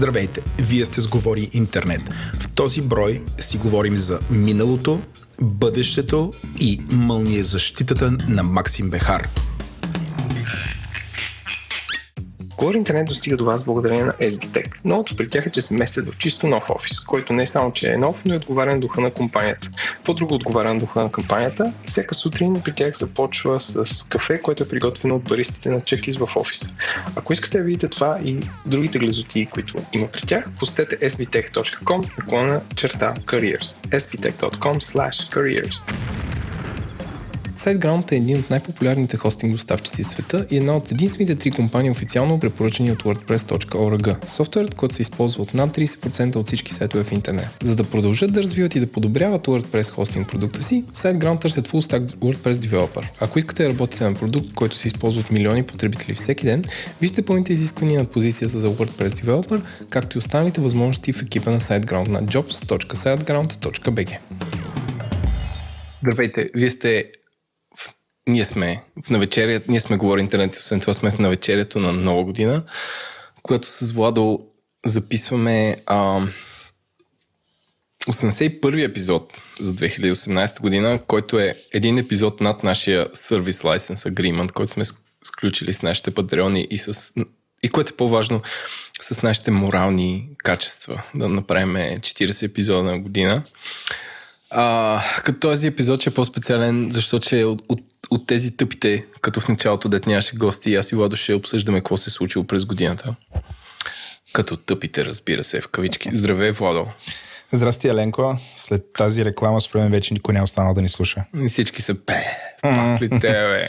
Здравейте! Вие сте с Говори Интернет. В този брой си говорим за миналото, бъдещето и мълния защитата на Максим Бехар. Говори интернет достига до вас благодарение на SBTech. Новото при тях е, че се местят в чисто нов офис, който не само, че е нов, но и отговаря на духа на компанията. По-друго отговаря на духа на компанията, всяка сутрин при тях започва с кафе, което е приготвено от баристите на чекис в офиса. Ако искате да видите това и другите глезоти, които има при тях, посетете sbtech.com наклона черта careers. sbtech.com slash careers. SiteGround е един от най-популярните хостинг доставчици в света и една от единствените три компании официално препоръчани от WordPress.org. Софтуерът, който се използва от над 30% от всички сайтове в интернет. За да продължат да развиват и да подобряват WordPress хостинг продукта си, SiteGround търсят Full Stack WordPress Developer. Ако искате да работите на продукт, който се използва от милиони потребители всеки ден, вижте пълните изисквания на позицията за WordPress Developer, както и останалите възможности в екипа на SiteGround на jobs.siteground.bg. Здравейте, вие сте ние сме в навечерието, ние сме говори интернет, освен това сме в навечерието на нова година, когато с Владо записваме а, 81-и епизод за 2018 година, който е един епизод над нашия Service License Agreement, който сме сключили с нашите патреони и с и което е по-важно, с нашите морални качества, да направим 40 епизода на година. А, като този епизод е по-специален, защото е от, от от тези тъпите, като в началото дет нямаше гости, аз и Владо ще обсъждаме какво се е случило през годината. Като тъпите, разбира се, в кавички. Здравей, Владо. Здрасти, Еленко. След тази реклама, според мен, вече никой не е останал да ни слуша. И всички са пе. Пак ли тебе?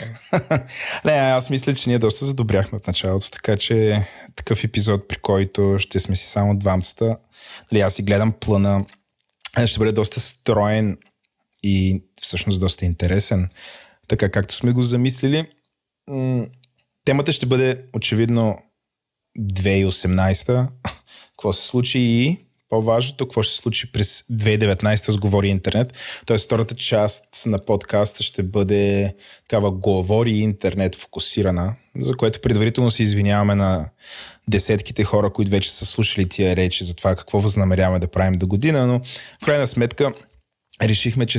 не, аз мисля, че ние доста задобряхме от началото, така че такъв епизод, при който ще сме си само двамцата. Нали, аз си гледам плана. Ще бъде доста строен и всъщност доста интересен така както сме го замислили. Темата ще бъде очевидно 2018 какво се случи и по-важното, какво ще се случи през 2019 с Говори Интернет. Тоест, втората част на подкаста ще бъде такава Говори Интернет фокусирана, за което предварително се извиняваме на десетките хора, които вече са слушали тия речи за това какво възнамеряваме да правим до година, но в крайна сметка решихме, че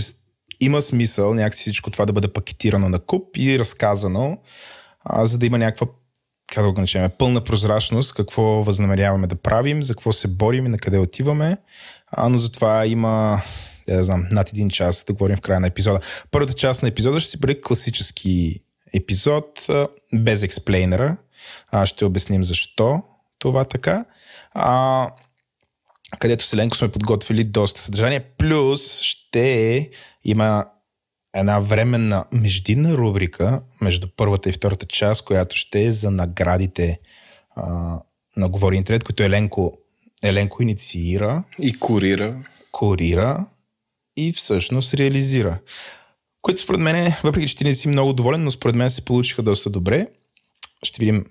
има смисъл някакси всичко това да бъде пакетирано на куп и разказано, а, за да има някаква как го начнем, пълна прозрачност, какво възнамеряваме да правим, за какво се борим и на къде отиваме. А, но затова има, да знам, над един час да говорим в края на епизода. Първата част на епизода ще си бъде класически епизод, без експлейнера. А, ще обясним защо това така. А, където Селенко сме подготвили доста съдържание. Плюс ще има една временна междинна рубрика между първата и втората част, която ще е за наградите а, на Говори Интернет, които Еленко, Еленко инициира. И курира. Курира и всъщност реализира. Което според мен, въпреки че ти не си много доволен, но според мен се получиха доста добре. Ще видим,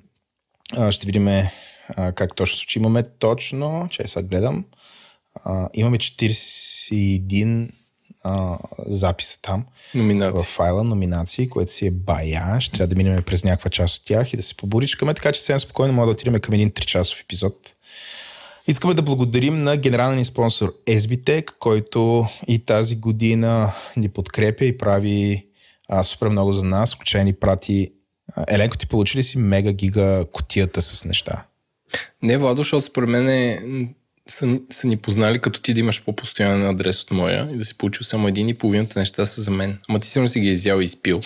ще видим как точно случи. Имаме точно, че сега гледам, имаме 41 а, записа там. Номинации. В файла номинации, което си е бая. Ще трябва да минем през някаква част от тях и да се поборичкаме, така че сега спокойно може да отидем към един 3-часов епизод. Искаме да благодарим на генералния ни спонсор SBTech, който и тази година ни подкрепя и прави а, супер много за нас, включая ни прати Еленко, ти получи ли си мега гига котията с неща? Не, Владо, защото според мен е са, са ни познали като ти да имаш по-постоянен адрес от моя и да си получил само един и половината неща са за мен. Ама ти сигурно си ги изял и изпил.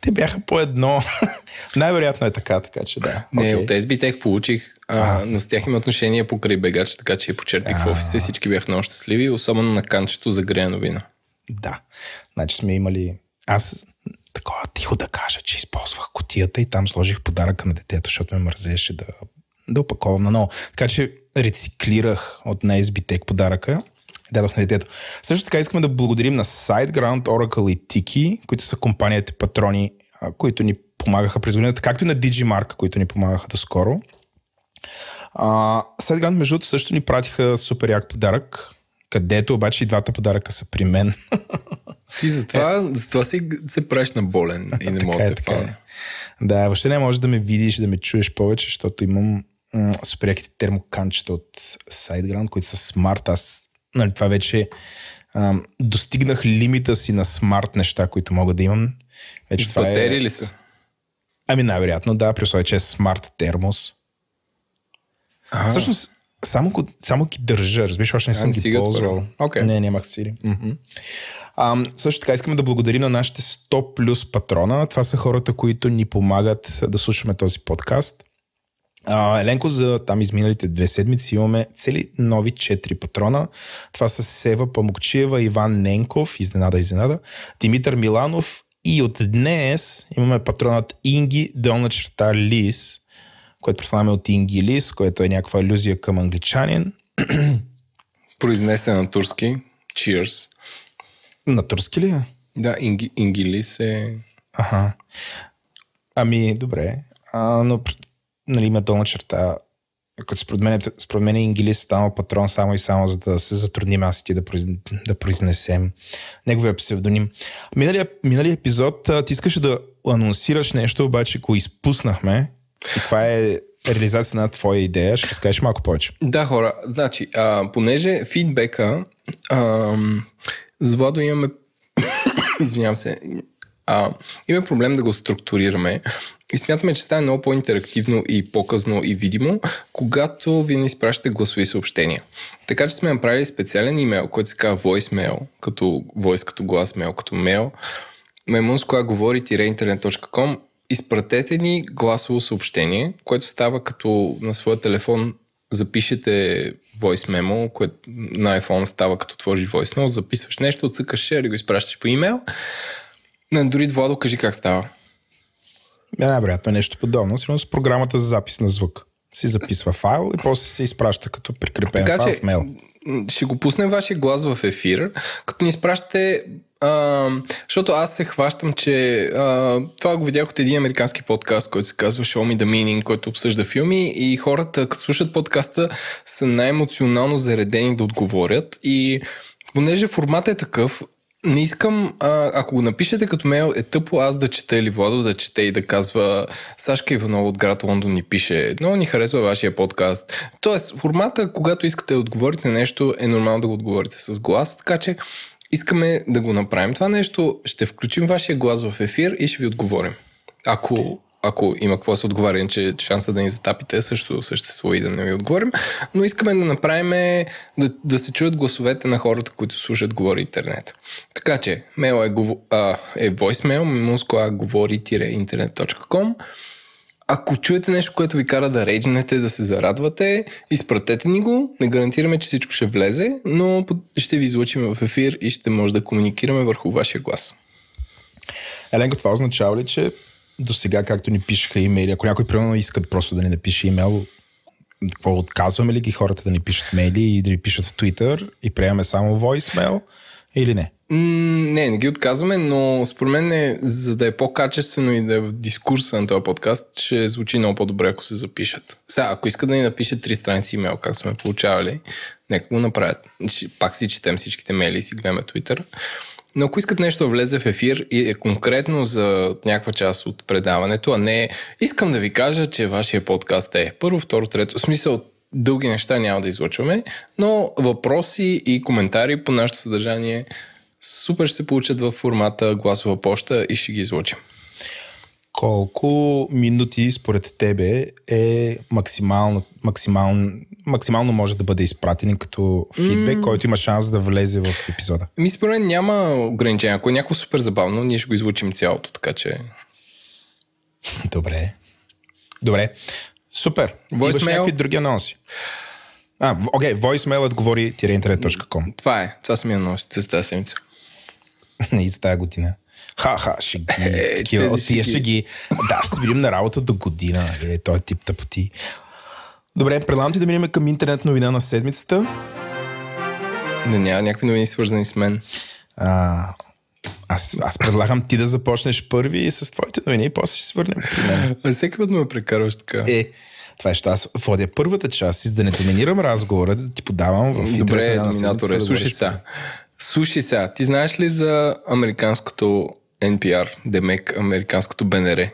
Те бяха по едно. Най-вероятно е така, така че да. Не, okay. от SBTech получих, а, но с тях има отношение покрай бегач, така че я почерпих в офиса и всички бяха много щастливи, особено на канчето за грея вина. Да. Значи сме имали... Аз такова тихо да кажа, че използвах котията и там сложих подаръка на детето, защото ме мързеше да, да опаковам на ново. Така че рециклирах от на SBTech подаръка дадох на детето. Също така искаме да благодарим на SiteGround, Oracle и Tiki, които са компанията патрони, които ни помагаха през годината, както и на Digimark, които ни помагаха доскоро. Uh, SiteGround, между другото, също ни пратиха супер як подарък, където обаче и двата подаръка са при мен. Ти затова, е. затова си се правиш на болен и не мога е, да те е. Да, въобще не можеш да ме видиш, да ме чуеш повече, защото имам м- супер яките термоканчета от SiteGround, които са смарт. Аз, нали, това вече ам, достигнах лимита си на смарт неща, които мога да имам. Вече това е... ли са? Ами най-вероятно, да, при условие, че е смарт термос. А, Всъщност, само, само ги държа, разбираш, още не съм ги ползвал. Окей. Не, нямах сири. Мгм. А, също така искаме да благодарим на нашите 100 плюс патрона. Това са хората, които ни помагат да слушаме този подкаст. А, Еленко, за там изминалите две седмици имаме цели нови 4 патрона. Това са Сева Памукчиева, Иван Ненков, изненада, изненада, Димитър Миланов и от днес имаме патронът Инги долна черта Лис, което предполагаме от Инги Лис, което е някаква алюзия към англичанин. Произнесен на турски. Cheers. На турски ли е? Да, инги, ингилис е... Аха. Ами, добре. А, но нали, има долна черта. Като според мен, според мен Ингилис става патрон само и само за да се затрудним аз и ти да, произ... да произнесем неговия псевдоним. Миналия, миналия епизод ти искаше да анонсираш нещо, обаче го изпуснахме. Това е реализация на твоя идея. Ще разкажеш малко повече. Да, хора, значи, а, понеже фидбека а, с Владо имаме извинявам се, а, имаме проблем да го структурираме и смятаме, че стане много по-интерактивно и по-късно и видимо, когато ви ни изпращате гласови съобщения. Така че сме направили специален имейл, който се казва voicemail, като voice, като глас, mail, като mail, memunskoagovori-internet.com изпратете ни гласово съобщение, което става като на своя телефон запишете voice memo, което на iPhone става като отвориш voice note, записваш нещо, отсъкаш share и го изпращаш по имейл. На Android Владо, кажи как става. Е, най-вероятно е нещо подобно. Сигурно с програмата за запис на звук. Си записва файл и после се изпраща като прикрепен Така файл че в мейл. ще го пуснем вашия глас в ефир, като ни изпращате защото аз се хващам, че а, това го видях от един американски подкаст, който се казва Show Me the Meaning, който обсъжда филми и хората, като слушат подкаста, са най-емоционално заредени да отговорят. И понеже формат е такъв, не искам, а, ако го напишете като мейл, е тъпо аз да чета или Владо да чете и да казва Сашка Иванова от град Лондон ни пише, много ни харесва вашия подкаст. Тоест, формата, когато искате да отговорите нещо, е нормално да го отговорите с глас, така че искаме да го направим това нещо, ще включим вашия глас в ефир и ще ви отговорим. Ако, ако има какво да се отговаря, че шанса да ни затапите също съществува и да не ви отговорим, но искаме да направим да, да се чуят гласовете на хората, които слушат Говори Интернет. Така че, мейл е, а, е voicemail, muskoagovori-internet.com ако чуете нещо, което ви кара да рейджнете, да се зарадвате, изпратете ни го. Не гарантираме, че всичко ще влезе, но ще ви излучим в ефир и ще може да комуникираме върху вашия глас. Еленко, това означава ли, че до сега, както ни пишеха имейли, ако някой примерно искат просто да ни напише имейл, какво отказваме ли ги хората да ни пишат мейли и да ни пишат в Twitter и приемаме само voicemail или не? Не, не ги отказваме, но според мен е, за да е по-качествено и да е в дискурса на този подкаст, ще звучи много по-добре, ако се запишат. Сега, ако искат да ни напишат три страници имейл, как сме получавали, нека го направят. Пак си четем всичките мейли и си гледаме Twitter. Но ако искат нещо да влезе в ефир и е конкретно за някаква част от предаването, а не искам да ви кажа, че вашия подкаст е първо, второ, трето, в смисъл дълги неща няма да излъчваме, но въпроси и коментари по нашето съдържание супер ще се получат в формата гласова почта и ще ги излъчим. Колко минути според тебе е максимално, максимално, максимално може да бъде изпратен като фидбек, mm. който има шанс да влезе в епизода? Ми според мен няма ограничения. Ако е някакво супер забавно, ние ще го излучим цялото, така че... Добре. Добре. Супер. Имаш Voicemail? някакви други анонси? А, окей, voicemail говори internet.com Това е. Това са ми анонсите за тази седмица. и за тази година. Ха-ха, ще ги. Е, такива, от тия шеги. ще ги. Да, ще се видим на работа до година, нали? Той тип тъпоти. Добре, предлагам ти да минем към интернет новина на седмицата. Да няма някакви новини свързани с мен. А, аз, аз предлагам ти да започнеш първи с твоите новини и после ще се върнем при мен. А всеки път ме прекарваш така. Е, това е, що аз водя първата част и за да не доминирам разговора, да ти подавам в Добре, седмицата да Слушай сега. Слушай сега. Ти знаеш ли за американското NPR, демек американското БНР?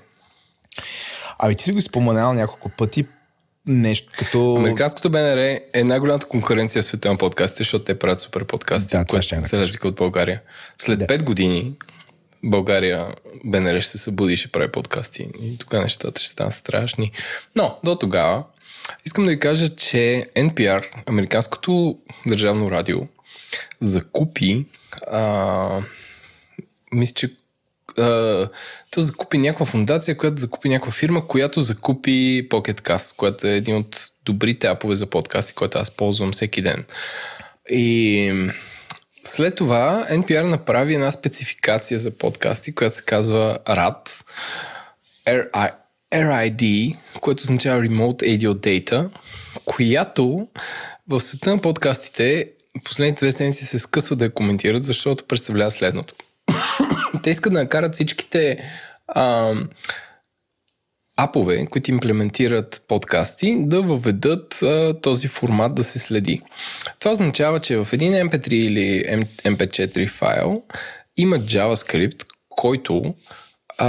Ами ти си го споменал няколко пъти. нещо като... Американското БНР е най-голямата конкуренция в света на подкастите, защото те правят супер подкасти, Да, което да се разлика от България. След Да. 5 години България БНР ще се събуди и ще прави подкасти. И тогава нещата ще станат страшни. Но до тогава искам да ви кажа, че NPR, Американското държавно радио, закупи а, мисля, че а, то закупи някаква фундация, която закупи някаква фирма, която закупи Pocket Cast, която е един от добрите апове за подкасти, който аз ползвам всеки ден. И след това NPR направи една спецификация за подкасти, която се казва RAD, RI, RID, което означава Remote Audio Data, която в света на подкастите последните две седмици се скъсва да я коментират, защото представлява следното. Те искат да накарат всичките а, апове, които имплементират подкасти, да въведат а, този формат да се следи. Това означава, че в един MP3 или MP4 файл има JavaScript, който а,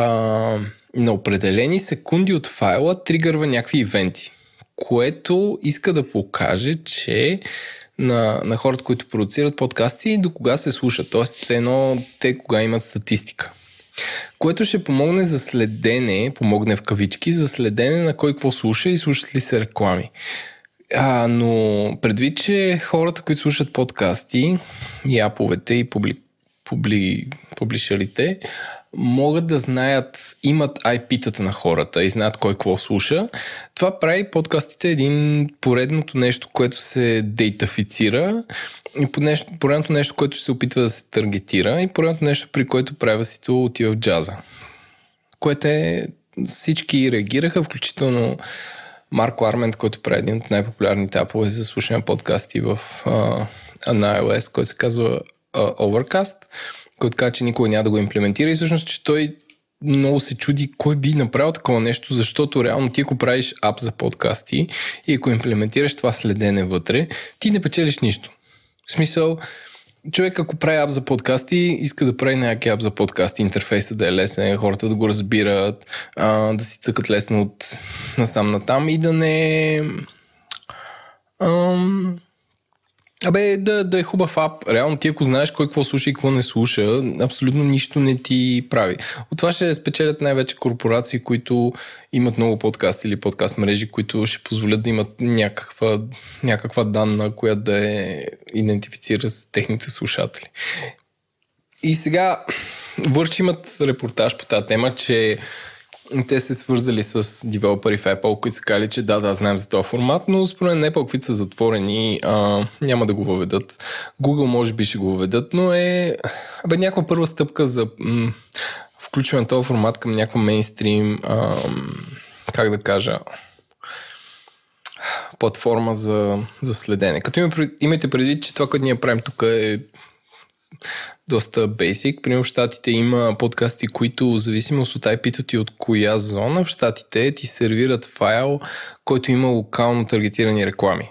на определени секунди от файла тригърва някакви ивенти, което иска да покаже, че на, на хората, които продуцират подкасти, до кога се слушат. Тоест, все едно те кога имат статистика. Което ще помогне за следене, помогне в кавички, за следене на кой какво слуша и слушат ли се реклами. А, но предвид, че хората, които слушат подкасти и аповете и публи, публи, публишерите, могат да знаят, имат IP-тата на хората и знаят кой какво слуша. Това прави подкастите един поредното нещо, което се дейтафицира и нещо, поредното нещо, което се опитва да се таргетира и поредното нещо, при което правилството отива в джаза. Което е... Всички реагираха, включително Марко Армент, който прави един от най-популярните апове за слушане подкасти в, а, на iOS, който се казва а, Overcast, който каза, че никога няма да го имплементира и всъщност, че той много се чуди кой би направил такова нещо, защото реално ти ако правиш ап за подкасти и ако имплементираш това следене вътре, ти не печелиш нищо. В смисъл, човек ако прави ап за подкасти, иска да прави някакъв ап за подкасти, интерфейса да е лесен, хората да го разбират, а, да си цъкат лесно от насам натам и да не... Ам, Абе, да, да е хубав ап. Реално ти ако знаеш кой какво слуша и какво не слуша, абсолютно нищо не ти прави. От това ще спечелят най-вече корпорации, които имат много подкасти или подкаст мрежи, които ще позволят да имат някаква, някаква данна, която да е идентифицира с техните слушатели. И сега Върч имат репортаж по тази тема, че те се свързали с девелопери в Apple, които са казали, че да, да, знаем за този формат, но според мен Apple, които са затворени, а, няма да го въведат. Google може би ще го въведат, но е бе, някаква първа стъпка за м- включване на този формат към някаква мейнстрим, а, как да кажа, платформа за, за следене. Като има, имайте предвид, че това, което ние правим тук е доста basic. Примерно в Штатите има подкасти, които, в зависимост от IP-то ти от коя зона, в Штатите ти сервират файл, който има локално таргетирани реклами.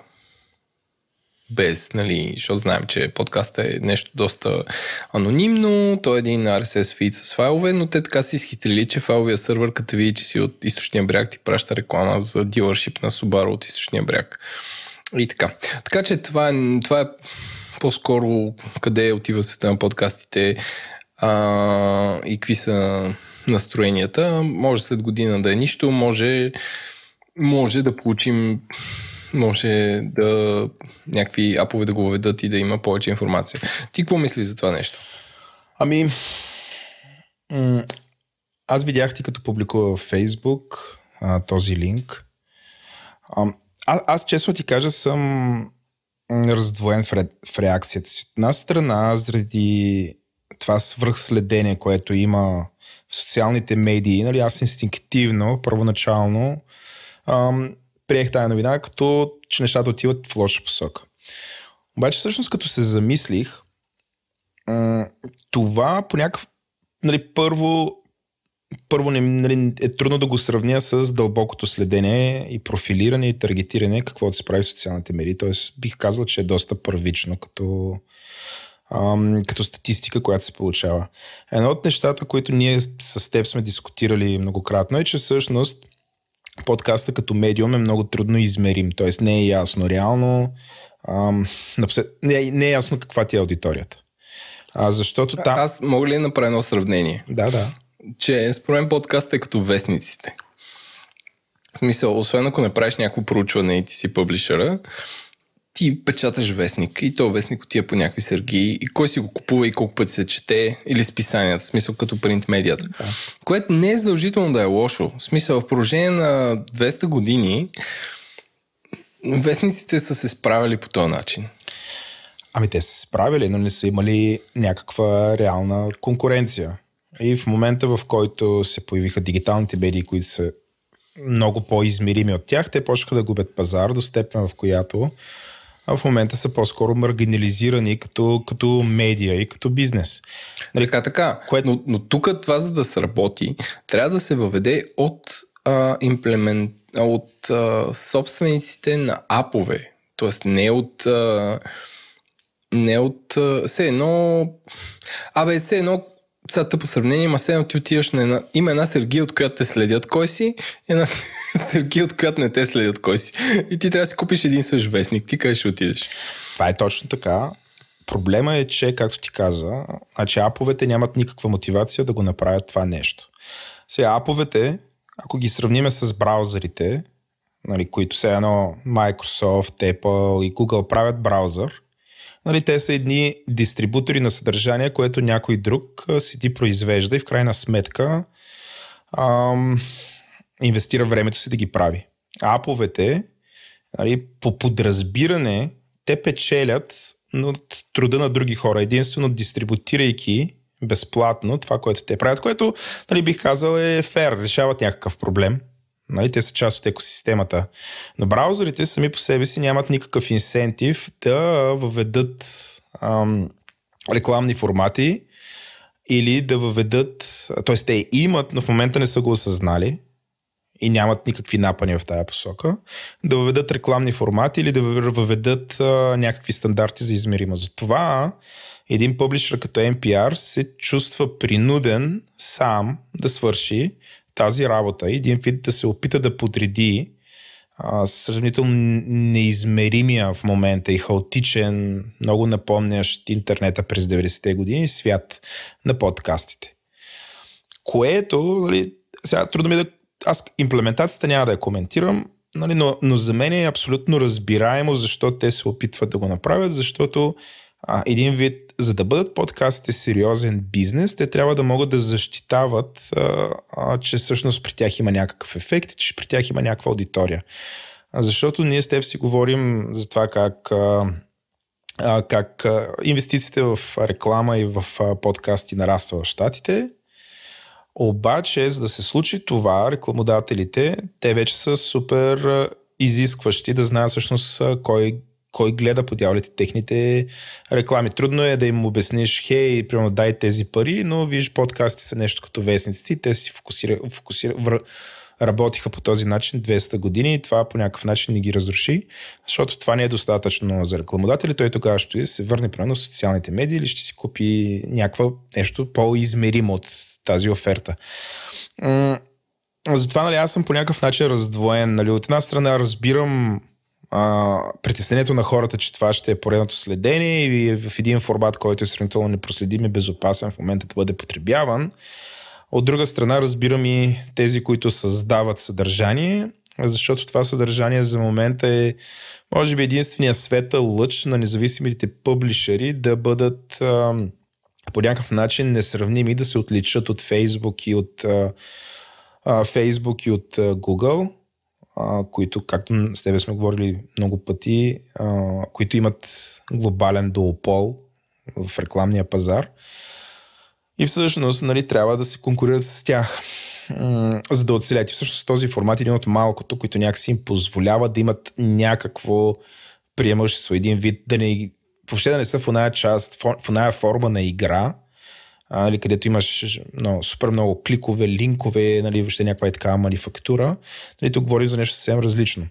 Без, нали, защото знаем, че подкастът е нещо доста анонимно, той е един RSS feed с файлове, но те така си изхитрили, че файловия сървър, като види, че си от източния бряг, ти праща реклама за дилършип на Subaru от източния бряг. И така. Така че това е, това е по-скоро къде отива света на подкастите а, и какви са настроенията. Може след година да е нищо, може, може да получим може да някакви апове да го въведат и да има повече информация. Ти какво мислиш за това нещо? Ами, аз видях ти като публикува в Фейсбук този линк. А, аз честно ти кажа съм раздвоен в, ре, в реакцията си. От една страна, заради това свръхследение, което има в социалните медии, нали, аз инстинктивно, първоначално, ам, приех тази новина, като че нещата отиват в лоша посока. Обаче всъщност като се замислих, това по някакъв... Нали, първо, първо не, нали, е трудно да го сравня с дълбокото следене и профилиране и таргетиране, каквото се прави в социалните медии. Тоест бих казал, че е доста първично като, ам, като статистика, която се получава. Едно от нещата, които ние с теб сме дискутирали многократно е, че всъщност подкаста като медиум е много трудно измерим, т.е. не е ясно реално, ам, не, не е ясно каква ти е аудиторията. А, защото там... Аз мога ли да направя едно сравнение? Да, да. Че според мен подкастът е като вестниците. В смисъл, освен ако не правиш някакво проучване и ти си публишера, ти печаташ вестник и то вестник отива по някакви сърги и кой си го купува и колко пъти се чете или списанията, в смисъл като принт медията. Да. Което не е задължително да е лошо. В смисъл, в продължение на 200 години вестниците са се справили по този начин. Ами те са се справили, но не са имали някаква реална конкуренция. И в момента, в който се появиха дигиталните медии, които са много по-измерими от тях, те почнаха да губят пазар до степен, в която а в момента са по-скоро маргинализирани като, като медия и като бизнес. Нали, така, така. Което... Но, но тук това, за да сработи, трябва да се въведе от, а, имплемент, от а, собствениците на апове. Тоест не от... А, не от... Все едно... Абе, все едно сега тъпо сравнение, има се ти отиваш на една... Има една Сергия, от която те следят кой си, и една Сергия, от която не те следят кой си. И ти трябва да си купиш един същ вестник. Ти къде ще отидеш? Това е точно така. Проблема е, че, както ти каза, значи аповете нямат никаква мотивация да го направят това нещо. Сега аповете, ако ги сравниме с браузърите, нали, които са едно Microsoft, Apple и Google правят браузър, Нали, те са едни дистрибутори на съдържание, което някой друг си ти произвежда и в крайна сметка ам, инвестира времето си да ги прави. Аповете, нали, по подразбиране, те печелят от труда на други хора, единствено дистрибутирайки безплатно това, което те правят, което нали, бих казал е фер, решават някакъв проблем. Нали, те са част от екосистемата. Но браузърите сами по себе си нямат никакъв инсентив да въведат ам, рекламни формати или да въведат, т.е. те имат, но в момента не са го осъзнали и нямат никакви напани в тази посока, да въведат рекламни формати или да въведат а, някакви стандарти за измеримост. Затова един публишър като NPR се чувства принуден сам да свърши тази работа, един вид да се опита да подреди а, сравнително неизмеримия в момента и хаотичен, много напомнящ интернета през 90-те години свят на подкастите. Което, нали, сега трудно ми да... Аз имплементацията няма да я коментирам, нали, но, но за мен е абсолютно разбираемо защо те се опитват да го направят, защото а, един вид за да бъдат подкастите сериозен бизнес, те трябва да могат да защитават, а, а, че всъщност при тях има някакъв ефект, че при тях има някаква аудитория. А, защото ние с теб си говорим за това как, а, как а, инвестициите в реклама и в а, подкасти нараства в Штатите. Обаче, за да се случи това, рекламодателите, те вече са супер изискващи да знаят всъщност кой кой гледа по дяволите техните реклами. Трудно е да им обясниш, хей, примерно дай тези пари, но виж, подкасти са нещо като вестниците и те си фокусира, фокусира, вър, работиха по този начин 200 години и това по някакъв начин не ги разруши, защото това не е достатъчно за рекламодатели. Той тогава ще се върне примерно в социалните медии или ще си купи някаква нещо по-измеримо от тази оферта. Затова нали, аз съм по някакъв начин раздвоен. Нали. От една страна разбирам а, притеснението на хората, че това ще е поредното следение и в един формат, който е сравнително непроследим и безопасен в момента да бъде потребяван. От друга страна разбирам и тези, които създават съдържание, защото това съдържание за момента е може би единствения светъл лъч на независимите пъблишери да бъдат а, по някакъв начин несравними, да се отличат от Facebook и от а, Facebook и от Google които, както с тебе сме говорили много пъти, които имат глобален дуопол в рекламния пазар. И всъщност нали, трябва да се конкурират с тях, за да оцелят. И всъщност този формат е един от малкото, които някакси им позволява да имат някакво преимущество, един вид, да не, въобще да не са в оная част, в оная форма на игра, а, нали, където имаш no, супер много кликове, линкове, нали, въобще някаква е такава манифактура. Нали, тук говорим за нещо съвсем различно.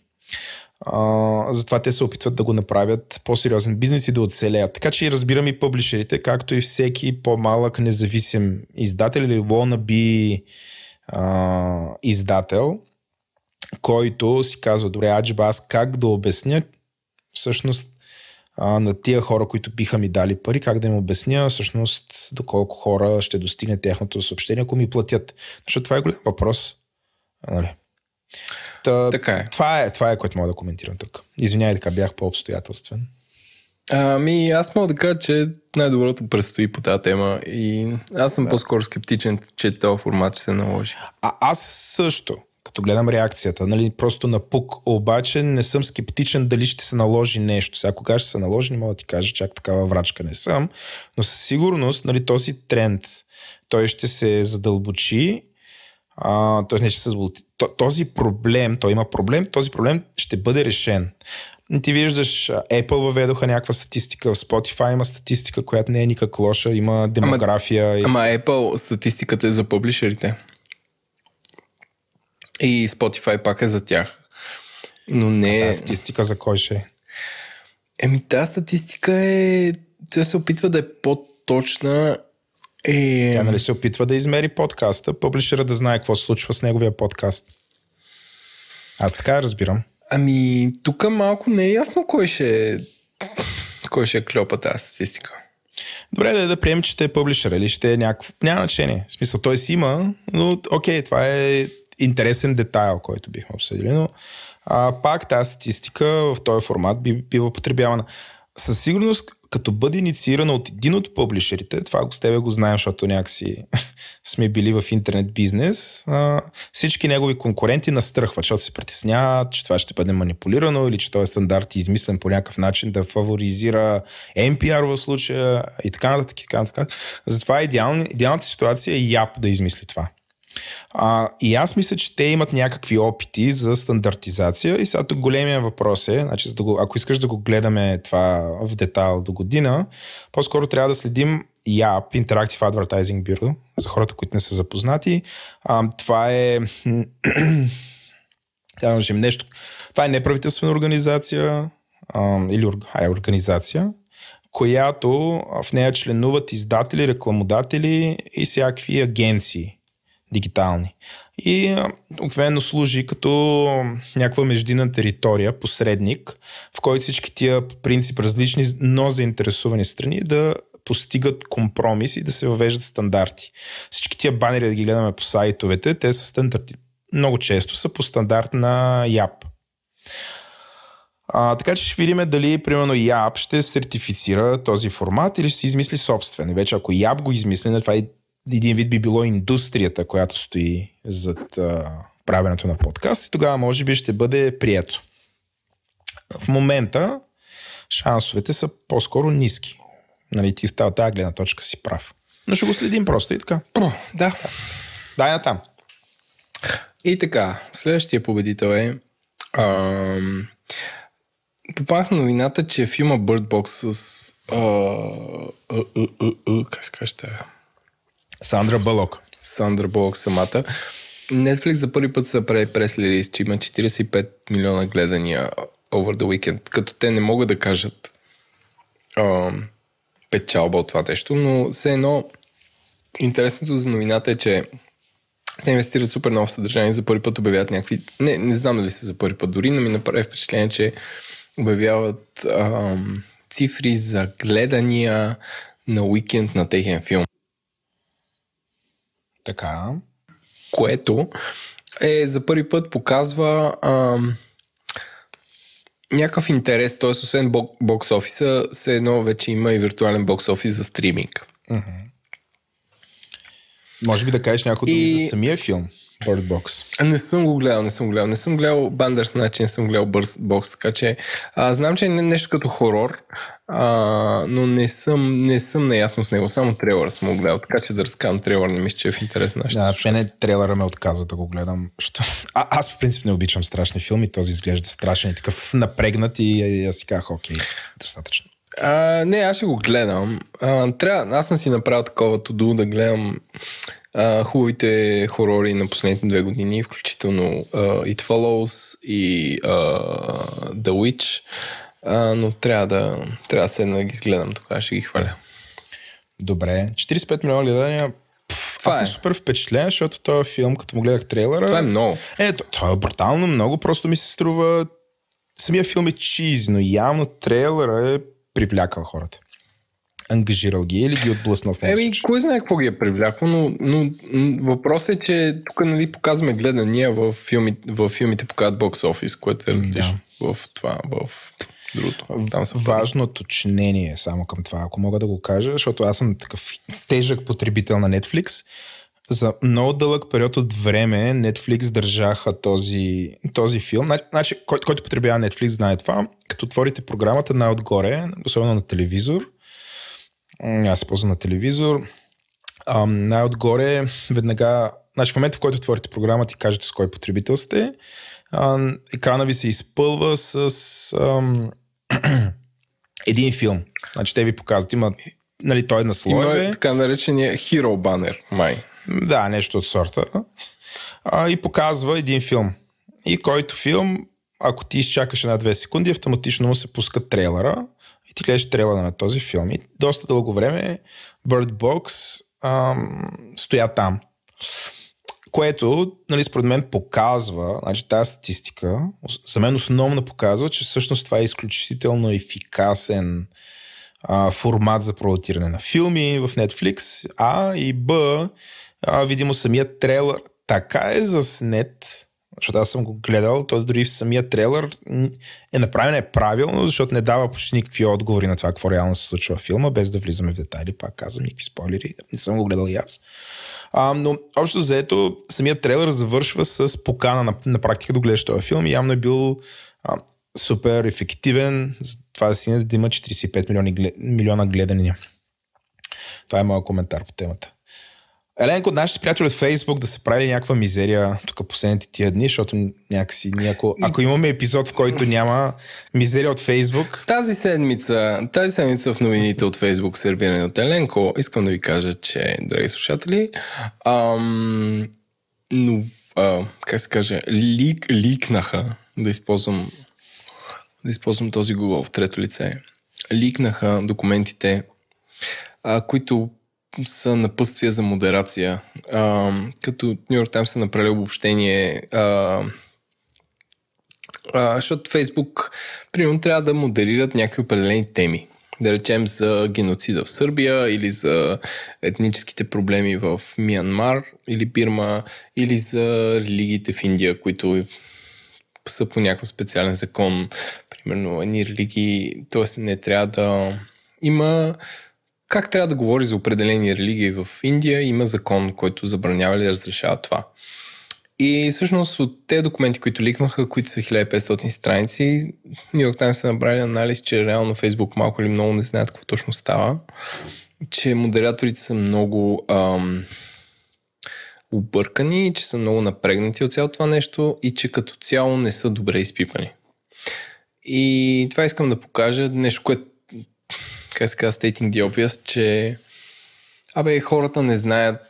А, затова те се опитват да го направят по-сериозен бизнес и да оцелеят. Така че и разбирам и публишерите, както и всеки по-малък независим издател или wannabe а, издател, който си казва, добре, аджиба, аз как да обясня всъщност а, на тия хора, които биха ми дали пари, как да им обясня всъщност доколко хора ще достигне тяхното съобщение, ако ми платят. Защото това е голям въпрос. Нали? Та, Така е. Това е, това е, което мога да коментирам тук. Извинявай, така бях по-обстоятелствен. Ами, аз мога да кажа, че най-доброто предстои по тази тема и аз съм да. по-скоро скептичен, че този формат ще се наложи. А аз също, като гледам реакцията, нали, просто на пук, обаче не съм скептичен дали ще се наложи нещо. Сега, кога ще се наложи, не мога да ти кажа, чак такава врачка не съм, но със сигурност нали, този тренд, той ще се задълбочи а, т.е. не ще се задълбочи. Този проблем, той има проблем, този проблем ще бъде решен. Ти виждаш, Apple въведоха някаква статистика, в Spotify има статистика, която не е никак лоша, има демография. Ама, и... ама Apple статистиката е за публишерите. И Spotify пак е за тях. Но не е... статистика за кой ще е? Еми, тази статистика е... Тя се опитва да е по-точна. Е... Тя нали се опитва да измери подкаста, публишера да знае какво се случва с неговия подкаст. Аз така разбирам. Ами, тук малко не е ясно кой ще, кой ще е клепа тази статистика. Добре, да, да приемем, че те е публишер или ще е някакво... Няма значение. В смисъл, той си има, но окей, това е интересен детайл, който бихме обсъдили, но а, пак тази статистика в този формат би, бива потребявана. Със сигурност като бъде инициирана от един от публишерите, това го с тебе го знаем, защото някакси сме били в интернет бизнес, а, всички негови конкуренти настръхват, защото се притесняват, че това ще бъде манипулирано или че този стандарт е измислен по някакъв начин да фаворизира NPR в случая и така нататък. И така нататък. Затова идеална, идеалната ситуация е ЯП да измисли това. А, и аз мисля, че те имат някакви опити за стандартизация и сега тук големия въпрос е, значи, ако искаш да го гледаме това в детайл до година, по-скоро трябва да следим YAP, Interactive Advertising Bureau, за хората, които не са запознати. А, това е нещо. Това е неправителствена организация а, или а, организация, която в нея членуват издатели, рекламодатели и всякакви агенции дигитални. И обикновено служи като някаква междинна територия, посредник, в който всички тия принцип различни, но заинтересувани страни да постигат компромис и да се въвеждат стандарти. Всички тия банери да ги гледаме по сайтовете, те са стандарти. Много често са по стандарт на YAP. А, така че ще видим дали, примерно, YAP ще сертифицира този формат или ще си измисли собствен. И вече ако YAP го измисли, това е един вид би било индустрията, която стои зад а, правенето на подкаст и тогава може би ще бъде прието. В момента шансовете са по-скоро ниски. Нали, ти в тази, гледна точка си прав. Но ще го следим просто и така. Про, да. Дай на там. И така, следващия победител е ам, попаднах на новината, че филма Bird Box с а, а, а, а, а, как се каже Сандра Балок. Сандра Балок самата. Netflix за първи път са прави прес релиз, че има 45 милиона гледания over the weekend, като те не могат да кажат а, печалба от това нещо, но все едно интересното за новината е, че те инвестират супер много в съдържание, за първи път обявяват някакви... Не, не знам дали са за първи път, дори но ми направи впечатление, че обявяват а, цифри за гледания на уикенд на техен филм. Така. Което е за първи път показва ам, някакъв интерес, т.е. освен бокс офиса, все едно вече има и виртуален бокс офис за стриминг. Mm-hmm. Може би да кажеш някой и... за самия филм. Bird Box. Не съм го гледал, не съм го гледал. Не съм гледал Бандърс, значи не съм гледал Bird Box, така че а, знам, че е нещо като хорор, а, но не съм, не съм наясно с него. Само трейлъра съм го гледал, така че да разкам трейлър, не мисля, че е в интерес на Да, не трейлъра ме отказа да го гледам. Що... А, аз по принцип не обичам страшни филми, този изглежда страшен и такъв напрегнат и, и аз си казах, окей, достатъчно. А, не, аз ще го гледам. А, трябва, аз съм си направил такова туду да гледам а, хубавите хорори на последните две години, включително uh, It Follows и uh, The Witch, uh, но трябва да, трябва да седна да ги изгледам, тогава ще ги хваля. Добре. 45 милиона гледания. Това аз съм е. супер впечатлен, защото този филм, като му гледах трейлера... Това е много. Е, то, това е брутално много, просто ми се струва... Самия филм е чиз, но явно трейлера е привлякал хората. Ангажирал ги или ги отблъснал в Еми, кой знае какво ги е привлякло, но, но, но въпросът е, че тук нали, показваме гледания в, филми, в филмите показват бокс офис, което е различно в това, в другото. Там са Важно уточнение само към това, ако мога да го кажа, защото аз съм такъв тежък потребител на Netflix. За много дълъг период от време Netflix държаха този, този филм. Значи, който, който потребява Netflix знае това. Като отворите програмата най-отгоре, особено на телевизор, аз се ползвам на телевизор, ам, най-отгоре веднага, значи в момента в който отворите програма ти кажете с кой потребител сте, ам, екрана ви се изпълва с ам, един филм. Значи те ви показват, има нали, той е на слоеве. Има така наречения hero banner, май. Да, нещо от сорта. А, и показва един филм. И който филм, ако ти изчакаш една-две секунди, автоматично му се пуска трейлера и ти гледаш трейлера на този филм. И доста дълго време Bird Box ам, стоя там. Което, нали, според мен показва, значи тази статистика, за мен основно показва, че всъщност това е изключително ефикасен а, формат за продуциране на филми в Netflix, А и Б, а, видимо самият трейлер така е заснет, защото аз съм го гледал, то дори в самия трейлер е направен е правилно, защото не дава почти никакви отговори на това, какво реално се случва в филма, без да влизаме в детайли, пак казвам, никакви спойлери, не съм го гледал и аз. А, но общо заето, самият трейлер завършва с покана на, на практика да гледаш този филм и явно е бил а, супер ефективен за това да стигне да има 45 милиони, глед- милиона гледания. Това е моят коментар по темата. Еленко, нашите приятели от Фейсбук да се прави някаква мизерия тук последните тия дни, защото някакси, няко... ако имаме епизод, в който няма мизерия от Фейсбук, Тази седмица, тази седмица в новините от Facebook, сервирани от Еленко, искам да ви кажа, че, драги слушатели, ам, но, а, как се каже, лик, ликнаха, да използвам, да използвам този Google в трето лице, ликнаха документите, а, които са напъствия за модерация. А, като New York Times са направили обобщение а, а, защото Фейсбук, примерно, трябва да модерират някакви определени теми. Да речем за геноцида в Сърбия или за етническите проблеми в Миянмар или Бирма или за религиите в Индия, които са по някакъв специален закон. Примерно, едни религии, т.е. не трябва да... Има как трябва да говори за определени религии в Индия, има закон, който забранява или разрешава това. И всъщност от тези документи, които ликваха, които са 1500 страници, New York Times са направили анализ, че реално Facebook малко или много не знаят какво точно става, че модераторите са много ам, объркани, че са много напрегнати от цялото това нещо и че като цяло не са добре изпипани. И това искам да покажа нещо, което как се казва, stating the obvious, че абе, хората не знаят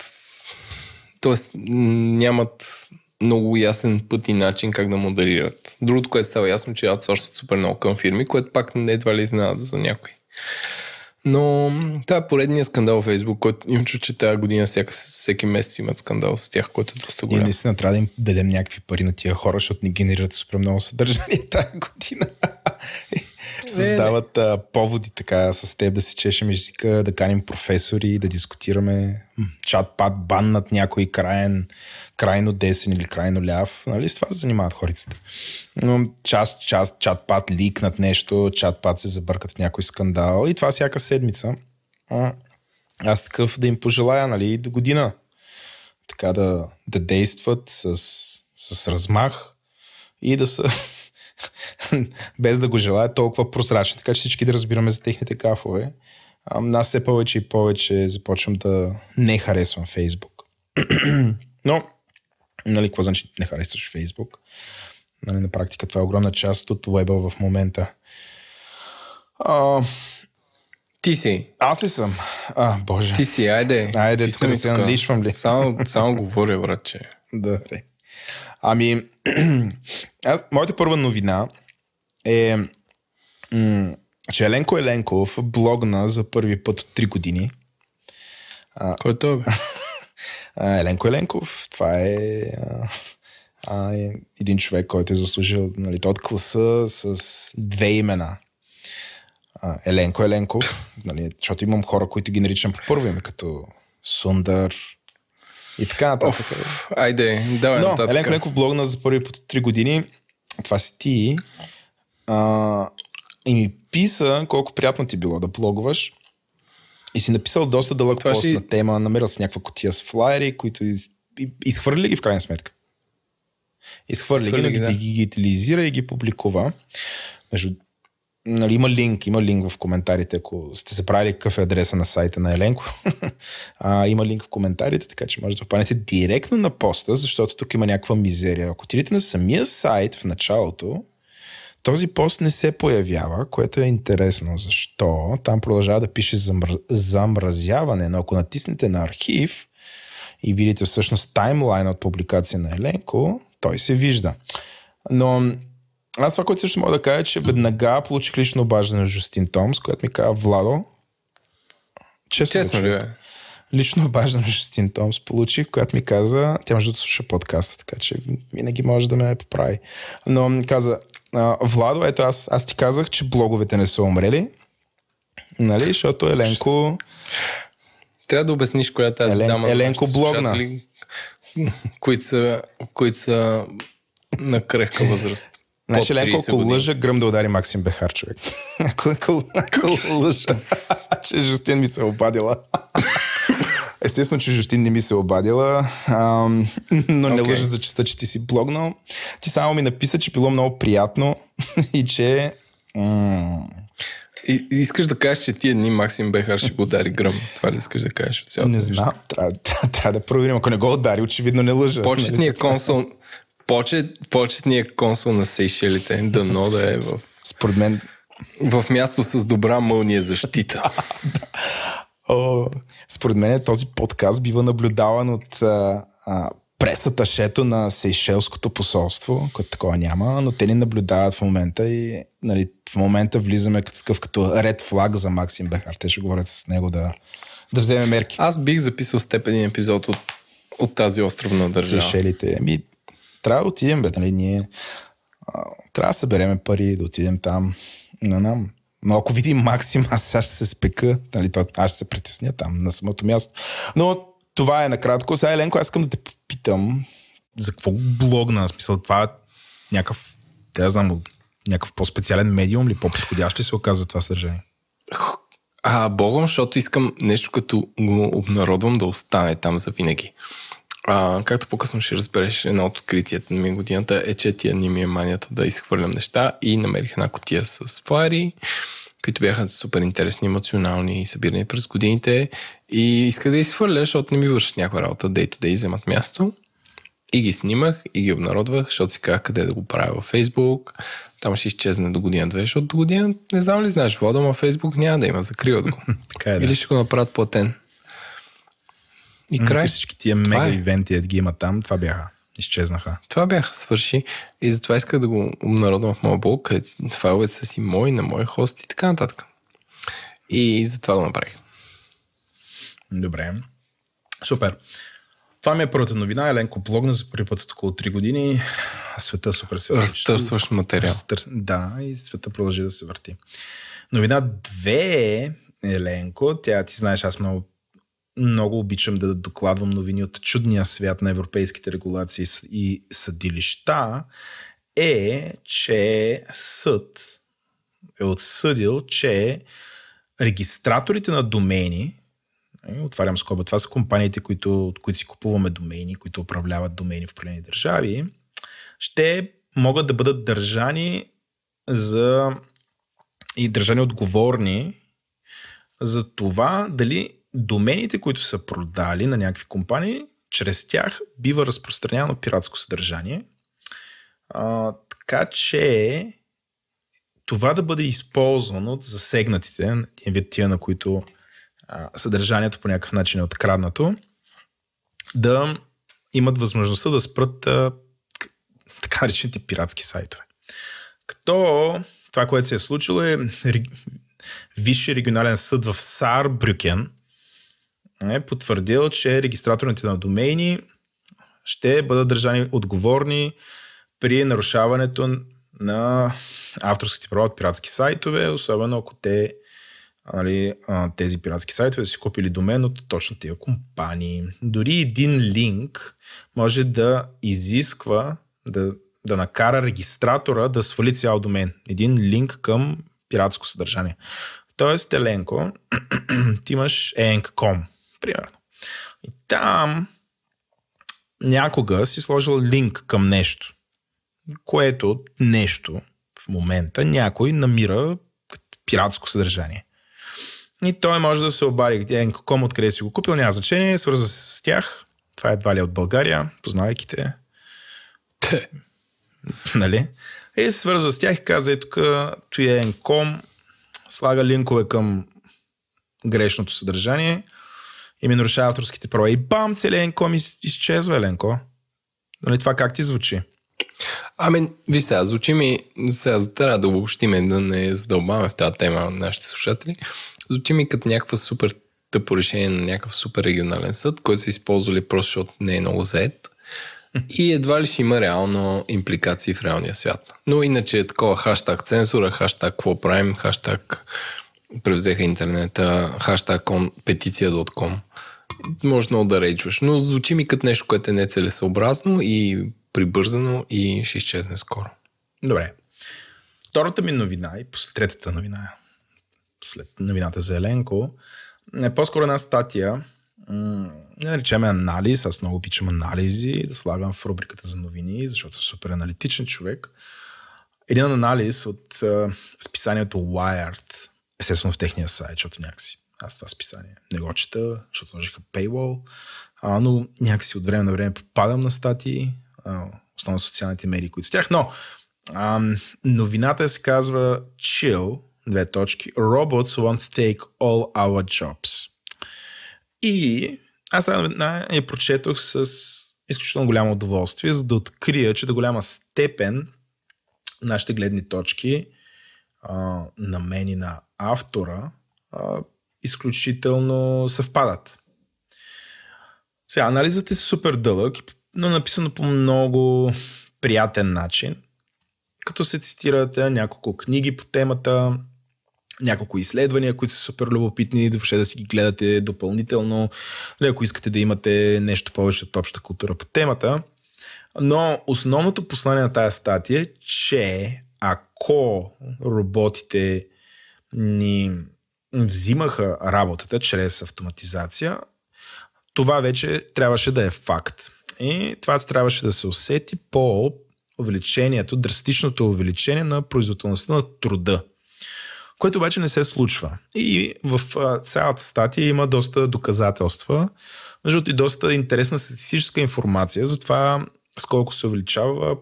т.е. нямат много ясен път и начин как да модерират. Другото, което става ясно, че аутсорсват супер много към фирми, което пак не едва ли изненада за някой. Но това е поредният скандал в Facebook, който им чу, че тази година всяка, всеки месец имат скандал с тях, който е доста ние голям. наистина трябва да им дадем някакви пари на тия хора, защото ни генерират супер много съдържание тази година. Създават а, поводи така с теб да се чешем езика, да каним професори, да дискутираме чат-пат, баннат някой краен, крайно десен или крайно ляв. Нали? С това се занимават хорицата. Но част, част, чат-пат ликнат нещо, чат-пат се забъркат в някой скандал и това всяка седмица. А, Аз такъв да им пожелая, нали, до година така да, да действат с, с размах и да са без да го желаят толкова прозрачни, така че всички да разбираме за техните гафове. А, аз все повече и повече започвам да не харесвам Фейсбук. Но, нали, какво значи не харесваш Фейсбук? Нали, на практика това е огромна част от уеба в момента. А, Ти си. аз ли съм? А, боже. Ти си, айде. Айде, тук да се налишвам ли? Само, само говоря, братче. Добре. Ами, аз, моята първа новина е, м- че Еленко Еленков блогна за първи път от 3 години. Кой е той, бе? Еленко Еленков, това е а, а, е един човек, който е заслужил нали, от класа с две имена. А, Еленко Еленков, нали, защото имам хора, които ги наричам по първо име, като Сундър и така нататък. Оф, айде, давай Но нататък. Еленко Еленков блогна за първи път от 3 години. Това си ти. А, и ми писа колко приятно ти било да блогваш. И си написал доста дълъг Това пост ще- на тема, намерил си някаква котия с флайери, които изхвърли ги в крайна сметка. Изхвърли ги, Изхвърли ги, ги, да. ги дигитализира и ги публикува. Между, нали, има линк, има линк в коментарите, ако сте се правили какъв е адреса на сайта на Еленко. а, има линк в коментарите, така че може да попаднете директно на поста, защото тук има някаква мизерия. Ако отидете на самия сайт в началото, този пост не се появява, което е интересно. Защо? Там продължава да пише замр... замразяване, но ако натиснете на архив и видите всъщност таймлайн от публикация на Еленко, той се вижда. Но аз това, което също мога да кажа, е, че веднага получих лично обаждане от Жустин Томс, която ми каза, Владо, честно, Честно ли, човек, бе? лично обаждане от Жустин Томс получих, която ми каза, тя между другото слуша подкаста, така че винаги може да ме поправи. Но ми каза, а, Владо, ето аз, аз ти казах, че блоговете не са умрели, нали, защото Еленко Трябва да обясниш коя е тази Елен- дама. Еленко блогна. слушатели, които са, които са на крехка възраст. Значи, Под Ленко, 30 ако лъжа, гръм да удари Максим Бехар, човек. ако, ако, ако лъжа, че Жустин ми се е обадила. Естествено, че Жустин не ми се е обадила, ам, но не Окей. лъжа за честа, че ти си блогнал. Ти само ми написа, че било много приятно и че... м- И, искаш да кажеш, че тия дни Максим Бехар ще го удари гръм. Това ли искаш да кажеш от цялото не знам, трябва, трябва, трябва да проверим. Ако не го удари, очевидно не лъжа. Почетният консул, почет, почетният консул на Сейшелите, дано да е в, Според мен, в място с добра мълния защита. О, според мен този подкаст бива наблюдаван от а, а, пресаташето на Сейшелското посолство, което такова няма, но те ни наблюдават в момента и нали, в момента влизаме като такъв като ред флаг за Максим Бехар. Те ще говорят с него да, да вземе мерки. Аз бих записал с теб един епизод от, от тази островна държава. Сейшелите. Ами, трябва да отидем, бе, нали, ние а, трябва да събереме пари, да отидем там. Не знам. Но ако видим Максим, аз сега ще се спека, нали, то, аз ще се притесня там на самото място. Но това е накратко. Сега, Еленко, аз искам да те попитам за какво блогна, в смисъл това е някакъв, да знам, някакъв по-специален медиум или по-подходящ ли се оказа това съдържание? А, богом, защото искам нещо като го обнародвам да остане там за винаги. А, както по-късно ще разбереш, едно от откритията ми годината е, че тия ни ми е манията да изхвърлям неща и намерих една котия с флаери, които бяха супер интересни, емоционални и събирани през годините и исках да изхвърля, защото не ми вършат някаква работа day to day, вземат място. И ги снимах и ги обнародвах, защото си казах къде да го правя във Фейсбук. Там ще изчезне до година-две, защото до година, не знам ли знаеш, Владо, ама Фейсбук няма да има, закриват го. Така е, да. Или ще го направят платен. И край. М, Всички тия мега е. ивенти, ед ги има там, това бяха. Изчезнаха. Това бяха свърши и затова исках да го обнародвам в моя блог, където файловете са си мои, на мой хост и така нататък. И затова го направих. Добре. Супер. Това ми е първата новина. Еленко блогна за първи път от около 3 години. Света супер се върти. Разтърсващ материал. Разтърс... Да, и света продължи да се върти. Новина 2 е Еленко. Тя, ти знаеш, аз много, много обичам да докладвам новини от чудния свят на европейските регулации и съдилища. Е, че съд е отсъдил, че регистраторите на домейни, е, отварям скоба, това са компаниите, които, от които си купуваме домейни, които управляват домейни в определени държави, ще могат да бъдат държани за и държани отговорни за това дали домените, които са продали на някакви компании, чрез тях бива разпространявано пиратско съдържание. А, така че това да бъде използвано от засегнатите, тия, на които а, съдържанието по някакъв начин е откраднато, да имат възможността да спрат а, така наречените пиратски сайтове. Като това, което се е случило е Висшия регионален съд в Саар Брюкен е потвърдил, че регистраторите на домейни ще бъдат държани отговорни при нарушаването на авторските права от пиратски сайтове, особено ако те нали, тези пиратски сайтове са си купили домен от точно тези компании. Дори един линк може да изисква да, да накара регистратора да свали цял домен. Един линк към пиратско съдържание. Тоест, Теленко, ти имаш enk.com, примерно. И там някога си сложил линк към нещо, което нещо в момента някой намира пиратско съдържание. И той може да се обади, enk.com, откъде си го купил, няма значение, свързва се с тях. Това е едва ли от България, познавайки те. нали? И се свързва с тях и казва, е тук, той е слага линкове към грешното съдържание и ми нарушава авторските права. И бам, целият Енко ми изчезва, Еленко. Нали това как ти звучи? Ами, ви сега, звучи ми, сега трябва да обобщиме, да не задълбаваме в тази тема на нашите слушатели. Звучи ми като някаква супер тъпо решение на някакъв супер регионален съд, който са използвали просто защото не е много заед. И едва ли ще има реално импликации в реалния свят. Но иначе е такова хаштаг цензура, хаштаг какво правим, хаштаг превзеха интернета, хаштаг петиция.com. Може много да рейджваш, но звучи ми като нещо, което е нецелесъобразно и прибързано и ще изчезне скоро. Добре. Втората ми новина и после третата новина, след новината за Еленко, е по-скоро една статия, не наричаме анализ, аз много обичам анализи, да слагам в рубриката за новини, защото съм супер аналитичен човек. Един анализ от uh, списанието Wired, естествено в техния сайт, защото някакси аз това списание не го чета, защото сложиха paywall, а, но някакси от време на време попадам на статии, а, основно социалните медии, които с тях, но а, новината се казва Chill, две точки, Robots want to take all our jobs. И аз тази я прочетох с изключително голямо удоволствие, за да открия, че до голяма степен нашите гледни точки а, на мен и на автора а, изключително съвпадат. Сега, анализът е супер дълъг, но написано по много приятен начин, като се цитират няколко книги по темата, няколко изследвания, които са супер любопитни, въобще да си ги гледате допълнително, нали, ако искате да имате нещо повече от обща култура по темата. Но основното послание на тази статия е, че ако роботите ни взимаха работата чрез автоматизация, това вече трябваше да е факт. И това трябваше да се усети по увеличението, драстичното увеличение на производителността на труда което обаче не се случва. И в цялата статия има доста доказателства, между и доста интересна статистическа информация за това сколко се увеличава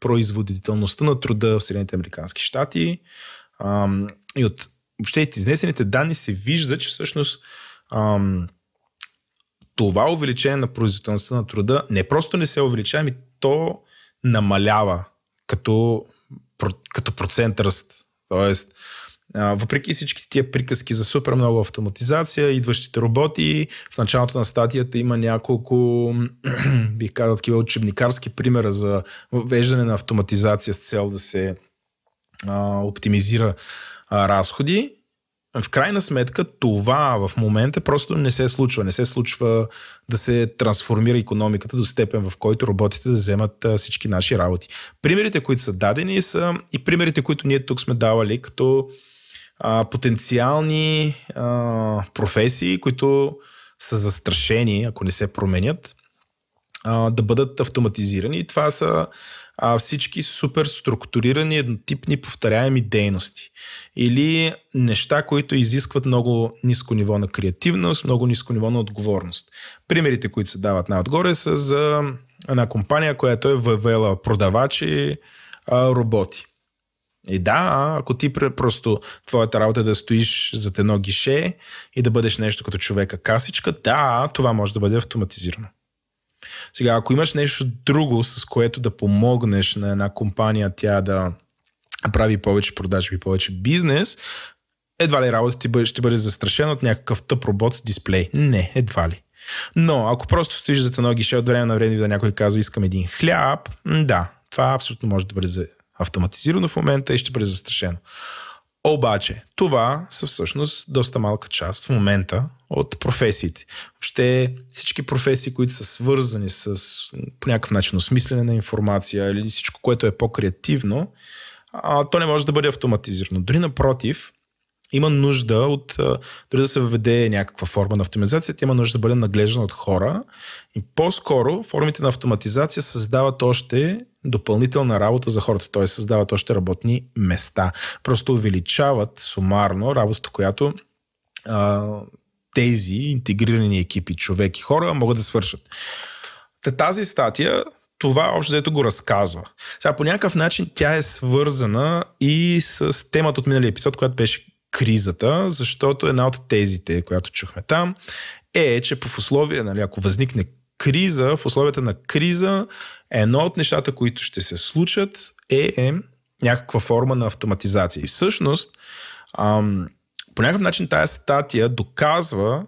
производителността на труда в Съединените Американски щати. И от въобще изнесените данни се вижда, че всъщност това увеличение на производителността на труда не просто не се увеличава, ами то намалява като, като процент ръст. Тоест, въпреки всички тия приказки за супер много автоматизация, идващите роботи, в началото на статията има няколко, бих казал, такива учебникарски примера за въвеждане на автоматизация с цел да се а, оптимизира а, разходи. В крайна сметка това в момента просто не се случва. Не се случва да се трансформира економиката до степен, в който роботите да вземат всички наши работи. Примерите, които са дадени са и примерите, които ние тук сме давали като а, потенциални а, професии, които са застрашени, ако не се променят, а, да бъдат автоматизирани. Това са а, всички супер структурирани, еднотипни, повторяеми дейности. Или неща, които изискват много ниско ниво на креативност, много ниско ниво на отговорност. Примерите, които се дават най-отгоре са за една компания, която е въвела продавачи, а, роботи. И да, ако ти просто твоята работа е да стоиш зад едно гише и да бъдеш нещо като човека касичка, да, това може да бъде автоматизирано. Сега, ако имаш нещо друго, с което да помогнеш на една компания тя да прави повече продажби повече бизнес, едва ли работата ти ще бъде застрашена от някакъв тъп робот с дисплей. Не, едва ли. Но ако просто стоиш за едно гише от време на време да някой казва искам един хляб, да, това абсолютно може да бъде автоматизирано в момента и ще бъде застрашено. Обаче, това са всъщност доста малка част в момента от професиите. Въобще всички професии, които са свързани с по някакъв начин осмислене на информация или всичко, което е по-креативно, а, то не може да бъде автоматизирано. Дори напротив, има нужда от, дори да се въведе някаква форма на автоматизация, има нужда да бъде наглеждана от хора и по-скоро формите на автоматизация създават още допълнителна работа за хората, т.е. създават още работни места. Просто увеличават сумарно работата, която а, тези интегрирани екипи, човек и хора могат да свършат. Та тази статия това общо взето го разказва. Сега по някакъв начин тя е свързана и с темата от миналия епизод, която беше кризата, защото една от тезите, която чухме там, е, че в условия, нали, ако възникне криза, в условията на криза, едно от нещата, които ще се случат е, е някаква форма на автоматизация. И всъщност, ам, по някакъв начин тая статия доказва,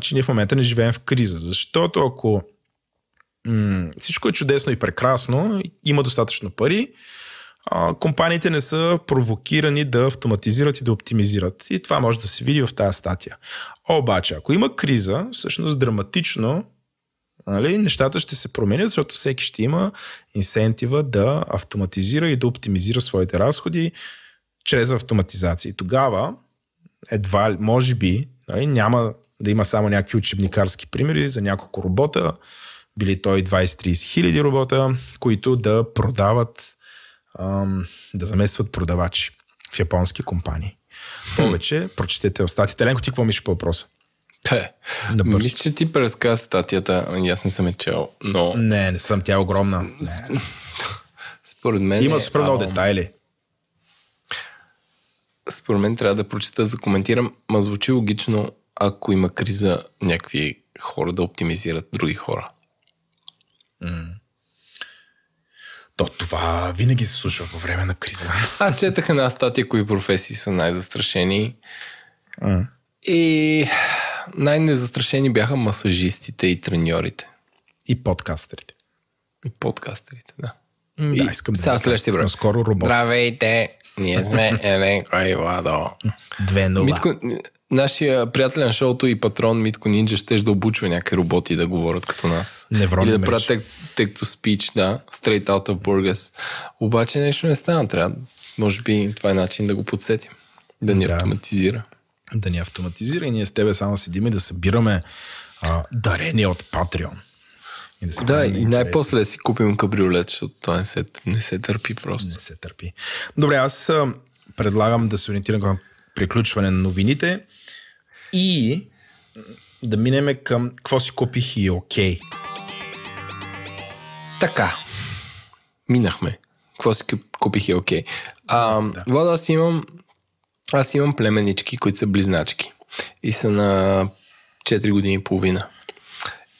че ние в момента не живеем в криза. Защото ако м- всичко е чудесно и прекрасно, има достатъчно пари, а, компаниите не са провокирани да автоматизират и да оптимизират. И това може да се види в тази статия. Обаче, ако има криза, всъщност драматично нали, нещата ще се променят, защото всеки ще има инсентива да автоматизира и да оптимизира своите разходи чрез автоматизация. И тогава, едва, може би, нали, няма да има само някакви учебникарски примери за няколко робота, били той 20-30 хиляди робота, които да продават ам, да заместват продавачи в японски компании. Повече, прочетете остатите. Ленко, ти какво мислиш по въпроса? Те, мисля, че ти преразказа статията, и аз не съм е чел, но... Не, не съм, тя е огромна. Не. Според мен Има супер много детайли. Според мен трябва да прочета, за да коментирам, ма звучи логично, ако има криза, някакви хора да оптимизират други хора. Mm. То това винаги се случва по време на криза. Аз четах една статия, кои професии са най-застрашени. Mm. И най-незастрашени бяха масажистите и треньорите. И подкастерите. И подкастерите, да. Да, искам сега да следващия време. Скоро робот. Здравейте, ние сме Еленко и Владо. Две нула. Митко, нашия приятел на шоуто и патрон Митко Нинджа ще да обучва някакви роботи да говорят като нас. Невронни Или да правят text to speech, да, straight out of burgers. Обаче нещо не стана, трябва. Може би това е начин да го подсетим. Да ни Да. автоматизира. Да ни автоматизира и ние с тебе само седим и да събираме а, дарения от Patreon. И да, Да, и най-после да си купим кабриолет, защото това не се, не се търпи просто. Не се търпи. Добре, аз предлагам да се ориентирам към приключване на новините и да минеме към какво си купих и окей. Така. Минахме. Какво си куп- купих е окей. А, Владо, аз имам аз имам племенички, които са близначки. И са на 4 години и половина.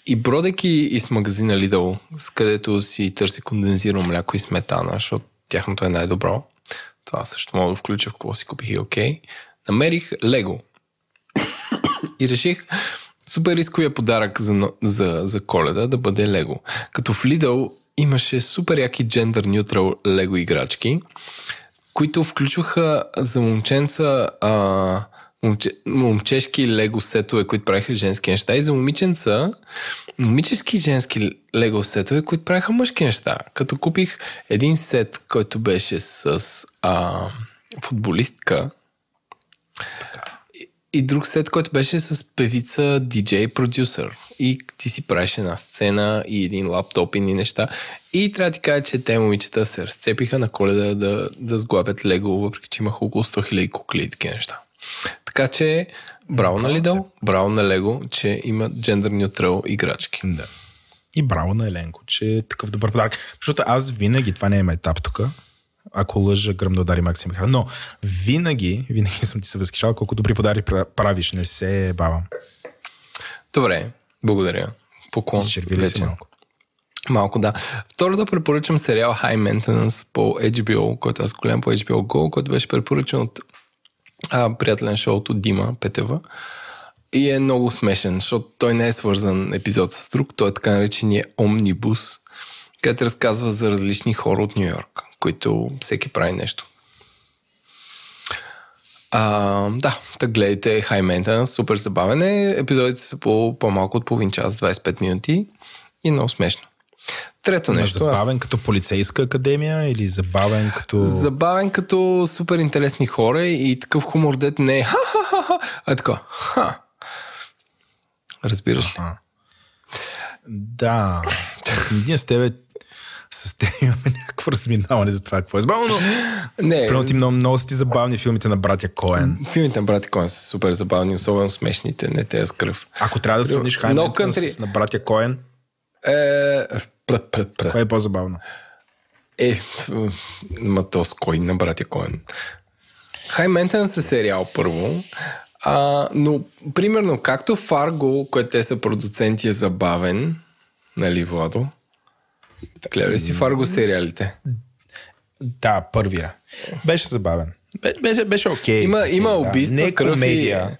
И бродейки из магазина Lidl, с където си търся кондензирано мляко и сметана, защото тяхното е най-добро. Това също мога да включа в какво си купих и окей. Намерих Лего. И реших супер рисковия подарък за, за, за коледа да бъде Лего. Като в Lidl имаше супер яки gender neutral Лего играчки, които включваха за момченца а, момче, момчешки лего сетове, които правиха женски неща и за момиченца момически женски лего сетове, които правиха мъжки неща. Като купих един сет, който беше с а, футболистка и, и друг сет, който беше с певица, диджей, продюсър. И ти си правиш една сцена и един лаптоп и ни неща. И трябва да ти кажа, че те момичета се разцепиха на коледа да, да сглабят лего, въпреки че имаха около 100 000 кукли и такива неща. Така че, браво на Lidl, браво на Лего, че има gender neutral играчки. Да. И браво на Еленко, че е такъв добър подарък. Защото аз винаги, това не е етап тук, ако лъжа, гръм да удари Максим Михайлов. Но винаги, винаги съм ти се възхищавал колко добри подари пра- правиш. Не се бавам. Добре, благодаря. Поклон. Червили си вече. малко. Малко, да. Второ да препоръчам сериал High Maintenance по HBO, който аз гледам по HBO Go, който беше препоръчан от а, приятелен на шоуто Дима Петева. И е много смешен, защото той не е свързан епизод с друг, той е така наречения омнибус, където разказва за различни хора от Нью Йорк, които всеки прави нещо. А, да, так гледайте High Maintenance, супер забавен е. Епизодите са по по-малко от половин час, 25 минути и много смешно. Трето нещо. Забавен аз... като полицейска академия или забавен като... Забавен като супер интересни хора и такъв хумор, дет не е ха-ха-ха, а така ха. Разбираш ли? Да. Ние с тебе с теб имаме някакво разминаване за това какво е забавно, но не. Примерно ти много, много са ти забавни филмите на братя Коен. Филмите на братя Коен са супер забавни, особено смешните, не те с кръв. Ако трябва да сравниш Хайментън country... с на братя Коен, е... кое е по-забавно? Е, ма то с кой на братя Коен? Хай Maintenance е сериал първо, а, но примерно както Фарго, което те са продуценти е забавен, нали Владо? Гледа ли си Фарго сериалите? Да, първия. Беше забавен. Беше, беше окей. Okay, има, okay, има убийства, да. Не кръв комедия. И...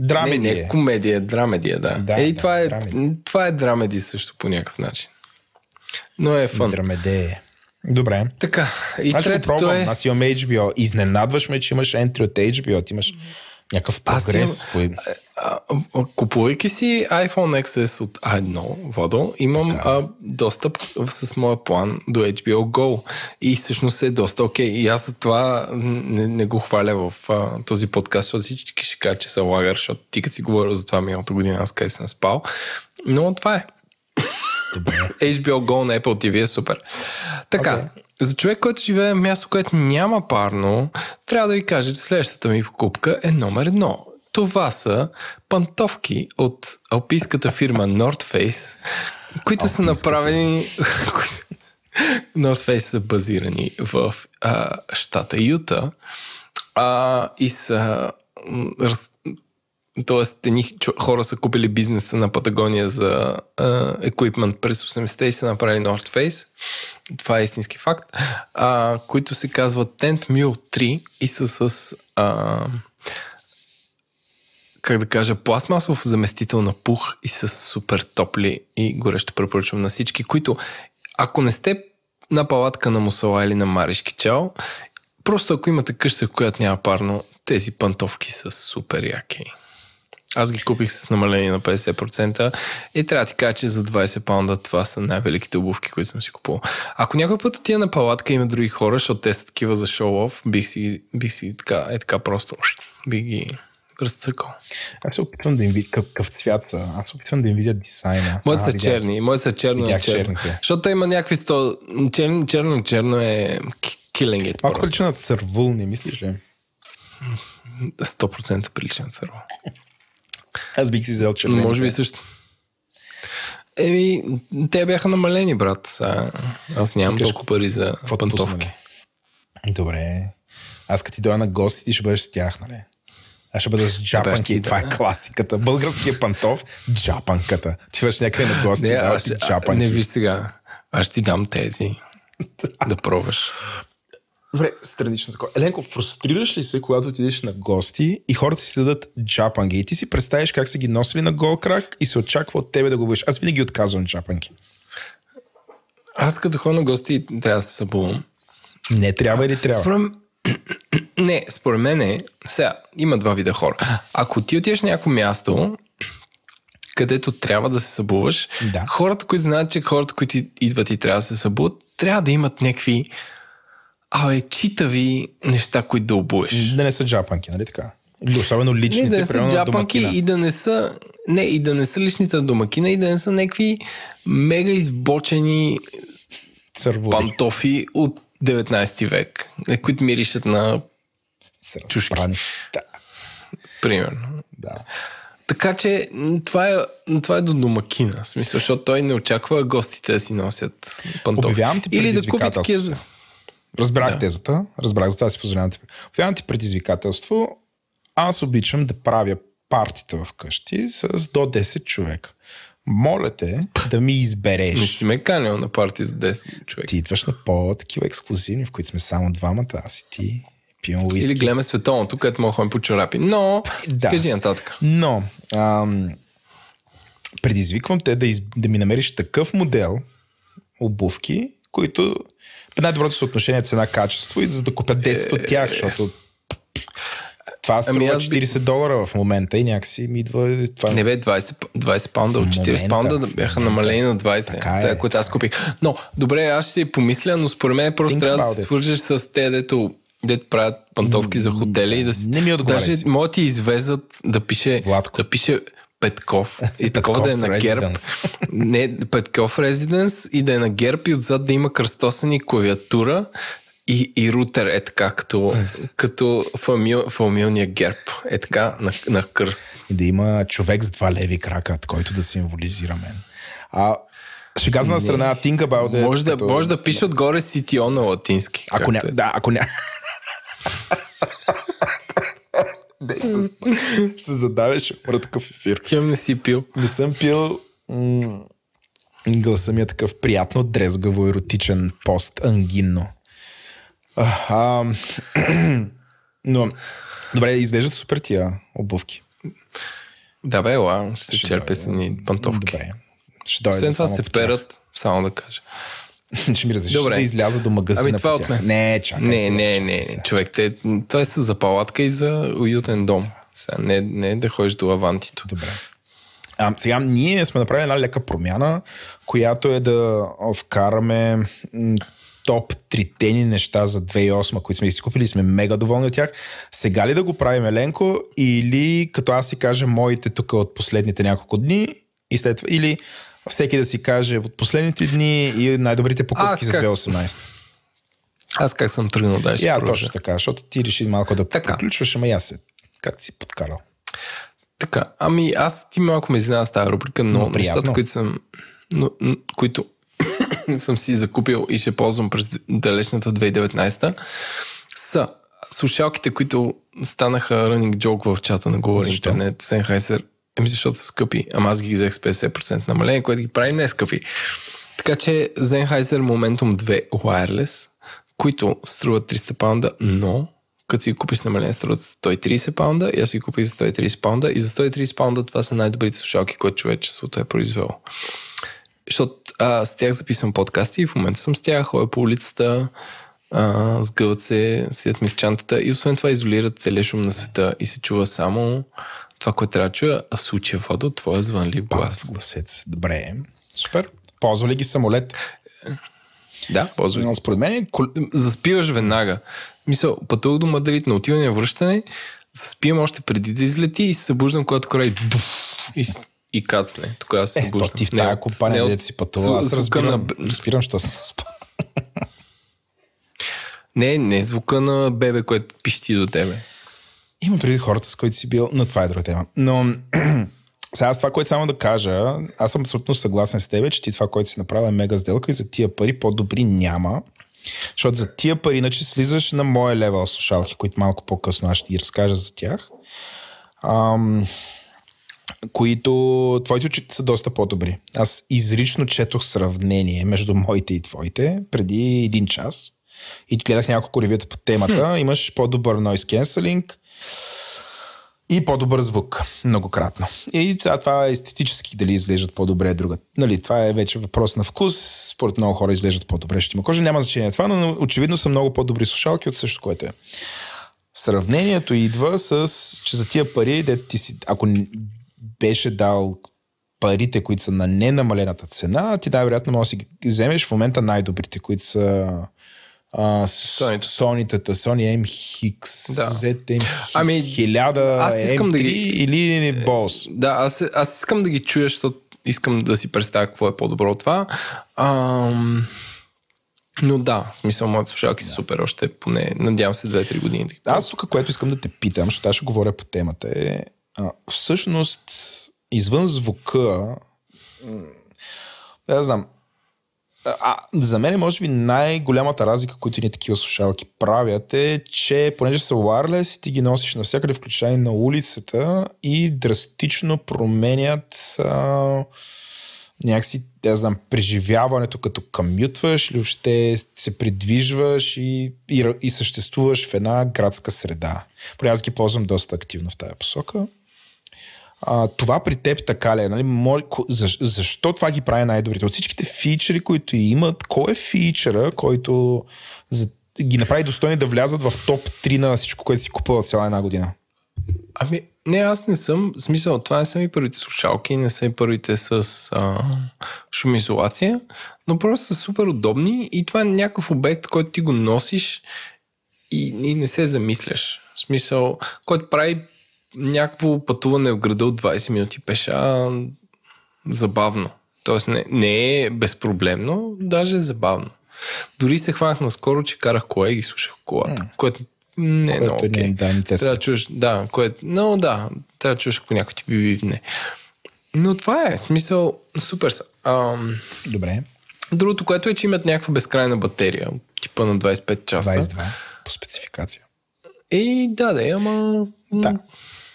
Драмедия. Не, не комедия, драмедия, да. да Ей, това, да, е, драмеди. това е драмеди също по някакъв начин. Но е фън. Драмеде. Добре. Така, и Аз третото е... Аз имам HBO. Изненадваш ме, че имаш ентри от HBO. Ти имаш някакъв прогрес. Имам, а, а, купувайки си iPhone XS от A1, Водо, имам а, достъп с моя план до HBO Go. И всъщност е доста окей. Okay. И аз за това не, не го хваля в а, този подкаст, защото всички ще кажат, че са лагър, защото ти като си говорил за това миналата година, аз къде съм спал. Но това е. Добре. HBO Go на Apple TV е супер. Така, okay. за човек, който живее в място, което няма парно, трябва да ви кажа, че следващата ми покупка е номер едно. Това са пантовки от алпийската фирма North Face, които са направени... North Face са базирани в а, щата Юта а, и са раз, Тоест, едни хора са купили бизнеса на Патагония за еквипмент през 80-те и са направили North Face. Това е истински факт. А, които се казват Tent Mule 3 и са с а, как да кажа, пластмасов заместител на пух и са супер топли и горещо препоръчвам на всички, които ако не сте на палатка на мусала или на Маришки чао, просто ако имате къща, в която няма парно, тези пантовки са супер яки. Аз ги купих с намаление на 50% и трябва да ти кажа, че за 20 паунда това са най-великите обувки, които съм си купувал. Ако някой път отида на палатка има други хора, защото те са такива за шоу-оф, бих си, бих си така, е така просто, бих ги разцъкал. Аз се опитвам да им видя какъв цвят са. Аз се опитвам да им видя дизайна. Моите са черни. Моите са черно на черно. Защото има някакви сто... Черно, черно, черно е killing it. Малко прилича на цървул, не мислиш ли? 100% прилича на цървул. Аз бих си взел червените. Може би също. Еми, те бяха намалени, брат. А, аз нямам Тежко. толкова пари за пантовки. Добре. Аз като ти дойда на гости, ти ще бъдеш с тях, нали? Аз ще бъда с джапанки. Да, това е класиката. Българския пантов, джапанката. Ти бъдеш някъде на гости, да, ти джапанки. Не, виж сега. Аз ще ти дам тези. да пробваш. Добре, странично такова. Еленко, фрустрираш ли се, когато отидеш на гости и хората си дадат джапанги и ти си представиш как са ги носили на гол крак и се очаква от тебе да го бъдеш. Аз винаги отказвам джапанги. Аз като хора на гости трябва да се събувам. Не трябва или трябва? Според... Не, според мен е, сега, има два вида хора. Ако ти отидеш на някакво място, където трябва да се събуваш, да. хората, които знаят, че хората, които идват и трябва да се събудат, трябва да имат някакви Абе, читави неща, които да обуеш. Да не са джапанки, нали така? Или особено личните, не, да не са джапанки и да не са, не, и да не са личните домакина и да не са някакви мега избочени Цървуди. пантофи от 19 век, които миришат на чушки. Да. Примерно. Да. Така че това е, това е до домакина, в смисъл, защото той не очаква гостите да си носят пантофи. Обявявам ти Или да купи такива Разбрах да. тезата, разбрах, за това си позволявам. Обявявам ти предизвикателство. Аз обичам да правя партита вкъщи с до 10 човека. Моля те да ми избереш. Не си ме канил на парти с 10 човека. Ти идваш на по-такива ексклюзивни, в които сме само двамата, аз и ти. пием уиски. Или гледаме световното, където мога ходим по чорапи. Но, Да. кажи нататък. Но, ам, предизвиквам те да, из, да ми намериш такъв модел обувки, които най-доброто съотношение цена-качество и за да купя 10 от тях, защото това струва Ами аз би- 40 долара в момента и някакси ми идва това. Не бе, 20, 20 паунда от 40 момента, паунда в бяха намалени на 20. Така е. Това, което аз купих. Но, добре, аз ще си помисля, но според мен просто Think трябва да се свържеш с те, дето, дето правят пантовки за хотели и да си... Не ми отговаряй Даже могат ти извезат да пише, Владко. да пише Петков и такова да е на герб. Не, Петков Резиденс и да е на герб и отзад да има кръстосани клавиатура и, и рутер е така, като, като фамил, фамилния герб. Е така на, на кръст. И да има човек с два леви крака, който да символизира мен. А шегата на страна, think about it. Може да, като- може да пише отгоре CTO на латински. Ако ня... е. Да, ако ня... Дей се, ще се задавиш, ще умра такъв ефир. Хем не си пил. Не съм пил м- гласа ми е такъв приятно дрезгаво еротичен пост ангинно. А, а, но, добре, изглеждат супер тия обувки. Да бе, ела, ще се Ще черпе с дойде. едни пантовки. Добре. Ще дойде Освен това се перат, само да кажа. ще ми разрешиш Добре. да изляза до магазина Ами това по от мен. Не, чакай Не, сега, не, чакай не, сега. не, човек, те, това е за палатка и за уютен дом. Сега, не, не да ходиш до авантито. Добре. А, сега ние сме направили една лека промяна, която е да вкараме топ трите ни неща за 2008, които сме си купили сме мега доволни от тях. Сега ли да го правим, Еленко, или като аз си кажа моите тук от последните няколко дни и след това, или всеки да си каже от последните дни и най-добрите покупки за как? 2018. Аз как съм тръгнал да ще Я, точно така, защото ти реши малко да Така. приключваш, ама аз се. Как си подкарал? Така, ами аз ти малко ме изненада с тази рубрика, но, Но нещата, които съм, но, които съм си закупил и ще ползвам през далечната 2019 са слушалките, които станаха running joke в чата на Говори Защо? Интернет, Sennheiser, еми защото са скъпи, ама аз ги взех с 50% намаление, което ги прави не скъпи. Така че Sennheiser Momentum 2 Wireless, които струват 300 паунда, но като си купиш намаление струват 130 паунда и аз си купих за 130 паунда и за 130 паунда това са най-добрите слушалки, които човечеството е произвело. Защото а, с тях записвам подкасти и в момента съм с тях, ходя по улицата, а, сгъват се, седят ми в чантата и освен това изолират целия шум на света и се чува само това, което трябва да чуя, а в случая Водо, твоя звънлив глас. Гласец. Добре. Супер. Ползва ли ги самолет? Да, ползвай. Но според мен кол- заспиваш веднага. Мисъл, пътувах до Мадрид на отиване и връщане, заспивам още преди да излети и се събуждам, когато край дуф, и, и кацне. Тогава се Е, събуждам. то ти в тази компания, дете си пътува, аз разбирам, На... разбирам, що се спа. Не, не звука на бебе, което пищи до тебе. Има преди хората, с които си бил, но това е друга тема. Но сега аз това, което само да кажа, аз съм абсолютно съгласен с теб, че ти това, което си направил е мега сделка и за тия пари по-добри няма. Защото за тия пари, иначе слизаш на моя левел слушалки, които малко по-късно аз ще ти разкажа за тях. Ам, които твоите очи са доста по-добри. Аз изрично четох сравнение между моите и твоите преди един час и гледах няколко ревюта по темата. Имаш по-добър noise cancelling и по-добър звук, многократно. И сега това естетически дали изглеждат по-добре е друга. Нали, това е вече въпрос на вкус. Според много хора изглеждат по-добре, ще има кожа. Няма значение това, но очевидно са много по-добри слушалки от същото, което е. Сравнението идва с, че за тия пари, де ти си, ако беше дал парите, които са на ненамалената цена, ти най-вероятно може да си ги вземеш в момента най-добрите, които са а, Sony-та. Sony-тата, Sony MX, Да. ZM Ами, 1000, аз искам M3 да ги- или Boss. Да, аз, аз искам да ги чуя, защото искам да си представя какво е по-добро от това. Ам... Но да, в смисъл, моите слушалки са супер, още поне, надявам се 2-3 години. да Аз тук, което искам да те питам, защото аз ще говоря по темата, е а, всъщност извън звука, да знам, а, за мен може би най-голямата разлика, които ни такива слушалки правят е, че понеже са wireless, ти ги носиш навсякъде, включая и на улицата и драстично променят а, някакси, да знам, преживяването като камютваш или въобще се придвижваш и, и, и съществуваш в една градска среда. При аз ги ползвам доста активно в тази посока. А, това при теб така ли е? Нали? Защо това ги прави най-добрите? От всичките фичери, които имат, кой е фичера, който ги направи достойни да влязат в топ 3 на всичко, което си купува цяла една година? Ами, не, аз не съм. В смисъл, това не са и първите слушалки, не са и първите с а, шумоизолация, но просто са супер удобни и това е някакъв обект, който ти го носиш и, и не се замисляш. В смисъл, който прави някакво пътуване в града от 20 минути пеша забавно. Тоест не, не е безпроблемно, даже е забавно. Дори се хванах наскоро, че карах кола и ги слушах колата, mm. което не е много окей. Не те трябва да чуеш, да, което, но да, трябва да чуеш, ако някой ти би не. Но това е, смисъл, супер са. Ам, Добре. Другото, което е, че имат някаква безкрайна батерия, типа на 25 часа. 22, по спецификация. И да, да, ама... Да.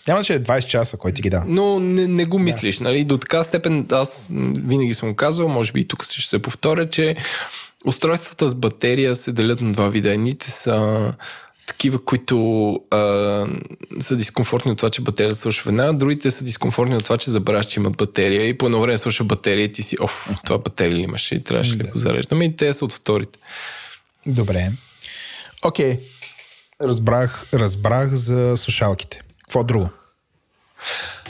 Няма че е 20 часа, кой ти ги дава. Но не, не го мислиш, да. нали? До така степен аз винаги съм казвал, може би и тук ще се повторя, че устройствата с батерия се делят на два вида. Едните са такива, които а, са дискомфортни от това, че батерията свършва веднага, другите са дискомфортни от това, че забравяш, че имат батерия и по едно време свършва батерия и ти си, оф, това батерия ли имаше и трябваше да го зареждаме и те са от вторите. Добре. Окей. Okay. Разбрах, разбрах за слушалките. Какво друго?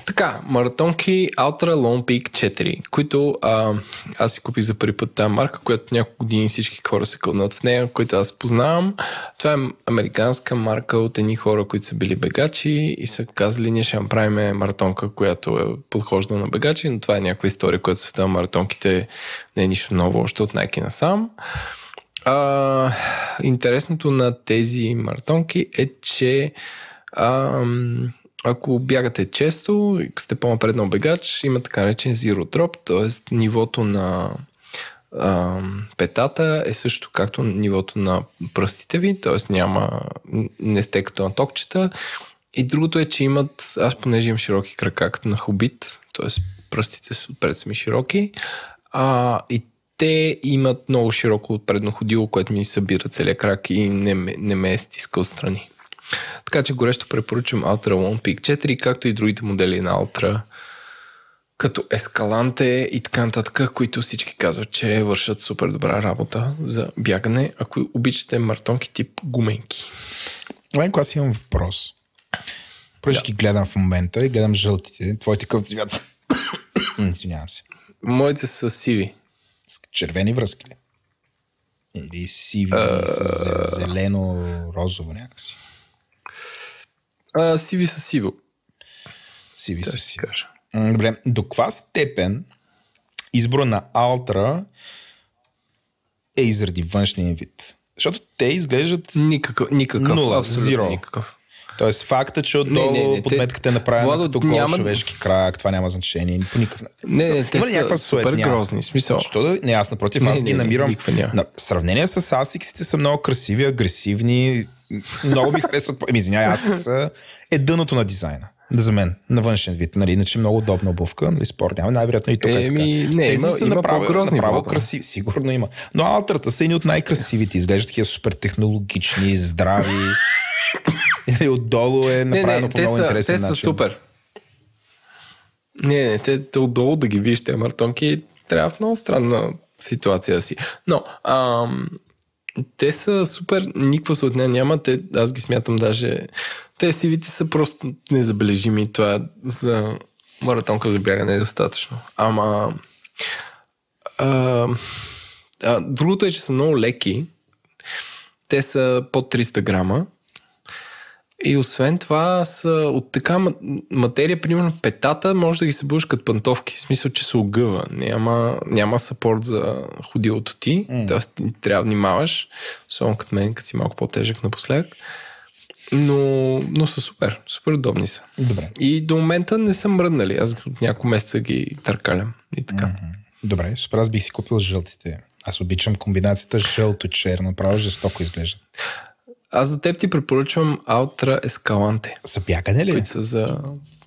Така, маратонки Ultra Long Peak 4, които а, аз си купих за първи път тази марка, която няколко години всички хора се кълнат в нея, които аз познавам. Това е американска марка от едни хора, които са били бегачи и са казали, ние ще направим маратонка, която е подхожда на бегачи, но това е някаква история, която в маратонките не е нищо ново, още от Nike насам. А, интересното на тези маратонки е, че а, ако бягате често, сте по-напреднал бегач, има така наречен zero drop, т.е. нивото на а, петата е също както нивото на пръстите ви, т.е. няма, не сте като на токчета. И другото е, че имат, аз понеже имам широки крака, като на хобит, т.е. пръстите са отпред са ми широки, а, и те имат много широко отпредно ходило, което ми събира целият крак и не, не ме е стискал страни. Така че горещо препоръчвам Ultra One Peak 4, както и другите модели на Ultra, като Escalante и така нататък, които всички казват, че вършат супер добра работа за бягане, ако обичате мартонки тип гуменки. Ленко, аз имам въпрос. Просто да. ги гледам в момента и гледам жълтите. Твоите къв цвят? Извинявам се. Моите са сиви. С червени връзки ли? Или сиви uh... с зелено-розово някакси? А, сиви са сиво. Сиви са сиво. Добре, до каква степен избора на Алтра е и заради външния вид? Защото те изглеждат никакъв, никакъв нула, zero. никакъв. Тоест факта, че отдолу не, не, не, подметката е направена Владо, като гол няма... човешки крак, това няма значение. По никакъв Не, не, те са супер няма. грозни. Смисъл. Защо да? Не, аз напротив, не, аз ги не, намирам. На сравнение с Асиксите са много красиви, агресивни, много ми харесват. Еми, извинявай, аз е дъното на дизайна. За мен, на външен вид. Нали, иначе много удобна обувка, нали, спор няма. Най-вероятно и тук е, така. Не, Тези има, са има направо, направо красиви. Сигурно има. Но алтрата са едни от най-красивите. Изглеждат такива супер технологични, здрави. Или отдолу е направено не, не, по много са, интересен те начин. Те са супер. Не, не, те, те отдолу да ги видиш, те мартонки, трябва в много странна ситуация си. Но, ам, те са супер, никаква сотня няма, те, аз ги смятам даже, те сивите са просто незабележими, това за маратонка за бягане е достатъчно. Ама, а, а, другото е, че са много леки, те са под 300 грама, и освен това, са от така материя, примерно петата, може да ги се бъдеш като пантовки. В смисъл, че се огъва. Няма, няма сапорт за ходилото ти. Mm. Тоест, трябва да внимаваш. Особено като мен, като си малко по-тежък напоследък. Но, но са супер. Супер удобни са. Добре. И до момента не са мръднали. Аз от няколко месеца ги търкалям. И така. Mm-hmm. Добре, супер. Аз бих си купил жълтите. Аз обичам комбинацията жълто-черно. Право жестоко изглежда. Аз за теб ти препоръчвам Ultra Escalante, Са бягане ли? които са за,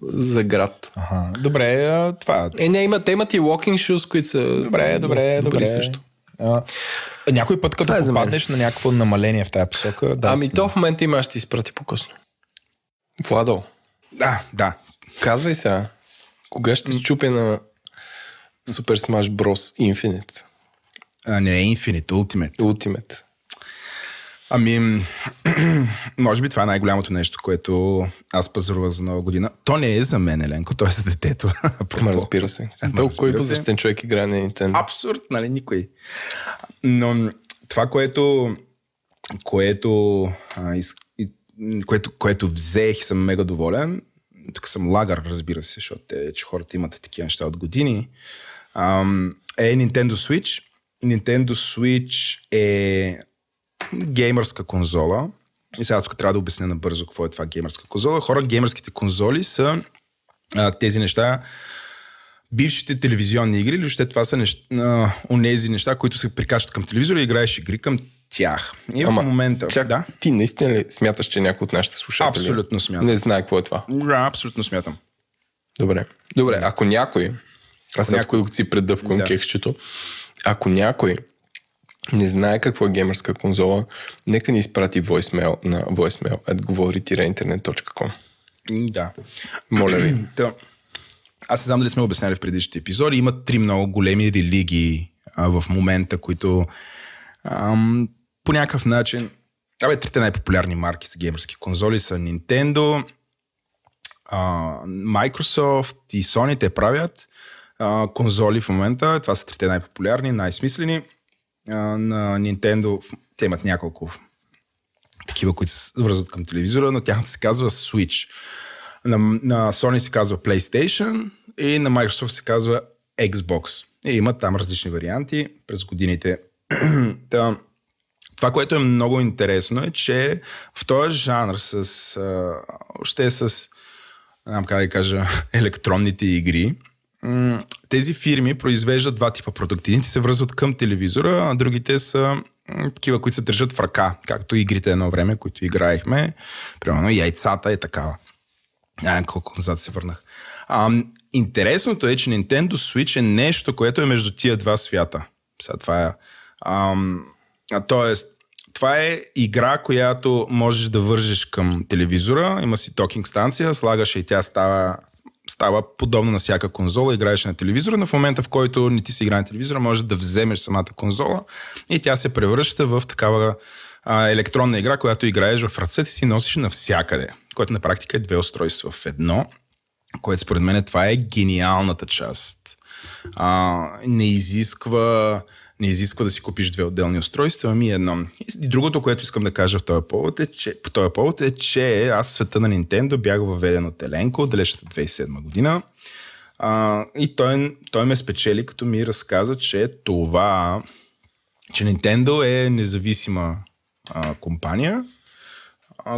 за град. Ага. Добре, а, това. Е, не, има, те имат и walking shoes, които са Добре, добре, добре. също. А, някой път, като е за попаднеш на някакво намаление в тази посока, да. ами си- то в момента има, ще ти изпрати по-късно. Владо, Да, да. казвай сега, кога ще чупя на Super Smash Bros. Infinite, А, не Infinite, Ultimate. Ultimate. Ами, може би това е най-голямото нещо, което аз пазарувах за нова година. То не е за мен, Еленко, то е за детето. Ама разбира се. Толкова кой се. възрастен човек играе на Nintendo. Абсурд, нали, никой. Но това, което, което, а, из, и, което, което взех и съм мега доволен, тук съм лагър, разбира се, защото те, че хората имат такива неща от години, ам, е Nintendo Switch. Nintendo Switch е геймърска конзола. И сега тук трябва да обясня набързо какво е това геймърска конзола. Хора, геймърските конзоли са а, тези неща, бившите телевизионни игри, или въобще това са неща, а, онези неща, които се прикачат към телевизора и играеш игри към тях. И в момента... чак, да, ти наистина ли смяташ, че някой от нашите слушатели Абсолютно смятам. не знае какво е това? да, абсолютно смятам. Добре. Добре, ако някой, аз сега някой- си предъвквам Да. кексчето, ако някой не знае какво е геймърска конзола, нека ни изпрати voicemail на voicemail at говори-интернет.com. Да. Моля ви. Та, аз не знам дали сме обясняли в предишните епизоди. Има три много големи религии а, в момента, които ам, по някакъв начин... Абе, трите най-популярни марки за геймърски конзоли са Nintendo, а, Microsoft и Sony. Те правят а, конзоли в момента. Това са трите най-популярни, най-смислени. На Nintendo те имат няколко такива, които се връзват към телевизора, но тяхната се казва Switch. На, на Sony се казва PlayStation и на Microsoft се казва Xbox. И имат там различни варианти през годините. Та, това, което е много интересно е, че в този жанр с, а, още с, не знам как да кажа, електронните игри, тези фирми произвеждат два типа продукти. Едните се връзват към телевизора, а другите са такива, които се държат в ръка, както игрите едно време, които играехме. Примерно яйцата е такава. А, колко назад се върнах. А, интересното е, че Nintendo Switch е нещо, което е между тия два свята. Сега това е... Ам, а, тоест, това е игра, която можеш да вържеш към телевизора, има си токинг станция, слагаш и тя става, става подобно на всяка конзола, играеш на телевизора, но в момента в който не ти се играе на телевизора, можеш да вземеш самата конзола и тя се превръща в такава а, електронна игра, която играеш в ръцете си и носиш навсякъде, което на практика е две устройства в едно, което според мен това е гениалната част. А, не изисква не изисква да си купиш две отделни устройства, ами едно. И другото, което искам да кажа в този повод е, че, по този повод е, че аз света на Nintendo бях въведен от Еленко от далечната 2007 година. А, и той, той ме спечели, като ми разказа, че това, че Nintendo е независима а, компания,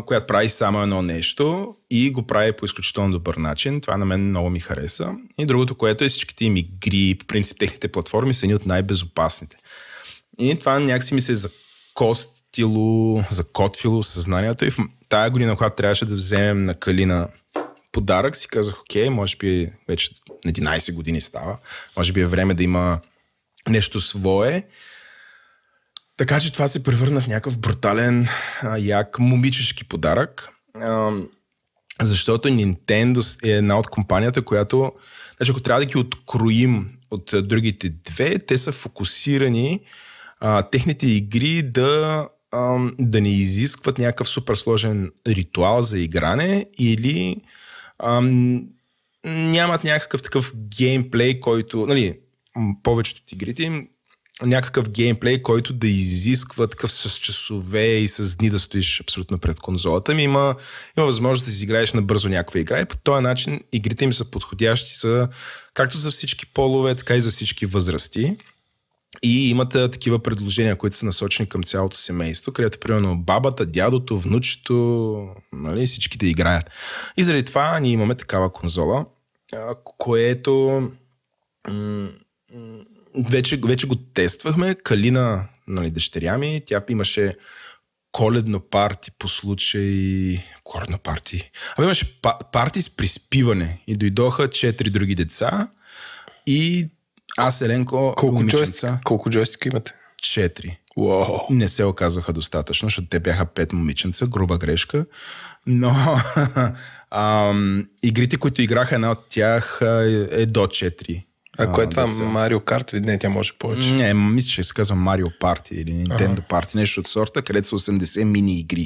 която прави само едно нещо и го прави по изключително добър начин. Това на мен много ми хареса. И другото, което е всичките им игри, по принцип техните платформи са едни от най-безопасните. И това някакси ми се закостило, закотвило съзнанието. И в тая година, когато трябваше да вземем на Калина подарък, си казах, окей, може би вече на 11 години става, може би е време да има нещо свое. Така че това се превърна в някакъв брутален, а, як момичешки подарък. А, защото Nintendo е една от компанията, която, значи ако трябва да ги откроим от другите две, те са фокусирани а, техните игри да, а, да не изискват някакъв супер сложен ритуал за игране или а, нямат някакъв такъв геймплей, който, нали, повечето от игрите им някакъв геймплей, който да изисква такъв с часове и с дни да стоиш абсолютно пред конзолата. Ми има, има възможност да си играеш на бързо някаква игра и по този начин игрите им са подходящи за както за всички полове, така и за всички възрасти. И имат такива предложения, които са насочени към цялото семейство, където примерно бабата, дядото, внучето, нали, всички да играят. И заради това ние имаме такава конзола, което вече, вече го тествахме. Калина, нали, дъщеря ми, тя имаше коледно парти по случай... Коледно парти. Абе имаше па- парти с приспиване и дойдоха четири други деца и аз, Еленко, Колко, джойстика, колко джойстика имате? четири. Уау. Не се оказаха достатъчно, защото те бяха пет момиченца, груба грешка. Но ам, игрите, които играха, една от тях е до 4. А кое е това? деца. Марио Карт? Не, тя може повече. Не, мисля, че се казва Mario Party или Nintendo Party, нещо от сорта, където са 80 мини игри.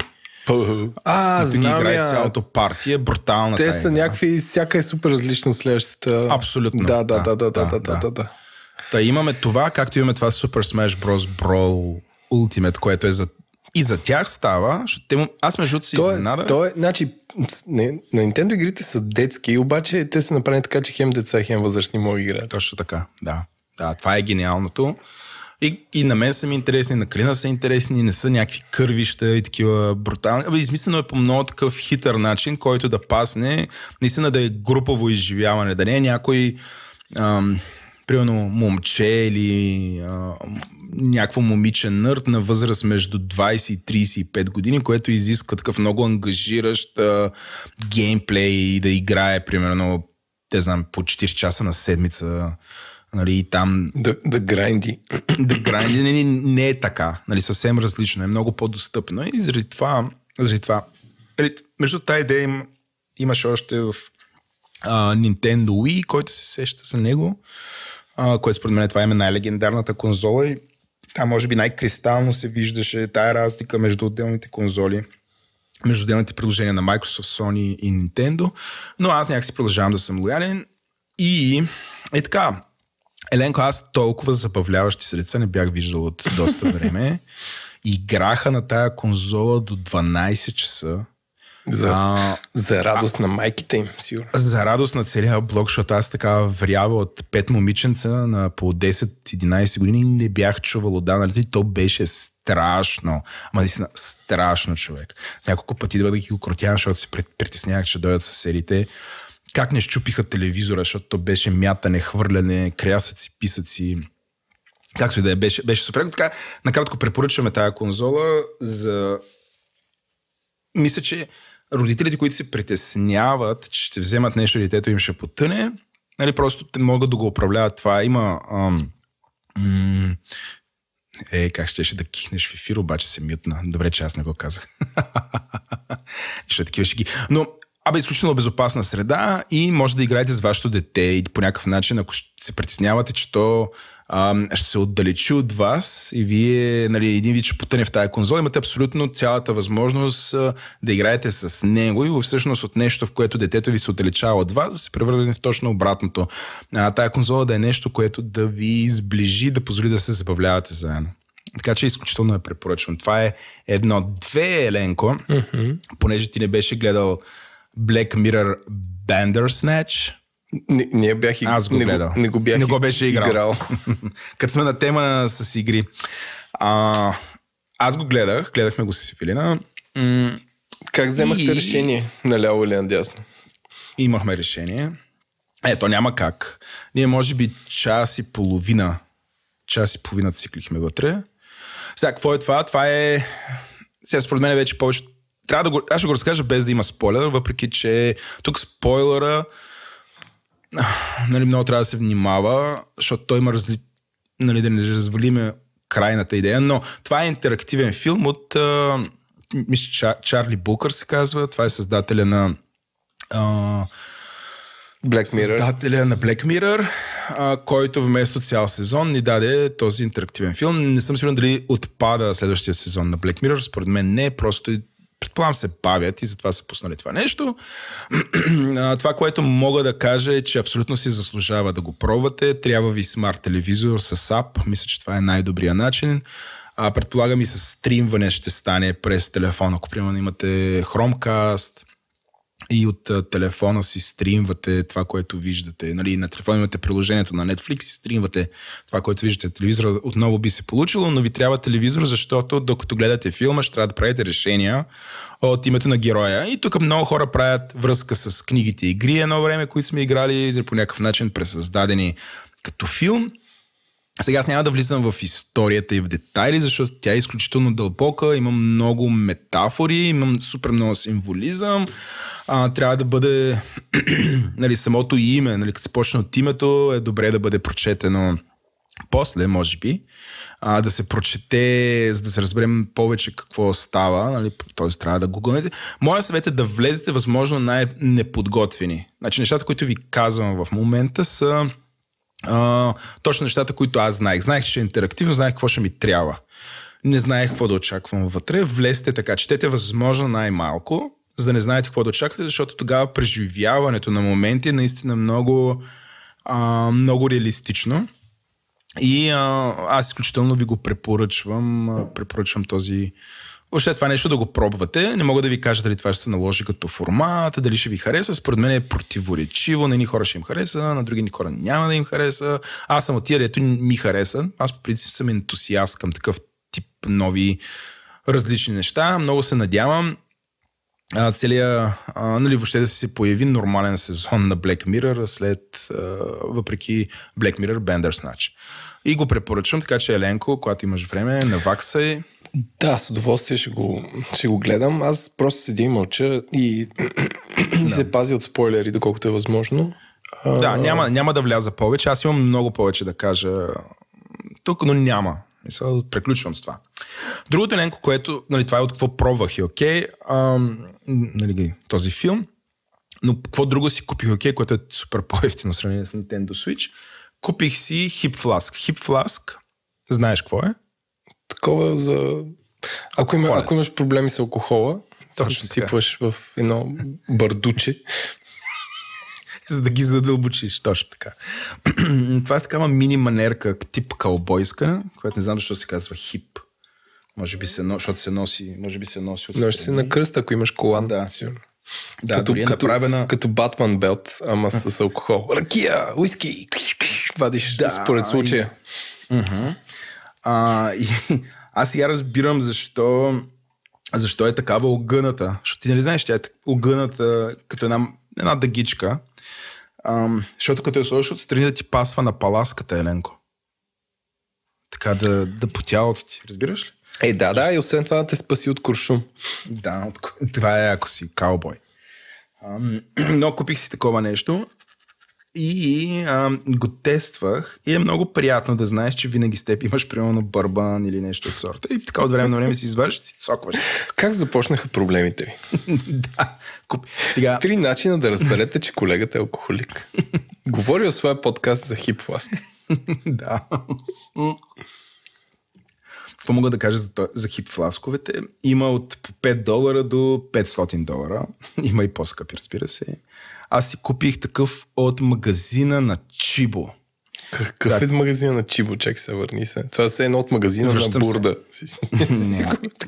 А, Като знам играе я. цялото парти, е брутална Те са някакви, всяка е супер различна следващата. Абсолютно. Да, да, да, Да, да, да, да. да, да. Та имаме това, както имаме това Super Smash Bros. Brawl Ultimate, което е за... И за тях става, защото те, му- аз между другото се изненада. то е, значи, не, на Nintendo игрите са детски, обаче те са направени така, че хем деца, хем възрастни могат играят. Точно така, да. да. Това е гениалното. И, и на мен са ми интересни, на Клина са интересни, не са някакви кървища и такива брутални. Абе, измислено е по много такъв хитър начин, който да пасне, наистина да е групово изживяване, да не е някой ам, примерно момче или а, някакво момиче нърд на възраст между 20 и 35 години, което изисква такъв много ангажиращ а, геймплей и да играе примерно, те знам, по 4 часа на седмица нали, и там Да, да грайнди. да гранди не, не е така, нали, съвсем различно, е много по-достъпно и заради това, заради това нали, между тази идея им, имаше още в а, Nintendo Wii, който се сеща за него, а, който според мен това е най-легендарната конзола и там може би най-кристално се виждаше тая разлика между отделните конзоли между отделните приложения на Microsoft, Sony и Nintendo, но аз някакси продължавам да съм лоялен и е така, Еленко, аз толкова забавляващи се деца не бях виждал от доста време. Играха на тая конзола до 12 часа. За, А, за радост на майките им, сигурно. за радост на целия блок, защото аз така врява от пет момиченца на по 10-11 години не бях чувал от Даналите и то беше страшно. Ама наистина страшно човек. С няколко пъти да ги го крутявам, защото се притеснявах, че дойдат съседите. Как не щупиха телевизора, защото то беше мятане, хвърляне, крясъци, писъци. Както и да е, беше, беше супер. Така, накратко препоръчваме тази конзола за мисля, че родителите, които се притесняват, че ще вземат нещо детето им ще потъне, нали, просто те могат да го управляват това. Има ам, м- е, как щеше да кихнеш в ефир, обаче се мютна. Добре, че аз не го казах. Ще такива ще ги. Но Абе, изключително безопасна среда и може да играете с вашето дете и по някакъв начин, ако се притеснявате, че то ам, ще се отдалечи от вас и вие, нали, един вид ще потъне в тази конзола, имате абсолютно цялата възможност а, да играете с него и всъщност от нещо, в което детето ви се отдалечава от вас, да се превърне в точно обратното. А, тая конзола да е нещо, което да ви сближи, да позволи да се забавлявате заедно. Така че изключително я препоръчвам. Това е едно. Две, Еленко, mm-hmm. понеже ти не беше гледал Black Mirror Bandersnatch. Не, не бях и, Аз го не, гледал. Го, не го бях Не го беше играл. играл. Като сме на тема с игри. А, аз го гледах, гледахме го с Филина. М- Как вземахте И- решение? Наляво или надясно? имахме решение. Ето, няма как. Ние може би час и половина, час и половина циклихме вътре. Сега, какво е това? Това е... Сега, според мен вече повече... Трябва да го... Аз ще го разкажа без да има спойлер, въпреки че тук спойлера нали, много трябва да се внимава, защото той има разли... нали, да не развалиме крайната идея, но това е интерактивен филм от а, мисля, Чар... Чарли Букър се казва, това е създателя на а, Black Mirror. създателя на Black Mirror, а, който вместо цял сезон ни даде този интерактивен филм. Не съм сигурен дали отпада следващия сезон на Black Mirror. Според мен не, просто предполагам се бавят и затова са пуснали това нещо. Това, което мога да кажа е, че абсолютно си заслужава да го пробвате. Трябва ви смарт телевизор с ап. Мисля, че това е най-добрия начин. А, предполагам и с стримване ще стане през телефон. Ако примерно имате Chromecast, и от телефона си стримвате това, което виждате. Нали, на телефона имате приложението на Netflix и стримвате това, което виждате. Телевизора отново би се получило, но ви трябва телевизор, защото докато гледате филма, ще трябва да правите решения от името на героя. И тук много хора правят връзка с книгите игри едно време, които сме играли по някакъв начин пресъздадени като филм. Сега аз няма да влизам в историята и в детайли, защото тя е изключително дълбока, има много метафори, имам супер много символизъм. А, трябва да бъде нали, самото име, нали, като се почне от името, е добре да бъде прочетено после, може би, а, да се прочете, за да се разберем повече какво става, нали, т.е. трябва да гугълнете. Моя съвет е да влезете възможно най-неподготвени. Значи нещата, които ви казвам в момента са точно нещата, които аз знаех. Знаех, че е интерактивно, знаех какво ще ми трябва. Не знаех какво да очаквам вътре. Влезте така, четете възможно най-малко, за да не знаете какво да очаквате, защото тогава преживяването на моменти е наистина много, а, много реалистично. И а, аз изключително ви го препоръчвам. Препоръчвам този Въобще това нещо да го пробвате. Не мога да ви кажа дали това ще се наложи като формат, дали ще ви хареса. Според мен е противоречиво. На едни хора ще им хареса, на други хора няма да им хареса. Аз съм от тия, ето ми хареса. Аз по принцип съм ентусиаст към такъв тип нови различни неща. Много се надявам целият, нали, въобще да се появи нормален сезон на Black Mirror след, въпреки Black Mirror Bandersnatch. И го препоръчвам, така че Еленко, когато имаш време, наваксай. Да, с удоволствие ще го, ще го гледам. Аз просто седя и мълча и, да. се пази от спойлери, доколкото е възможно. Да, няма, няма да вляза повече. Аз имам много повече да кажа тук, но няма. Мисля, преключвам с това. Другото Еленко, което, нали, това е от какво пробвах и окей, ам, нали, този филм, но какво друго си купих окей, което е супер по-ефтино сравнение с Nintendo Switch. Купих си Hip Flask. Hip Flask, знаеш какво е? Такова за... Ако, има, ако имаш проблеми с алкохола, точно сипваш в едно бардуче. за да ги задълбочиш, точно така. Това е такава мини манерка, тип калбойска, която не знам защо се казва хип. Може би се, защото се носи, може би се носи от Носи се на кръст, ако имаш колан. Да, сигурно. Да, като, е направена... като Батман белт, ама с алкохол. Ракия, уиски, вадиш да, според случая. И... Uh-huh. А, и, аз сега разбирам защо, защо е такава огъната. Защото ти нали знаеш, тя е огъната като една, една дъгичка. Ам, защото като я сложиш отстрани да ти пасва на паласката, Еленко. Така да, да по тялото ти, разбираш ли? Е, да, да, и освен това да те спаси от куршум. Да, от, това е ако си каубой. Ам, но купих си такова нещо и а, го тествах и е много приятно да знаеш, че винаги с теб имаш примерно бърбан или нещо от сорта. И така от време на време си изваждаш си цокваш. Как започнаха проблемите ви? да. Куп... Сега... Три начина да разберете, че колегата е алкохолик. Говори о своя подкаст за хип да. Какво мога да кажа за, за хип фласковете? Има от 5 долара до 500 долара. Има и по-скъпи, разбира се. Аз си купих такъв от магазина на Чибо. Какъв е магазина на Чибо? Чак се върни се. Това е едно от магазина Връщам на Бурда.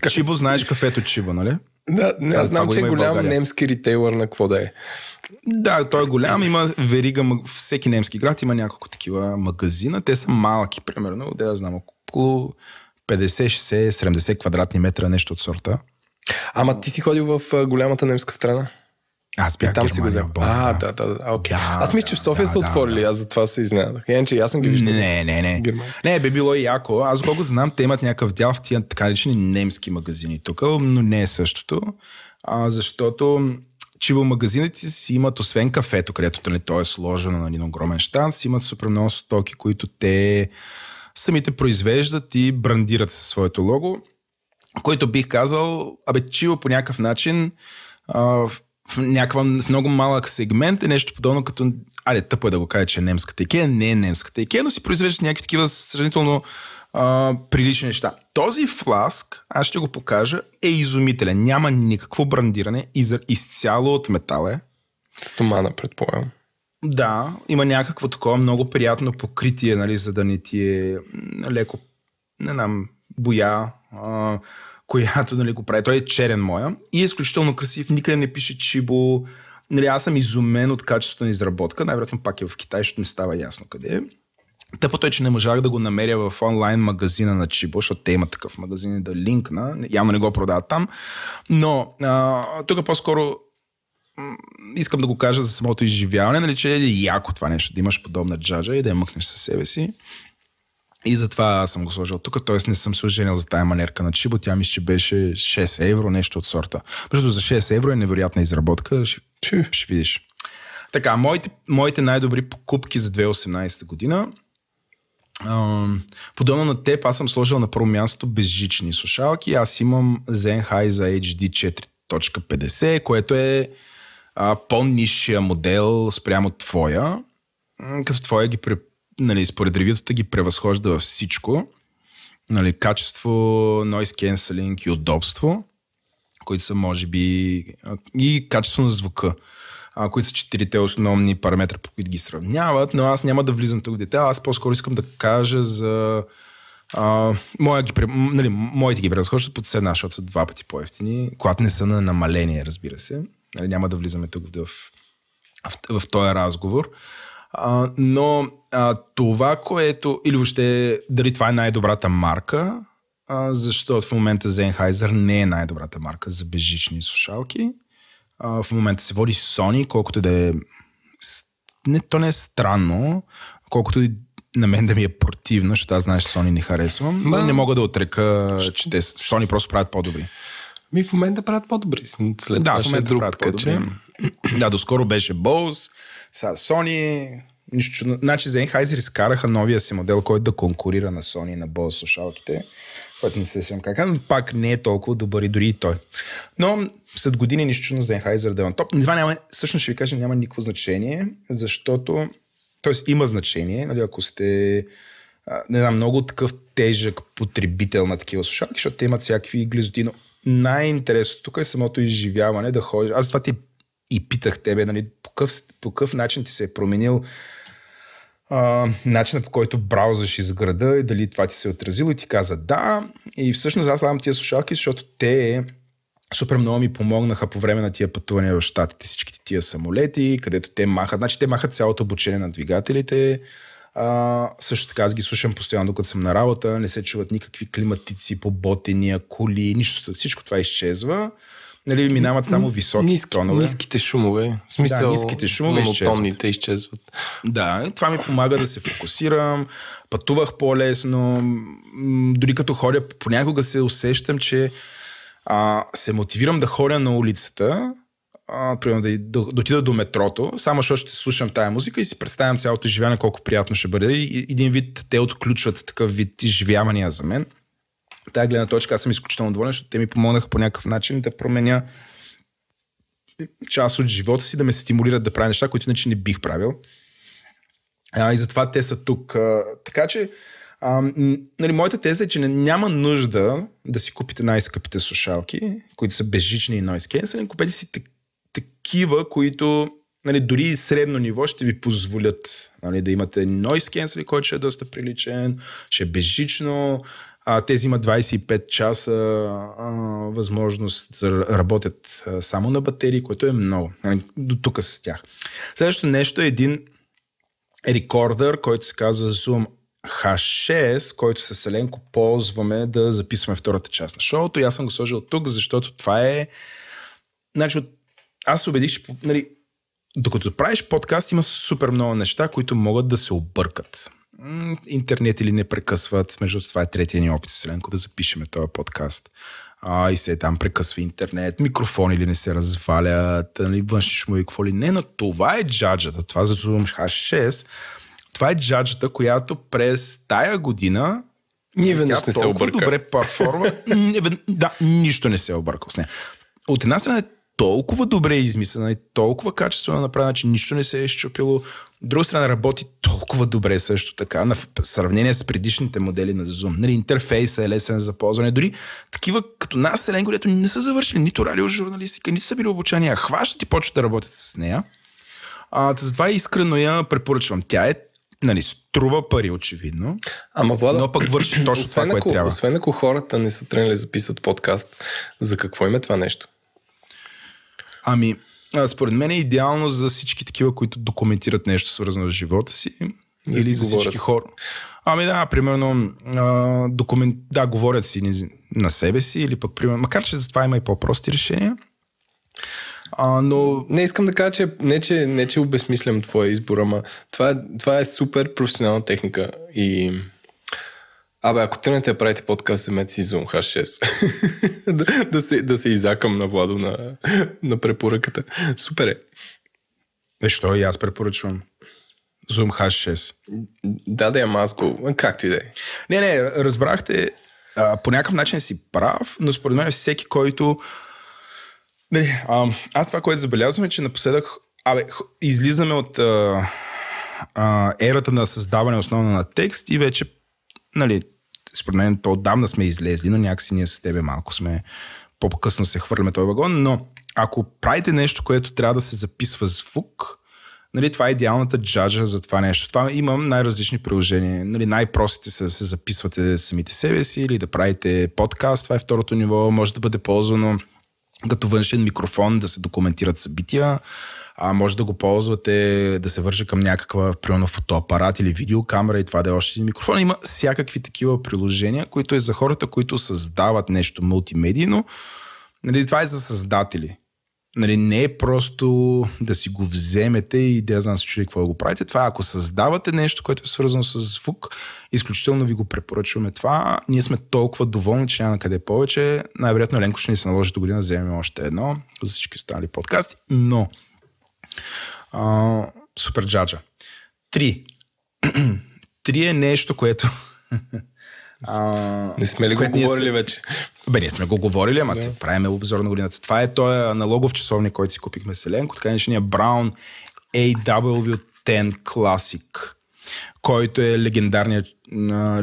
Чибо, знаеш кафето Чибо, нали? Да, не, аз знам, че е голям немски ритейлър на какво да е. Да, той е голям, има верига, всеки немски град има няколко такива магазина. Те са малки, примерно, да я знам, около 50, 60, 70 квадратни метра, нещо от сорта. Ама ти си ходил в голямата немска страна? Аз бях там си го взел. А, да, да, да. Okay. Да, аз мисля, че в София да, са отворили, да, аз затова се изненадах. Иначе аз съм ги виждал. Не, не, не. Германия. Не, би било и яко. Аз колко знам, те имат някакъв дял в тия така лични немски магазини тук, но не е същото. А, защото чиво магазините си имат, освен кафето, където нали, то е сложено на един огромен штант, си имат супер много стоки, които те самите произвеждат и брандират със своето лого, който бих казал, абе, чиво по някакъв начин а, в някаква в много малък сегмент е нещо подобно като, айде тъпо е да го кажа, че е немската Икея, не е немската Икея, но си произвеждат някакви такива сравнително а, прилични неща. Този фласк, аз ще го покажа, е изумителен. Няма никакво брандиране, из, изцяло от метал е. Стомана, предполагам. Да, има някакво такова много приятно покритие, нали, за да не ти е леко, не знам, боя. А, която нали, го прави. Той е черен моя и е изключително красив. Никъде не пише Чибо. Нали, аз съм изумен от качеството на изработка. Най-вероятно пак е в Китай, защото не става ясно къде е. Тъпото е, че не можах да го намеря в онлайн магазина на Чибо, защото те имат такъв магазин да линкна. Явно не го продават там. Но а, тук по-скоро искам да го кажа за самото изживяване, нали, че е яко това нещо, да имаш подобна джаджа и да я мъкнеш със себе си. И затова аз съм го сложил тук, т.е. не съм се оженил за тая манерка на Чибо. Тя мисля, че беше 6 евро, нещо от сорта. Между за 6 евро е невероятна изработка. Ще, ще видиш. Така, моите, моите най-добри покупки за 2018 година. Подобно на теб, аз съм сложил на първо място безжични слушалки. Аз имам Sennheiser HD 4.50, което е uh, по-низшия модел спрямо твоя. Като твоя ги, нали, според ревютата ги превъзхожда във всичко. Нали, качество, noise cancelling и удобство, които са може би и качество на звука а, които са четирите основни параметра, по които ги сравняват, но аз няма да влизам тук в детайл, аз по-скоро искам да кажа за а, моя ги, нали, моите ги превъзхождат под една, защото са два пъти по-ефтини, когато не са на намаление, разбира се. Нали, няма да влизаме тук в, в, в, в този разговор. А, но а, това, което, или въобще дали това е най-добрата марка, а, защото в момента Sennheiser не е най-добрата марка за безжични слушалки а, в момента се води Sony, колкото да е... Не, то не е странно, колкото и на мен да ми е противно, защото аз знаеш, Sony не харесвам. Да. Не мога да отрека, че те, Sony просто правят по-добри. Ми в момента правят по-добри. След да, това в момента друг, правят по-добри. Че... да, доскоро беше Bose, сега Sony, нищо. Значи Sennheiser изкараха новия си модел, който да конкурира на Sony на Bose слушалките, който не се сещам как, но пак не е толкова добър и дори и той. Но след години нищо чудно Sennheiser да е на топ. Това няма, всъщност ще ви кажа, няма никакво значение, защото, т.е. има значение, нали, ако сте не знам, много такъв тежък потребител на такива слушалки, защото те имат всякакви глизоти, но най-интересното тук е самото изживяване, да ходиш. Аз това ти и питах тебе, нали, по какъв, по какъв начин ти се е променил начинът по който браузаш из града и дали това ти се е отразило и ти каза да. И всъщност аз слагам тия слушалки, защото те супер много ми помогнаха по време на тия пътувания в Штатите, всичките тия самолети, където те махат. Значи те махат цялото обучение на двигателите. А, също така аз ги слушам постоянно, докато съм на работа. Не се чуват никакви климатици, поботения, коли, нищо. Всичко това изчезва. Нали, минават само високи Ниски, тонове. Ниските шумове. В смисъл, да, ниските шумове изчезват. изчезват. Да, това ми помага да се фокусирам. Пътувах по-лесно. Дори като ходя, понякога се усещам, че а, се мотивирам да ходя на улицата, а, примерно да, да, да отида до метрото, само защото ще слушам тая музика и си представям цялото изживяване колко приятно ще бъде. И, един вид те отключват такъв вид изживявания за мен. Тая гледна точка аз съм изключително доволен, защото те ми помогнаха по някакъв начин да променя част от живота си, да ме стимулират да правя неща, които иначе не бих правил. А, и затова те са тук. А, така че а, нали, моята теза е, че няма нужда да си купите най-скъпите слушалки, които са безжични и noise cancelling. Купете си такива, които нали, дори средно ниво ще ви позволят нали, да имате noise cancelling, който ще е доста приличен, ще е безжично. А, тези имат 25 часа а, възможност да работят а, само на батерии, което е много. Нали, до тук с тях. Следващото нещо е един рекордър, който се казва Zoom H6, който с Еленко ползваме да записваме втората част на шоуто. И аз съм го сложил тук, защото това е... Значи, аз убедих, че нали, докато правиш подкаст, има супер много неща, които могат да се объркат. Интернет или не прекъсват. Между това е третия ни опит с Еленко да запишеме този подкаст. А, и се там прекъсва интернет, микрофони или не се развалят, нали, външни шумови, какво ли не, но това е джаджата, това за Zoom H6 това е джаджата, която през тая година ние веднъж не се обърка. добре парформа. да, нищо не се е объркал с нея. От една страна е толкова добре измислена и толкова качествено направена, че нищо не се е изчупило. От друга страна работи толкова добре също така, на сравнение с предишните модели на Zoom. Нали, интерфейса е лесен за ползване. Дори такива като нас, Селен, които не са завършили нито радиожурналистика, нито са били обучения, хващат и почват да работят с нея. А, затова искрено я препоръчвам. Тя е нали, струва пари, очевидно. Ама Влада, но пък върши точно това, което трябва. Освен ако хората не са тръгнали да записват подкаст, за какво има това нещо? Ами, според мен е идеално за всички такива, които документират нещо свързано с живота си. Да или си за говорят. всички хора. Ами да, примерно, а, документ, да, говорят си на себе си, или пък, примерно, макар че за това има и по-прости решения. А, но... Не искам да кажа, че не, че, не, че обезмислям твоя избор, ама това, това е супер професионална техника и Абе, ако тръгнете да правите подкаст, вземете си Zoom H6. да, да, се, да се изакам на Владо на, на препоръката. Супер е. Защо и аз препоръчвам Zoom H6. Да, да, ама аз го... Както и да е. Не, не, разбрахте, а, по някакъв начин си прав, но според мен всеки, който... Не, а, аз това, което забелязвам е, че напоследък абе, излизаме от а, а, ерата на създаване основно на текст и вече, нали, според мен то отдавна сме излезли, но някакси ние с тебе малко сме по-късно се хвърляме този вагон, но ако правите нещо, което трябва да се записва звук, нали, това е идеалната джаджа за това нещо. Това имам най-различни приложения. Нали, най-простите са да се записвате самите себе си или да правите подкаст. Това е второто ниво. Може да бъде ползвано като външен микрофон да се документират събития. А може да го ползвате да се върже към някаква, примерно, фотоапарат или видеокамера и това да е още един микрофон. Има всякакви такива приложения, които е за хората, които създават нещо мултимедийно. Нали, това е за създатели. Нали, не е просто да си го вземете и да знам се чуди какво го правите. Това ако създавате нещо, което е свързано с звук, изключително ви го препоръчваме това. Ние сме толкова доволни, че няма на къде повече. Най-вероятно Ленко ще ни се наложи до година да вземем още едно за всички останали подкасти. Но а, супер джаджа. Три. Три е нещо, което а, не сме ли го говорили се... вече? Бе, ние сме го говорили, ама да. правиме обзор на годината. Това е този аналогов часовник, който си купихме Селенко, така наречения Brown AW10 Classic, който е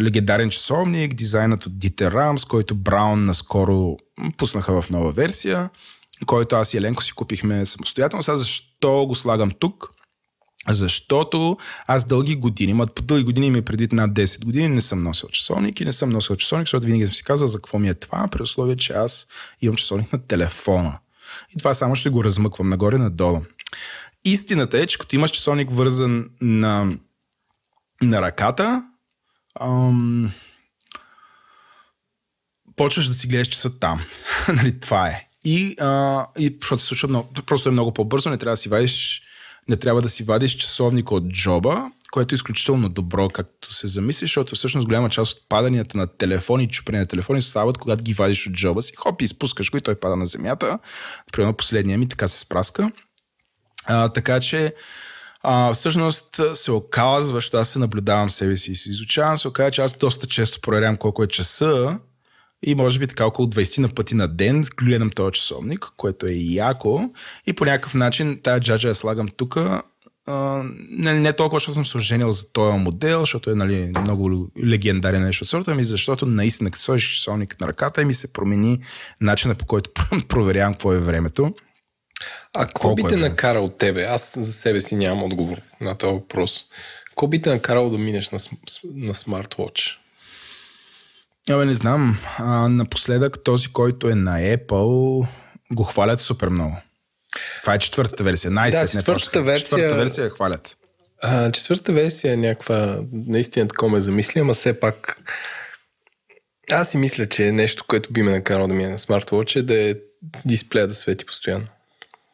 легендарен часовник, дизайнът от Dieter Rams, който Brown наскоро пуснаха в нова версия, който аз и Еленко си купихме самостоятелно. Сега защо го слагам тук? Защото аз дълги години, ма по дълги години ми преди над 10 години не съм носил часовник и не съм носил часовник, защото винаги съм си казал за какво ми е това, при условие, че аз имам часовник на телефона. И това само ще го размъквам нагоре-надолу. Истината е, че като имаш часовник вързан на, на ръката, ам, почваш да си гледаш часа там. нали, това е. И, а, и защото се случва много, просто е много по-бързо, не трябва да си вадиш не трябва да си вадиш часовника от джоба, което е изключително добро, както се замислиш, защото всъщност голяма част от паданията на телефони, чупрене на телефони стават, когато ги вадиш от джоба си, хоп, изпускаш го и той пада на земята. Примерно последния ми така се спраска. А, така че а, всъщност се оказва, защото аз се наблюдавам себе си и се изучавам, се оказва, че аз доста често проверявам колко е часа и може би така около 20 на пъти на ден гледам този часовник, което е яко и по някакъв начин тази джаджа я слагам тук. не, не толкова, защото съм се оженил за този модел, защото е нали, много легендарен нещо от сорта, ами защото наистина, като сложиш часовник на ръката и ми се промени начина по който проверявам какво е времето. А какво би те е накарал тебе? Аз за себе си нямам отговор на този въпрос. Какво би те накарал да минеш на, на смарт-вотч? Абе, не знам. А, напоследък този, който е на Apple, го хвалят супер много. Това е четвъртата версия. най да, четвъртата версия... Четвъртата версия хвалят. А, четвъртата версия е някаква... Наистина такова ме замисли, ама все пак... Аз си мисля, че е нещо, което би ме накарало да ми е на смарт-вотч е да е дисплея да свети постоянно.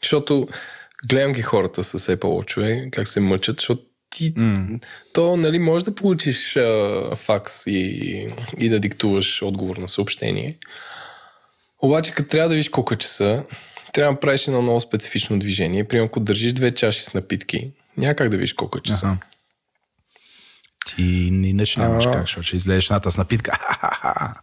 Защото гледам ги хората с Apple Watch, как се мъчат, защото ти, mm. то, нали, може да получиш а, факс и, и да диктуваш отговор на съобщение. Обаче, като трябва да видиш колко часа, трябва да правиш едно много специфично движение. Примерно, ако държиш две чаши с напитки, няма как да видиш колко е часа. Ага. Ти иначе нямаш а... как, защото ще излезеш ната с напитка.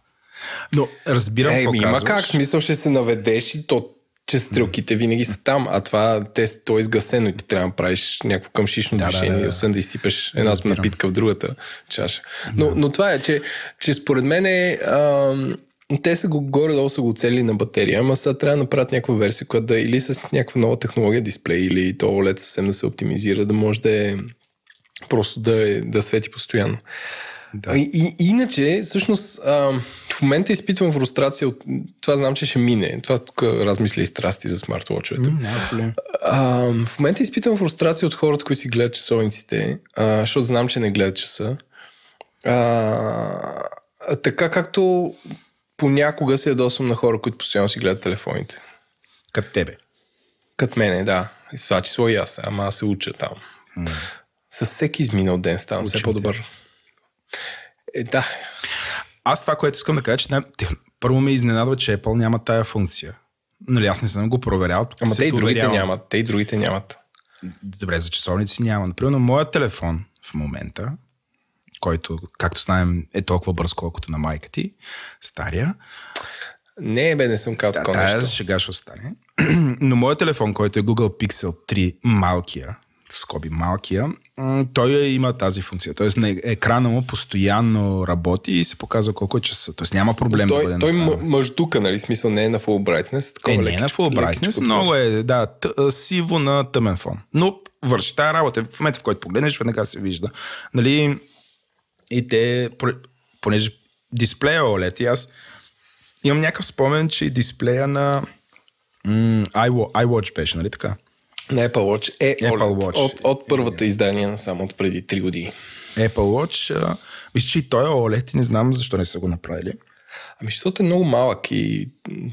Но разбирам е, какво има казваш. как, смисъл ще се наведеш и то че стрелките винаги са там, а това те, то е изгасено и ти трябва да правиш някакво къмшишно да, движение, да, да. освен да изсипеш една Разбирам. напитка в другата чаша. Но, да. но това е, че, че според мен е, а, те са го горе-долу са го цели на батерия, ама сега трябва да направят някаква версия, която да или с някаква нова технология дисплей, или то OLED съвсем да се оптимизира, да може да е просто да, е, да свети постоянно. Да. И, и, иначе, всъщност, а, в момента изпитвам фрустрация от... Това знам, че ще мине. Това тук размисля и страсти за смарт-вотчовете. Mm, в момента изпитвам фрустрация от хората, които си гледат часовниците, а, защото знам, че не гледат часа. А, така както понякога се ядосвам на хора, които постоянно си гледат телефоните. Като тебе. Като мене, да. И това число и аз. Ама аз се уча там. Mm. С всеки изминал ден ставам все по-добър. Е, да. аз това, което искам да кажа, че не, първо ме изненадва, че Apple няма тая функция. Нали, аз не съм го проверял. Ама те и другите нямат. Те и другите нямат. Добре, за часовници няма. Например, на моят телефон в момента, който, както знаем, е толкова бърз, колкото на майка ти, стария. Не, бе, не съм казал да, такова нещо. сега ще остане. Но моят телефон, който е Google Pixel 3, малкия, скоби малкия, той има тази функция. Тоест на екрана му постоянно работи и се показва колко е часа. Тоест няма проблем той, да бъде Той мъждука, нали? Смисъл не е на full brightness. Такова е, не е на full brightness, много е, да, т- сиво на тъмен фон. Но върши тази работа. В момента, в който погледнеш, веднага се вижда. Нали, и те, понеже дисплея OLED, и аз имам някакъв спомен, че дисплея на м- iWatch беше, нали така? На Apple Watch е Apple Watch. От, от първата издание на само от преди 3 години. Apple Watch, мисля, че и той е OLED и не знам защо не са го направили. Ами, защото е много малък и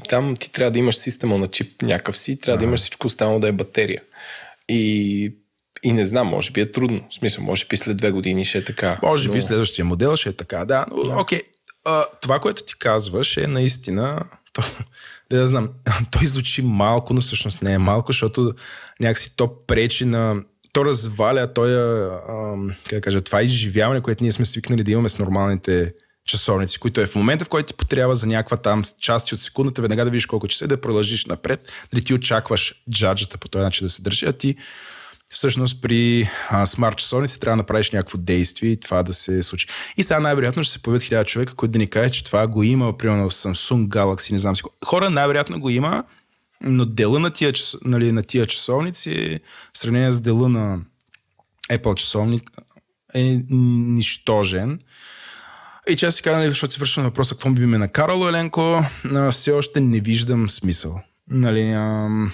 там ти трябва да имаш система на чип някакъв си, трябва а. да имаш всичко останало да е батерия. И и не знам, може би е трудно. В смисъл, може би след две години ще е така. Може но... би следващия модел ще е така, да. Но, да. Окей, а, това, което ти казваш е наистина... То, да знам, той звучи малко, но всъщност не е малко, защото някакси то пречи на... То разваля той, как да кажа, това изживяване, което ние сме свикнали да имаме с нормалните часовници, които е в момента, в който ти потрябва за някаква там части от секундата, веднага да видиш колко часа е да продължиш напред, дали ти очакваш джаджата по този начин да се държи, а ти всъщност при смарт часовници трябва да направиш някакво действие и това да се случи. И сега най-вероятно ще се появят хиляда човека, които да ни кажат, че това го има, примерно в Samsung Galaxy, не знам си. Хора най-вероятно го има, но дела на тия, нали, на тия часовници, в сравнение с дела на Apple часовник, е нищожен. И че аз си казвам, нали, защото си вършвам въпроса, какво би ме накарало, Еленко, все още не виждам смисъл. Нали, ам,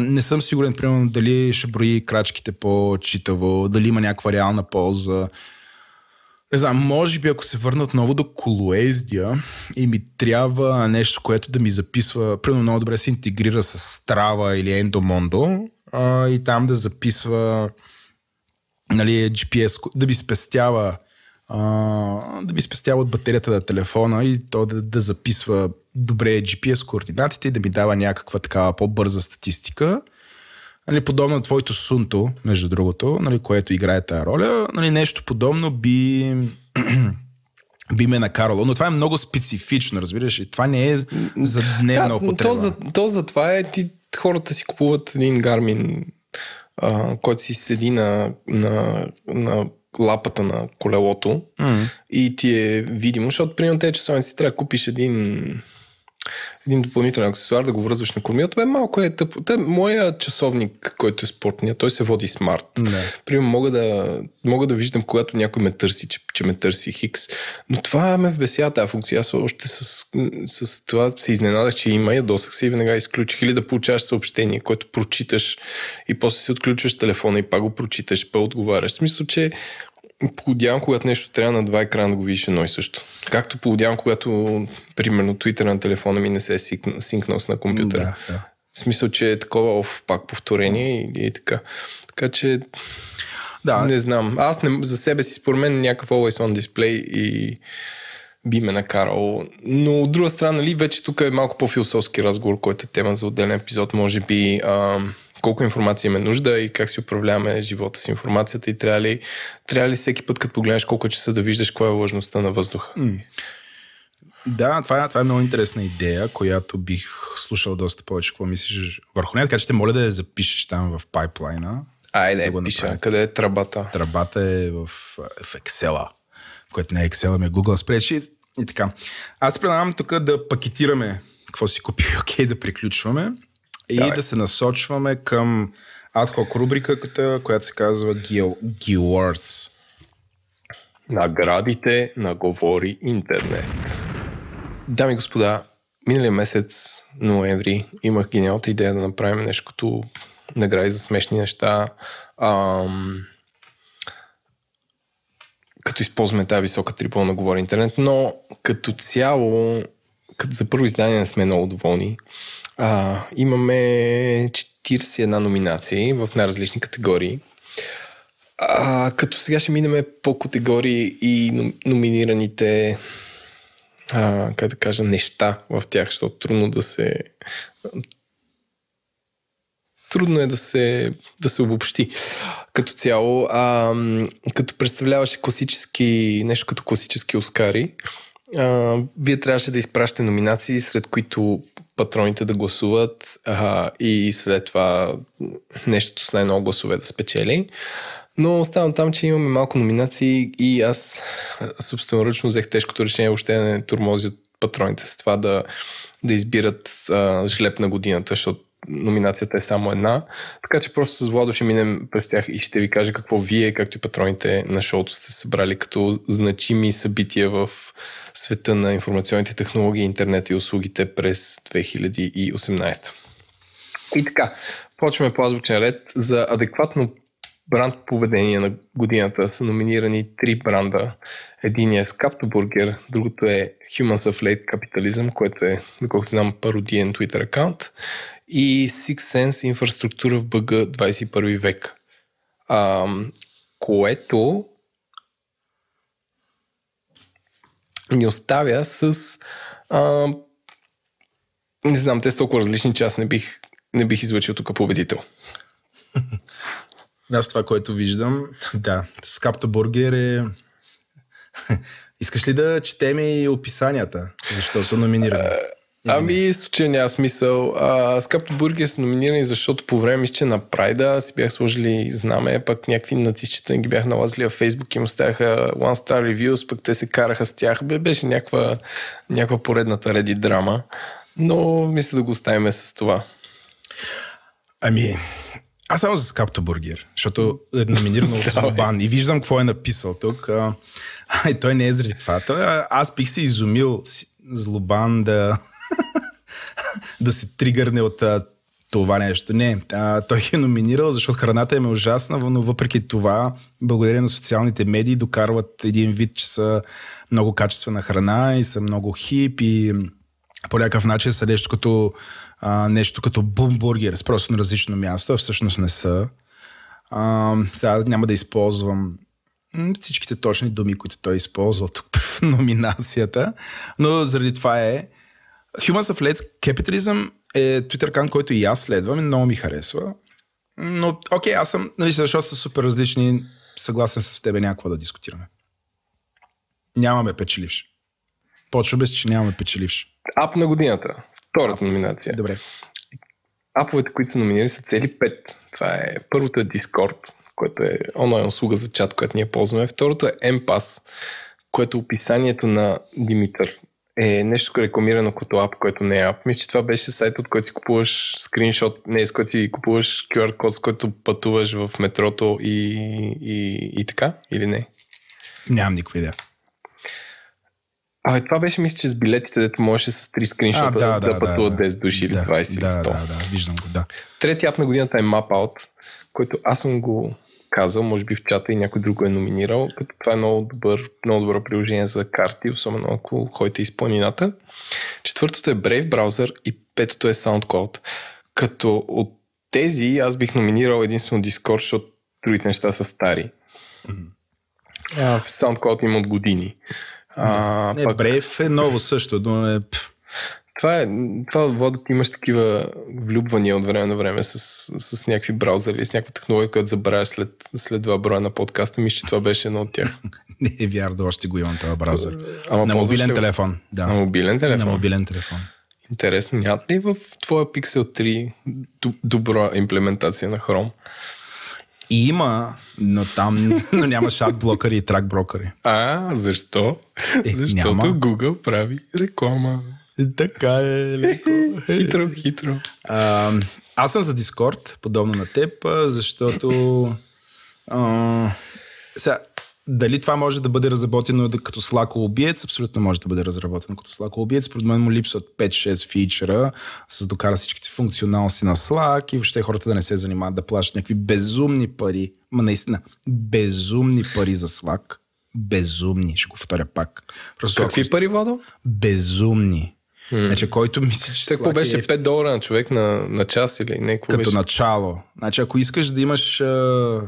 не съм сигурен, примерно, дали ще брои крачките по-читаво, дали има някаква реална полза. Не знам, може би ако се върна отново до колоездия и ми трябва нещо, което да ми записва, примерно много добре се интегрира с Strava или Endomondo и там да записва нали, GPS, да ви спестява а, да ви спестява от батерията на телефона и то да, да записва добре GPS координатите и да ми дава някаква такава по-бърза статистика. Нали, подобно на твоето сунто, между другото, нали, което играе тази роля, нали, нещо подобно би, би ме накарало. Но това е много специфично, разбираш ли? Това не е за дневна да, употреба. То за, то за това е, ти, хората си купуват един Гармин, а, който си седи на, на, на лапата на колелото mm. и ти е видимо, защото примерно тези часовници трябва да купиш един един допълнителен аксесуар да го връзваш на кормилото, бе малко е тъпо. Та, моя часовник, който е спортния, той се води смарт. Примерно мога да, мога да виждам, когато някой ме търси, че, че ме търси Хикс. Но това ме вбесява тази функция. Аз още с, с това се изненадах, че има, ядосах се и веднага изключих. Или да получаваш съобщение, което прочиташ и после си отключваш телефона и пак го прочиташ, па отговаряш. В смисъл, че Поудявам, когато нещо трябва на два екрана да го видиш едно и също. Както поудявам, когато, примерно, Twitter на телефона ми не се е синкнал с на компютъра. Да, да. В смисъл, че е такова оф, пак повторение и, и така. Така че, да. не знам. Аз не, за себе си, според мен, някакъв always on display и би ме накарал. Но от друга страна, нали, вече тук е малко по-философски разговор, който е тема за отделен епизод. Може би ам, колко информация има нужда и как си управляваме живота с информацията и трябва ли, трябва ли всеки път, като погледнеш колко часа да виждаш каква е важността на въздуха. Mm. Да, това е, това е много интересна идея, която бих слушал доста повече какво мислиш върху нея, така че те моля да я запишеш там в пайплайна. Айде, да пиша. Къде е трабата? Трабата е в, в Excel, което не е Excel, ами е Google Spreadsheet и така. Аз предлагам тук да пакетираме какво си купи, окей, okay, да приключваме и Давай. да се насочваме към адхок рубриката, която се казва Geowords. Наградите на Говори Интернет. Дами и господа, миналия месец, ноември, имах гениалната идея да направим нещо като награди за смешни неща. Ам, като използваме тази висока трибуна на Говори Интернет, но като цяло, като за първо издание не сме много доволни. А, имаме 41 номинации в най-различни категории. А, като сега ще минем по категории и номинираните а, как да кажа, неща в тях, защото трудно да се трудно е да се, да се обобщи. Като цяло, а, като представляваше класически, нещо като класически Оскари, а, вие трябваше да изпращате номинации, сред които патроните да гласуват а, и след това нещото с най-много гласове да спечели. Но оставам там, че имаме малко номинации и аз собственоръчно взех тежкото решение въобще не турмозят патроните с това да, да избират а, жлеб на годината, защото номинацията е само една. Така че просто с Владо ще минем през тях и ще ви кажа какво вие, както и патроните на шоуто сте събрали като значими събития в света на информационните технологии, интернет и услугите през 2018. И така, почваме по азбучен ред. За адекватно бранд поведение на годината са номинирани три бранда. Единият е Scapto Burger, другото е Humans of Late Capitalism, което е, доколкото знам, пародиен Twitter аккаунт и Six Sense инфраструктура в БГ 21 век. А, което ни оставя с а, не знам, те са толкова различни, че аз не бих, не бих излъчил тук победител. Аз това, което виждам, да, Скапта Бургер е... Искаш ли да четем и описанията? Защо са номинирани? Ами, случай няма смисъл. А, Скапто Бургер са номинирани, защото по време че на Прайда си бях сложили знаме, пък някакви нацистчета ги бях налазили в Фейсбук и им оставяха One Star Reviews, пък те се караха с тях. Бе, беше някаква, някаква поредната реди драма. Но мисля да го оставим с това. Ами, аз само за Скапто Бургер, защото е номинирано от Злобан и виждам какво е написал тук. А, и той не е заради това. Той, аз бих се изумил Злобан да да се тригърне от а, това нещо. Не, а, той е номинирал, защото храната е ужасна, но въпреки това, благодарение на социалните медии, докарват един вид, че са много качествена храна и са много хип и по някакъв начин са нещо като, а, нещо като бумбургер, с просто на различно място, а всъщност не са. А, сега няма да използвам всичките точни думи, които той използва тук в номинацията, но заради това е Humans of Let's Capitalism е Twitter аккаунт, който и аз следвам и много ми харесва. Но, окей, аз съм, нали, защото са супер различни, съгласен с тебе някакво да дискутираме. Нямаме печеливш. Почваме с, че нямаме печеливш. Ап на годината. Втората номинация. Добре. Аповете, които са номинирани са цели пет. Това е първото е Discord, което е онлайн услуга за чат, която ние ползваме. Второто е MPass, което е описанието на Димитър е нещо рекламирано като ап, което не е ап. Мисля, че това беше сайт, от който си купуваш скриншот, не, с който си купуваш QR код, с който пътуваш в метрото и, и, и така, или не? Нямам никаква идея. А, това беше, мисля, че с билетите, дето можеше с три скриншота да, да, да, пътуват да, 10 души или да, 20 да, или 100. Да, да, виждам го, да. Третия ап на годината е Mapout, който аз съм го казал, може би в чата и някой друг го е номинирал, като това е много, добър, много добро приложение за карти, особено ако ходите из планината. Четвъртото е Brave Browser и петото е SoundCloud. Като от тези аз бих номинирал единствено Discord, защото другите неща са стари. А, в SoundCloud има от години. А, не, пак... Brave е ново също, но е... Това е, това вода ти имаш такива влюбвания от време на време с, с някакви браузъри, с някаква технология, която забравяш след, след два броя на подкаста. Мисля, че това беше едно от тях. Не е вярно, още го имам този браузър. Ама на мобилен ли? телефон. Да. На мобилен телефон? На мобилен телефон. Интересно, няма ли в твоя Pixel 3 добра имплементация на Chrome? И има, но там но няма шат блокъри и трак брокъри. А, защо? Е, Защото няма. Google прави реклама. Така е, леко. хитро, хитро. А, аз съм за Дискорд, подобно на теб, защото а, сега, дали това може да бъде разработено като Slack убиец? Абсолютно може да бъде разработено като Slack убиец. Според мен му липсват 5-6 фичера, за да докара всичките функционалности на Slack и въобще хората да не се занимават да плащат някакви безумни пари. Ма наистина, безумни пари за Slack. Безумни, ще го повторя пак. Просто Какви пари, Владо? Безумни. Mm. Значи, който мисли, че. Какво беше е... 5 долара на човек на, на час или не? Като беше? начало. Значи, ако искаш да имаш а,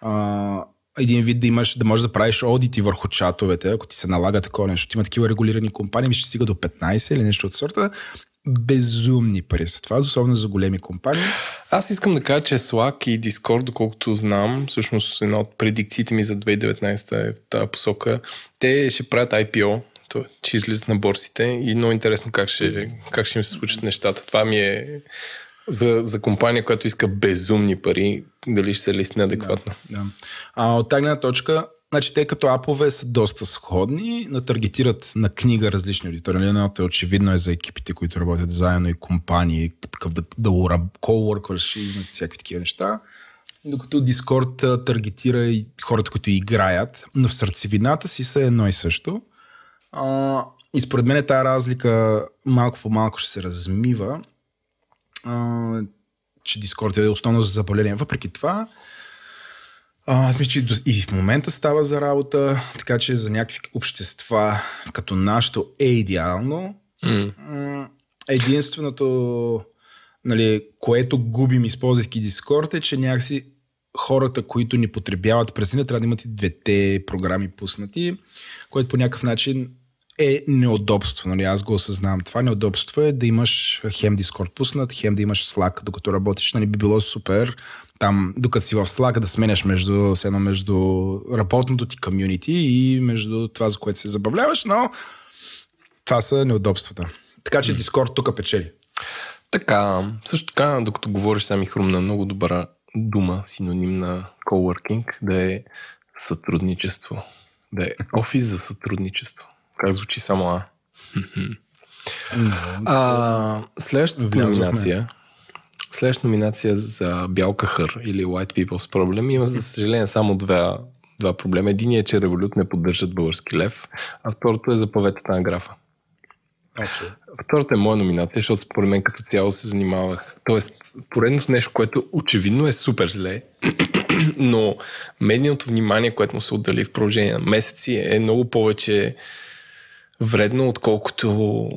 а, един вид да имаш, да можеш да правиш аудити върху чатовете, ако ти се налага такова нещо. Има такива регулирани компании, ще стига до 15 или нещо от сорта. Безумни пари са това, особено за големи компании. Аз искам да кажа, че Slack и Discord, доколкото знам, всъщност една от предикциите ми за 2019 е в тази посока, те ще правят IPO, то, че излизат на борсите и много интересно как ще, как ще им се случат нещата. Това ми е за, за компания, която иска безумни пари, дали ще се листне адекватно. Да, да. А, от тази точка, значи те като апове са доста сходни, но таргетират на книга различни аудитории. Нали, едното е очевидно е за екипите, които работят заедно и компании, такъв да, да co-workers и всякакви такива неща. Докато Discord таргетира и хората, които играят, но в сърцевината си са едно и също. А, и според мен тази разлика малко по малко ще се размива а, че Дискорд е основно за запаление. Въпреки това, а, аз мисля, че и в момента става за работа, така че за някакви общества като нашето е идеално. Mm. Единственото, нали, което губим, използвайки Discord, е, че някакси хората, които ни потребяват през деня, трябва да имат и двете програми пуснати, което по някакъв начин е неудобство. Нали? Аз го осъзнавам. Това неудобство е да имаш хем Discord пуснат, хем да имаш Slack, докато работиш. Нали? Би било супер там, докато си в Slack, да сменяш между, едно между работното ти комюнити и между това, за което се забавляваш, но това са неудобствата. Така че Discord тук печели. Така, също така, докато говориш, сами хрумна много добра дума, синоним на coworking, да е сътрудничество. Да е офис за сътрудничество. Как звучи само А? а следващата номинация следващата номинация за бял кахър или White People's Problem има за съжаление само два, два проблема. Единият е, че Револют не поддържат български лев, а второто е за паветата на графа. Okay. Втората е моя номинация, защото според мен като цяло се занимавах. Тоест, поредното нещо, което очевидно е супер зле, но медийното внимание, което му се отдали в продължение на месеци е много повече вредно, отколкото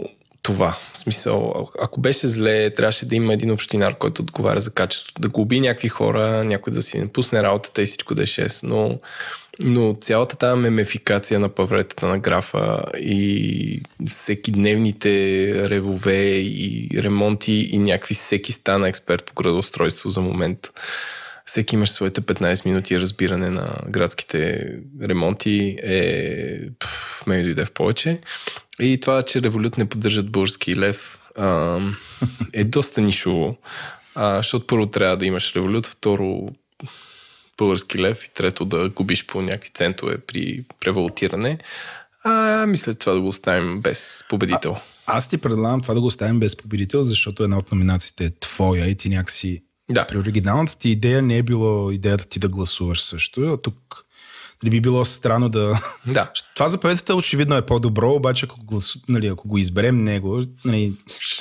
това. В смисъл, ако беше зле, трябваше да има един общинар, който отговаря за качеството, да губи някакви хора, някой да си напусне работата и всичко да е 6. Но, но цялата тази мемефикация на павретата на графа и всеки дневните ревове и ремонти и някакви всеки стана експерт по градоустройство за момент всеки имаш своите 15 минути разбиране на градските ремонти е пф, ме дойде в повече. И това, че Револют не поддържат български лев а, е доста нишово. А, защото първо трябва да имаш Револют, второ български лев и трето да губиш по някакви центове при превалутиране. А, мисля това да го оставим без победител. А, аз ти предлагам това да го оставим без победител, защото една от номинациите е твоя и ти някакси да. При оригиналната ти идея не е било идеята ти да гласуваш също, а тук нали, би било странно да... Да. Това за победата очевидно е по-добро, обаче ако, гласу... нали, ако го изберем него... Нали...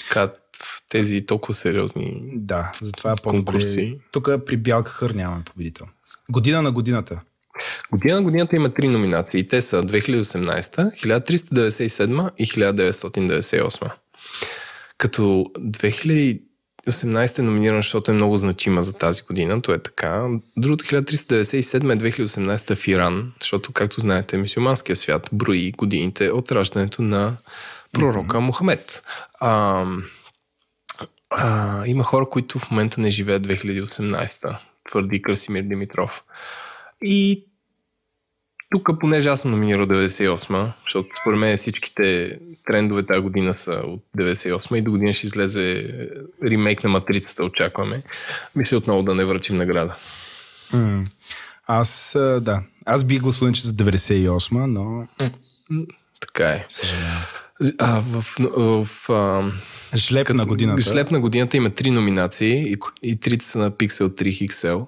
Така, в тези толкова сериозни Да, затова е по-добре. Тук при Бялка Хър нямаме победител. Година на годината. Година на годината има три номинации. Те са 2018, 1397 и 1998. Като 2000 18 е номиниран, защото е много значима за тази година, то е така. Другото 1397 е 2018 в Иран, защото, както знаете, мисюманския свят брои годините от раждането на пророка mm-hmm. Мохамед. А, а, има хора, които в момента не живеят 2018, твърди Красимир Димитров. И тук, понеже аз съм номинирал 98, защото според мен всичките трендове тази година са от 98 и до година ще излезе ремейк на Матрицата, очакваме. Мисля отново да не връчим награда. Mm. Аз, да. Аз бих гласувал че за 98, но... Така е. Съжалявам. А, в, в, в Шлеп на годината. Шлеп на годината има три номинации и, и трите са на Pixel 3 XL.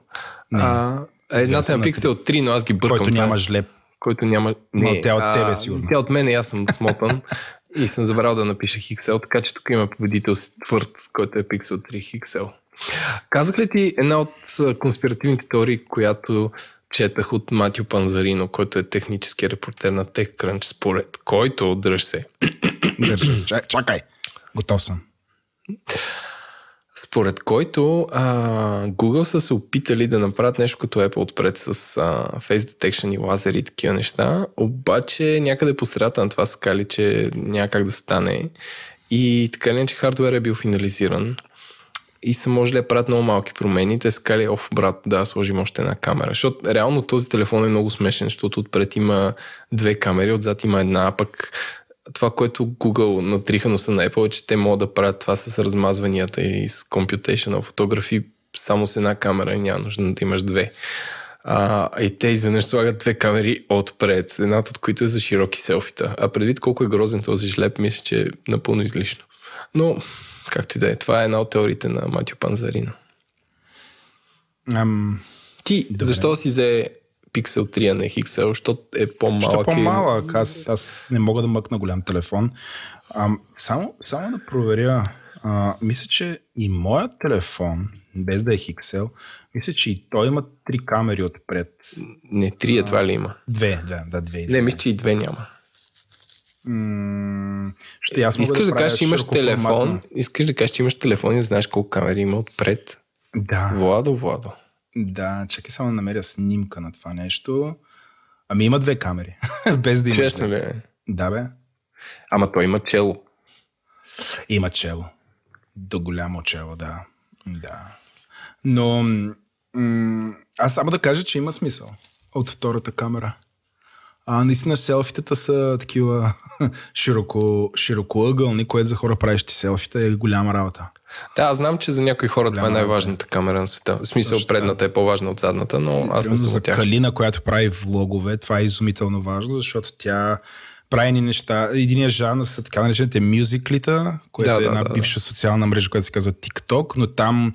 Не. А, едната е на Pixel 3, но аз ги бъркам. Който няма жлеб който няма... Не, Но тя от тебе сигурно. Тя от мен аз съм смотан и съм забрал да напиша Hixel, така че тук има победител твърд, който е Pixel 3 Hixel. Казах ли ти една от конспиративните теории, която четах от Матио Панзарино, който е технически репортер на TechCrunch, според който, дръж се. Държа се, чакай, готов съм. Според който а, Google са се опитали да направят нещо като Apple отпред с а, Face Detection и лазери и такива неща, обаче някъде по средата на това са кали, че няма как да стане и така ли, че хардвер е бил финализиран и са можели да правят много малки промени. Те са кали, оф, брат, да, сложим още една камера. Защото реално този телефон е много смешен, защото отпред има две камери, отзад има една, пък това, което Google натриха носа на Apple е, че те могат да правят това с размазванията и с computational фотографии само с една камера и няма нужда да имаш две. А, и те изведнъж слагат две камери отпред, едната от които е за широки селфита. А предвид колко е грозен този жлеп, мисля, че е напълно излишно. Но, както и да е, това е една от теориите на Матио Панзарино. Ам, Ти, Добре. защо си взе Pixel 3, а не XL, защото е по-малък. Що по-малък? Аз, аз не мога да мъкна голям телефон. А, само, само да проверя. А, мисля, че и моят телефон, без да е XL, мисля, че и той има три камери отпред. Не, три едва ли има. Две, да, да, две. Не, извинявай. мисля, че и две няма. М, Ще аз мога Искаш да, правя кажеш, че имаш телефон, искаш да кажеш, че имаш телефон и знаеш колко камери има отпред. Да, Владо, Владо. Да, чакай само да намеря снимка на това нещо. Ами има две камери, без да имаш. Честно ли е? Да, бе. Ама той има чело. Има чело. До голямо чело, да. Да. Но м- аз само да кажа, че има смисъл от втората камера. А наистина селфитата са такива широко, широкоъгълни, което за хора правещи селфита е голяма работа. Да, аз знам, че за някои хора това е Голяма най-важната камера на света. В смисъл, Точно предната е по-важна от задната, но аз не съм за тях. Калина, която прави влогове, това е изумително важно, защото тя прави ни неща. Единият жанр са така наречените мюзиклита, което Да, е да, една да, да. бивша социална мрежа, която се казва TikTok, но там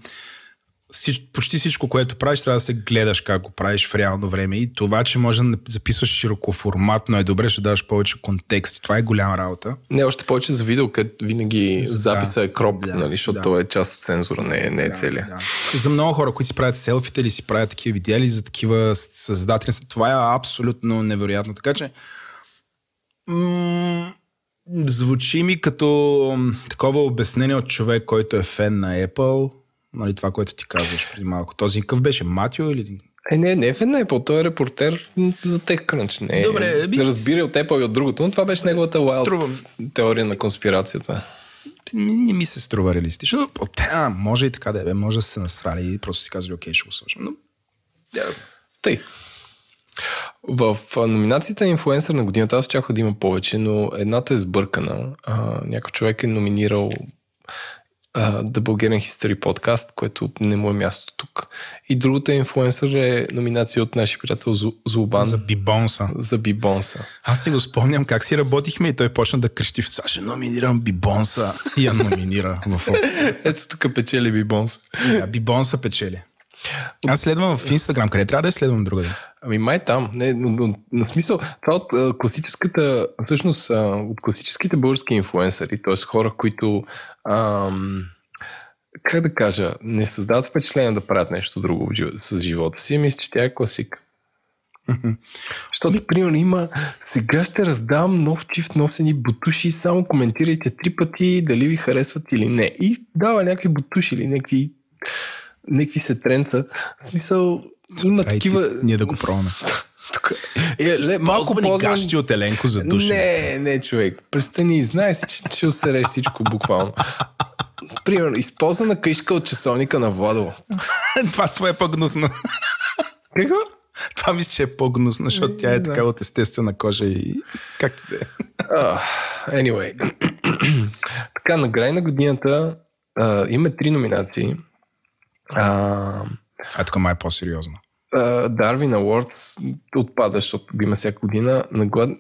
всич, почти всичко, което правиш, трябва да се гледаш как го правиш в реално време. И това, че може да записваш широкоформатно е добре, ще даваш повече контекст. Това е голяма работа. Не, още повече за видео, където винаги За- записа е кроп, да, нали, защото да. той е част от цензура, не, е- не е целия. Да. За много хора, които си правят селфите или си правят такива видеа или за такива създатели, това е абсолютно невероятно. Така че м- звучи ми като такова обяснение от човек, който е фен на Apple. Нали, това, което ти казваш преди малко. Този какъв беше? Матио или... Е, не, не е в една Apple, той е репортер за TechCrunch. Не, Добре, би- разбира от Apple и от другото, но това беше неговата wild Струва- теория на конспирацията. Не, не ми се струва реалистично. но, Да, може и така да е. бе. Може да се насрали и просто си казали, окей, ще го сложим. Но, ясно. Тъй. В а, номинацията на инфлуенсър на годината аз очаквах да има повече, но едната е сбъркана. А, някой човек е номинирал а, The Bulgarian History Podcast, което не му е място тук. И другата инфлуенсър е номинация от нашия приятел Зу, Зулбан За бибонса. за Бибонса. Аз си го спомням как си работихме и той почна да крещи в ще номинирам Бибонса и я номинира в офиса. Ето тук печели Бибонса. Да, Бибонса печели. Аз следвам в Инстаграм. Къде трябва да я следвам другаде? Ами май там. Не, но, но, на смисъл, това от а, класическата, всъщност а, от класическите български инфлуенсъри, т.е. хора, които ам, как да кажа, не създават впечатление да правят нещо друго с живота си, мисля, че тя е класик. Защото, примерно, има сега ще раздавам нов чифт носени бутуши, само коментирайте три пъти дали ви харесват или не. И дава някакви бутуши или някакви, някакви се тренца. В смисъл, има Ай, ти, такива... ние да го пробваме. Тук, е, ле, малко ползвам... гащи от Еленко за души. Не, не, човек. Престани, знаеш си, че ще усереш всичко буквално. Примерно, използвана каишка от часовника на Владо. това, това е по-гнусно. Какво? това мисля, че е по-гнусно, защото тя е така от естествена кожа и както да е. Anyway. така, награди на годината uh, имаме три номинации. Uh, А тук май е по-сериозно. Darwin Awards отпада, защото го има всяка година.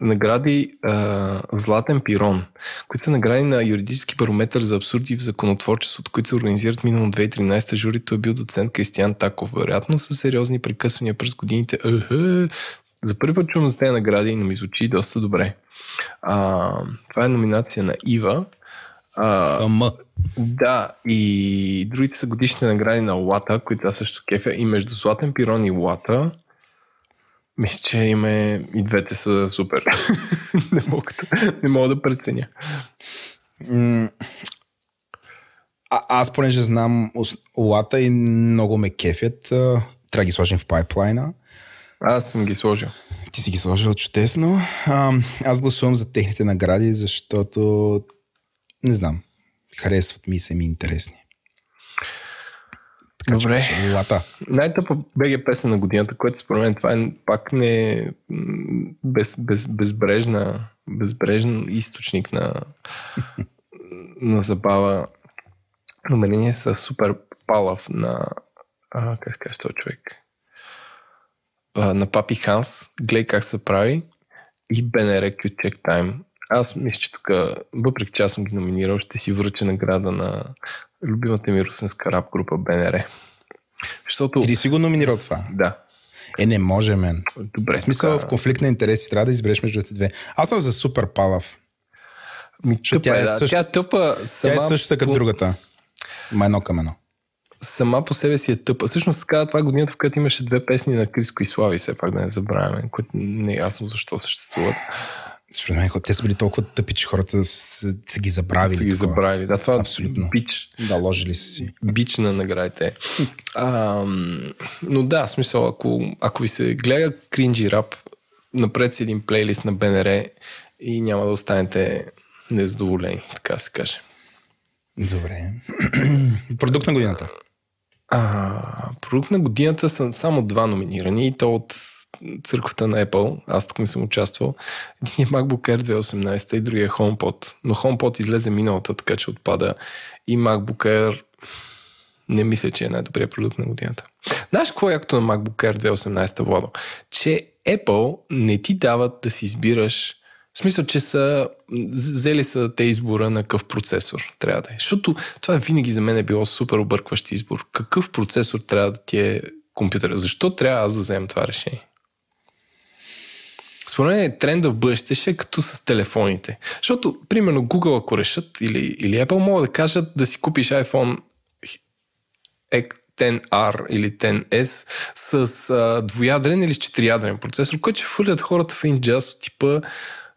Награди uh, Златен пирон, които са награди на юридически барометър за абсурди в законотворчеството, които се организират минало 2013. Журито е бил доцент Кристиан Таков. Вероятно са сериозни прекъсвания през годините. Ехе. За първи път чувам тези награди, но ми звучи доста добре. А, това е номинация на Ива. А, да, и другите са годишните награди на Лата, които аз също кефя. И между Златен пирон и Лата, мисля, че има и двете са супер. не, мога, не мога да преценя. А, аз понеже знам лата и много ме кефят, трябва да ги сложим в пайплайна. Аз съм ги сложил. Ти си ги сложил чудесно. А, аз гласувам за техните награди, защото не знам, харесват ми и са ми интересни. Така, Добре. Че, лата. Най-тъпа БГ песен на годината, което според мен това е пак не без, без, безбрежна, безбрежен източник на, на забава. Номерение са супер палав на а, как се каже този човек? А, на Папи Ханс. Гледай как се прави. И Q Check Time. Аз мисля, че тук, въпреки че аз съм ги номинирал, ще си връча награда на любимата ми русенска рап група БНР. Защото... Ти си го номинирал това? Да. Е, не може, мен. Добре. В смисъл, в конфликт на интереси трябва да избереш между тези две. Аз съм за супер палав. Ми, тъпа, тя, е, да. същ... тя е тъпа. Сама тя е същата като по... другата. Ма едно към едно. Сама по себе си е тъпа. Всъщност така, това е годината, в която имаше две песни на Криско и Слави, все пак да не забравяме, което не е ясно защо съществуват. Според мен, те са били толкова тъпи, че хората са, са ги забравили. Са ги такова. забравили. Да, това Абсолютно. бич. Да, ложили са си. Бич на наградите. А, но да, смисъл, ако, ако ви се гледа кринджи рап, напред си един плейлист на БНР и няма да останете незадоволени, така се каже. Добре. Продукт на годината. А, продукт на годината са само два номинирани и то от църквата на Apple. Аз тук не съм участвал. Един е MacBook Air 2018 и другия е HomePod. Но HomePod излезе миналата, така че отпада. И MacBook Air не мисля, че е най-добрият продукт на годината. Знаеш какво е якото на MacBook Air 2018, Владо? Че Apple не ти дават да си избираш в смисъл, че са взели са те избора на какъв процесор трябва да е. Защото това винаги за мен е било супер объркващ избор. Какъв процесор трябва да ти е компютъра? Защо трябва аз да вземем това решение? Според мен тренда в бъдеще ще е като с телефоните. Защото, примерно, Google ако решат или, или Apple могат да кажат да си купиш iPhone 10R или 10S с а, двоядрен или с четириядрен процесор, който ще фърлят хората в един от типа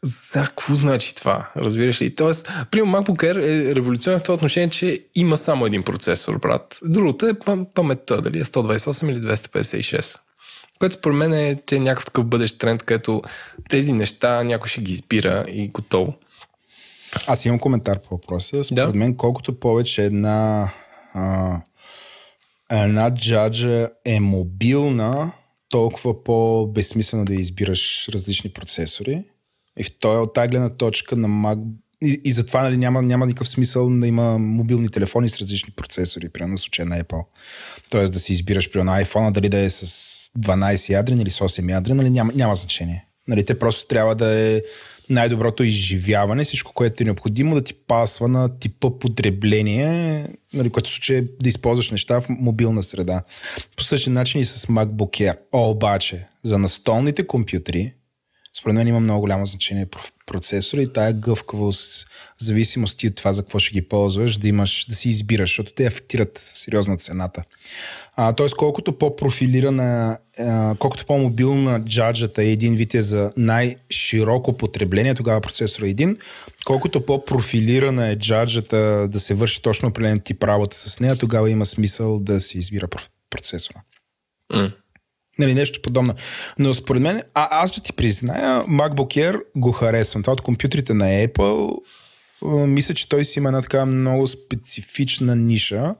за какво значи това? Разбираш ли? Тоест, примерно MacBook Air е революционен в това отношение, че има само един процесор, брат. Другото е паметта, дали е 128 или 256. Което според мен е, че е някакъв такъв бъдещ тренд, където тези неща някой ще ги избира и готово. Аз имам коментар по въпроса. Според да? мен, колкото повече една, а, една джаджа е мобилна, толкова по-безсмислено да избираш различни процесори. И в този, от тази гледна точка на Mac и, и затова нали, няма, няма никакъв смисъл да има мобилни телефони с различни процесори, примерно в случая на Apple. Тоест да си избираш при на iPhone, дали да е с 12 ядрен или с 8 ядрен, нали, няма, няма значение. Нали, те просто трябва да е най-доброто изживяване, всичко, което е необходимо да ти пасва на типа потребление, нали, което случай е да използваш неща в мобилна среда. По същия начин и с MacBook Air. Обаче, за настолните компютри, според мен има много голямо значение процесора и тая гъвкавост, зависимост от това за какво ще ги ползваш, да имаш, да си избираш, защото те афектират сериозно цената. А, тоест, колкото по-профилирана, колкото по-мобилна джаджата е един вид е за най-широко потребление, тогава процесор е един, колкото по-профилирана е джаджата да се върши точно определен тип работа с нея, тогава има смисъл да се избира процесора. Mm. Нали, нещо подобно. Но според мен, а, аз ще ти призная, MacBook Air го харесвам. Това от компютрите на Apple мисля, че той си има една така много специфична ниша.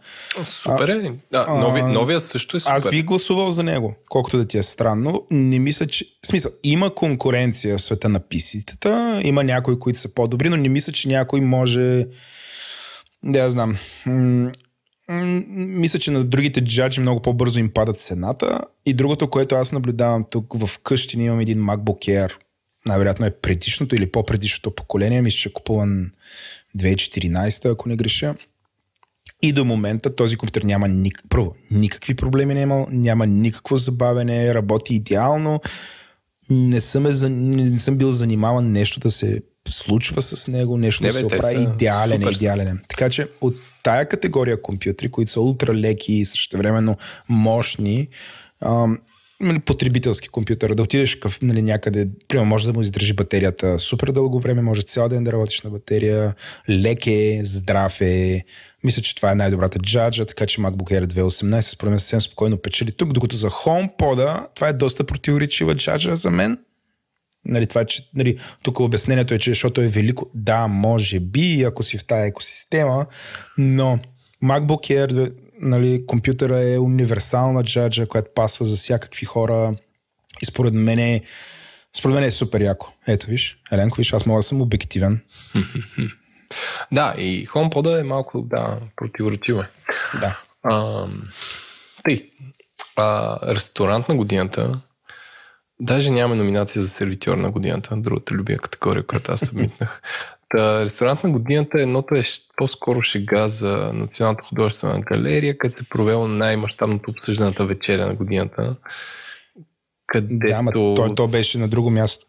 Супер е. Да, нови, новия също е супер. Аз бих гласувал за него, колкото да ти е странно. Не мисля, че... В смисъл, има конкуренция в света на писитата, има някои, които са по-добри, но не мисля, че някой може... Да, я знам мисля, че на другите джаджи много по-бързо им падат цената. И другото, което аз наблюдавам тук в къщи, имам един MacBook Air. Най-вероятно е предишното или по-предишното поколение. Мисля, че е купуван 2014, ако не греша. И до момента този компютър няма ник... Първо, никакви проблеми не е имал, няма никакво забавене, работи идеално. Не съм, е, не съм бил занимаван нещо да се случва с него, нещо не, да се оправи. Идеален е, идеален. Така че от тая категория компютри, които са ултра леки и същевременно мощни, нали, потребителски компютър, да отидеш къв, нали, някъде, примерно може да му издържи батерията супер дълго време, може цял ден да работиш на батерия, лек е, здрав е. Мисля, че това е най-добрата джаджа, така че MacBook Air 2018 според мен съвсем спокойно печели тук, докато за HomePod това е доста противоречива джаджа за мен. Нали, това, че, нали, тук обяснението е, че защото е велико. Да, може би, ако си в тази екосистема, но MacBook Air нали, компютъра е универсална джаджа, която пасва за всякакви хора и според мен е, според мен е супер яко. Ето виж, Еленко, виж, аз мога да съм обективен. да, и HomePod е малко, да, противоречиво. Да. А, тъй, а, ресторант на годината Даже няма номинация за сервитьор на годината, другата любима категория, която аз събмитнах. Та, ресторант на годината едното е по-скоро шега за Националната художествена галерия, където се провело най-мащабното обсъжданата вечеря на годината. Където... Да, ама то, то беше на друго място.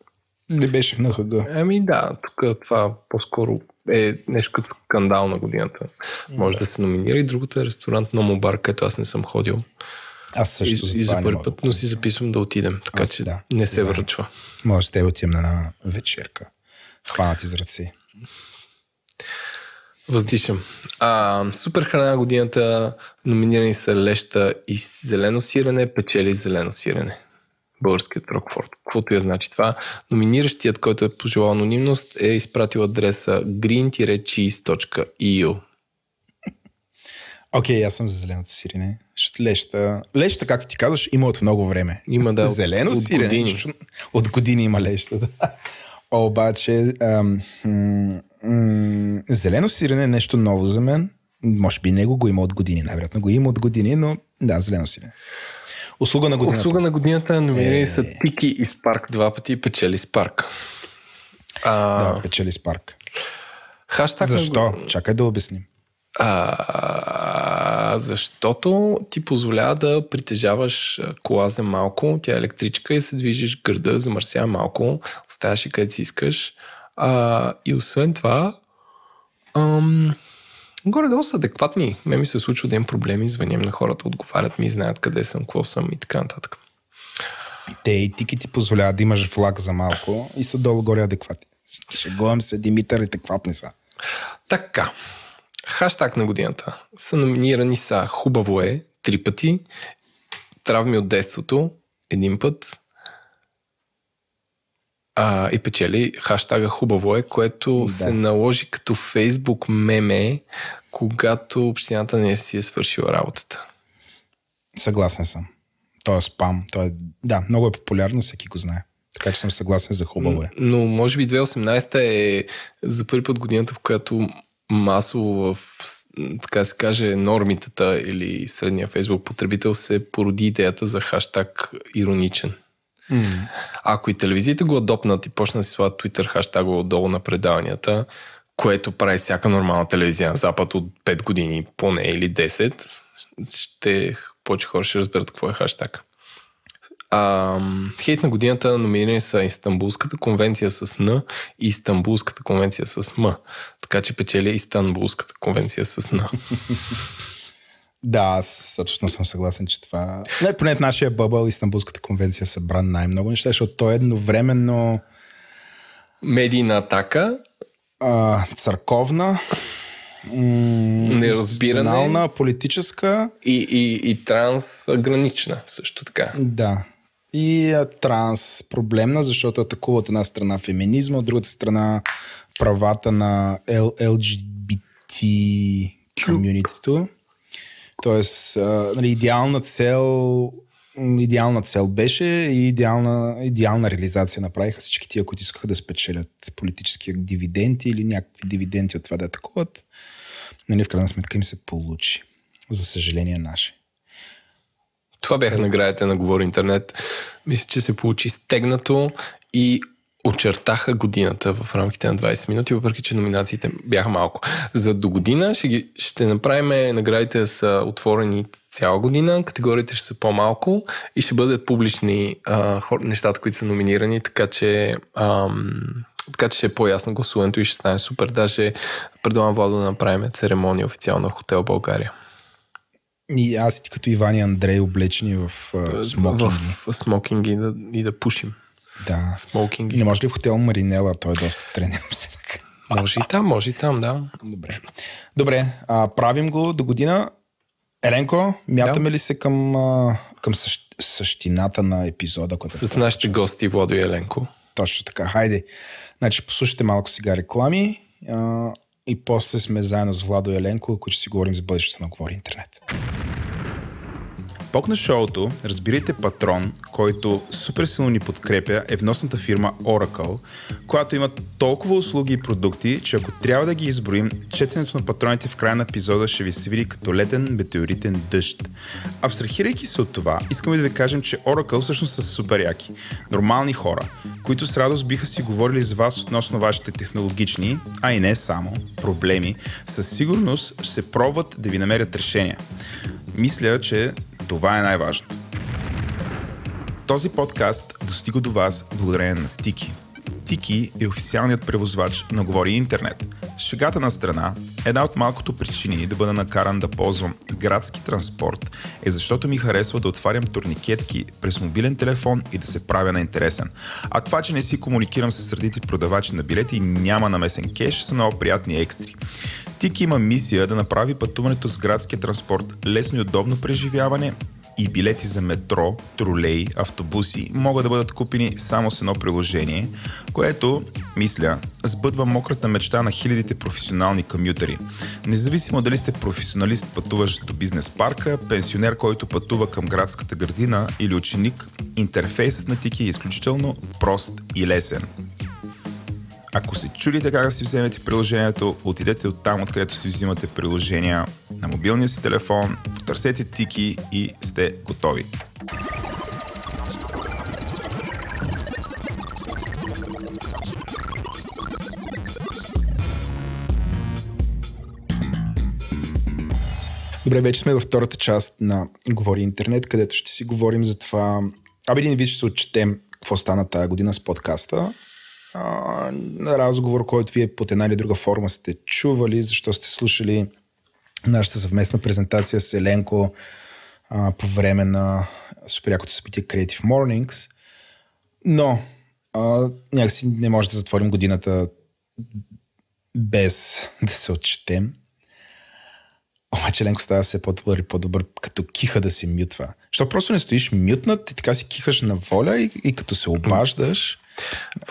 Не беше в НХГ. Ами да, тук това по-скоро е нещо като скандал на годината. Може да. да се номинира и другото е ресторант на бар, където аз не съм ходил. Аз също за, и, за първи път, но си записвам да отидем, така Аз, че да, не се връчва. Може да отидем на една вечерка. Хванати за ръце. Въздишам. А, супер храна на годината, номинирани са леща и зелено сирене, печели зелено сирене. Българският Рокфорд. Каквото я значи това. Номиниращият, който е пожелал анонимност, е изпратил адреса green-cheese.eu. Окей, okay, аз съм за зеленото сирене. Леща, леща, както ти казваш, има от много време. Има да. Зелено от, сирене. От години. От години има леща. Да. Обаче, ам, м- м- зелено сирене е нещо ново за мен. Може би него го има от години. Най-вероятно го има от години, но да, зелено сирене. Услуга на годината. Услуга на годината номинирани е... са Тики и Спарк два пъти и печели Спарк. А... Да, печели Спарк. Хаштаг Защо? На... Чакай да обясним. А, защото ти позволява да притежаваш кола за малко, тя е електричка и се движиш града, замърсява малко, оставаш и където си искаш. А, и освен това, ам, горе-долу са адекватни. Ме ми се случва да имам проблеми, звъням на хората, отговарят ми, знаят къде съм, какво съм и така нататък. Те и тики ти позволяват да имаш влак за малко и са долу-горе адекватни. Шегувам се, Димитър, адекватни са. Така. Хаштаг на годината са номинирани са Хубаво е три пъти, Травми от детството един път а, и печели хаштага Хубаво е, което да. се наложи като фейсбук меме, когато общината не си е свършила работата. Съгласен съм. То е спам. То е... Да, много е популярно, всеки го знае. Така че съм съгласен за хубаво е. Но може би 2018 е за първи път годината, в която масово в, така се каже, нормитата или средния фейсбук потребител се породи идеята за хаштаг ироничен. Mm. Ако и телевизиите го адопнат и почнат да си слагат Twitter хаштага отдолу на предаванията, което прави всяка нормална телевизия на Запад от 5 години поне или 10, ще повече хора ще разберат какво е хаштаг. А, хейт на годината номинирани са Истанбулската конвенция с Н и Истанбулската конвенция с М. Така че печели Истанбулската конвенция с Н. Да, аз абсолютно съм съгласен, че това... Не, поне в нашия бъбъл Истанбулската конвенция събра най-много неща, защото то е едновременно... Медийна атака. А, църковна. Неразбиране. политическа. И, и, и трансгранична също така. Да и е транс проблемна, защото атакува от една страна феминизма, от другата страна правата на LGBT комьюнитито. Тоест, а, нали, идеална цел идеална цел беше и идеална, идеална реализация направиха всички тия, които искаха да спечелят политически дивиденти или някакви дивиденти от това да атакуват. Нали, в крайна сметка им се получи. За съжаление наше. Това бяха наградите на Говори Интернет. Мисля, че се получи стегнато и очертаха годината в рамките на 20 минути, въпреки че номинациите бяха малко. За до година ще, ги, ще направим наградите са отворени цяла година, категориите ще са по-малко и ще бъдат публични а, хор, нещата, които са номинирани, така че ам, така че ще е по-ясно гласуването и ще стане супер. Даже предлагам Владо да направим церемония официално в Хотел България. И аз и ти като Иван и Андрей облечени в uh, смокинги. В, в смокинги и да, и да пушим. Да. Смокинги. Не може ли в хотел Маринела? Той е доста тренирам се така. Може и там, може и там, да. Добре. Добре, а, правим го до година. Еленко, мятаме да. ли се към, а, към същ, същината на епизода? Който С нашите гости Владо и Еленко. Точно така. Хайде. Значи, послушайте малко сега реклами а, и после сме заедно с Владо Еленко, които ще си говорим за бъдещето на Говори Интернет. Бог на шоуто, разбирайте патрон, който супер силно ни подкрепя, е вносната фирма Oracle, която има толкова услуги и продукти, че ако трябва да ги изброим, четенето на патроните в края на епизода ще ви се види като летен метеоритен дъжд. Абстрахирайки се от това, искаме да ви кажем, че Oracle всъщност са супер яки. Нормални хора, които с радост биха си говорили с вас относно вашите технологични, а и не само, проблеми, със сигурност ще се пробват да ви намерят решения. Мисля, че това е най-важното. Този подкаст достига до вас благодарение на Тики. Тики е официалният превозвач на Говори Интернет. Шегата на страна, една от малкото причини да бъда накаран да ползвам градски транспорт е защото ми харесва да отварям турникетки през мобилен телефон и да се правя на интересен. А това, че не си комуникирам с средите продавачи на билети и няма намесен кеш, са много приятни екстри. Тик има мисия да направи пътуването с градския транспорт лесно и удобно преживяване и билети за метро, тролей, автобуси могат да бъдат купени само с едно приложение, което, мисля, сбъдва мократа мечта на хилядите професионални комютери. Независимо дали сте професионалист, пътуващ до бизнес парка, пенсионер, който пътува към градската градина или ученик, интерфейсът на Тики е изключително прост и лесен. Ако се чудите как да си вземете приложението, отидете от там, откъдето си взимате приложения на мобилния си телефон, потърсете тики и сте готови. Добре, вече сме във втората част на Говори Интернет, където ще си говорим за това. Абе, един вид ще се отчетем какво стана тази година с подкаста на разговор, който вие под една или друга форма сте чували, защо сте слушали нашата съвместна презентация с Еленко а, по време на суперякото събитие Creative Mornings. Но а, някакси не може да затворим годината без да се отчетем. Обаче Ленко става все по-добър и по-добър, като киха да се мютва. Що просто не стоиш мютнат и така си кихаш на воля и, и като се обаждаш,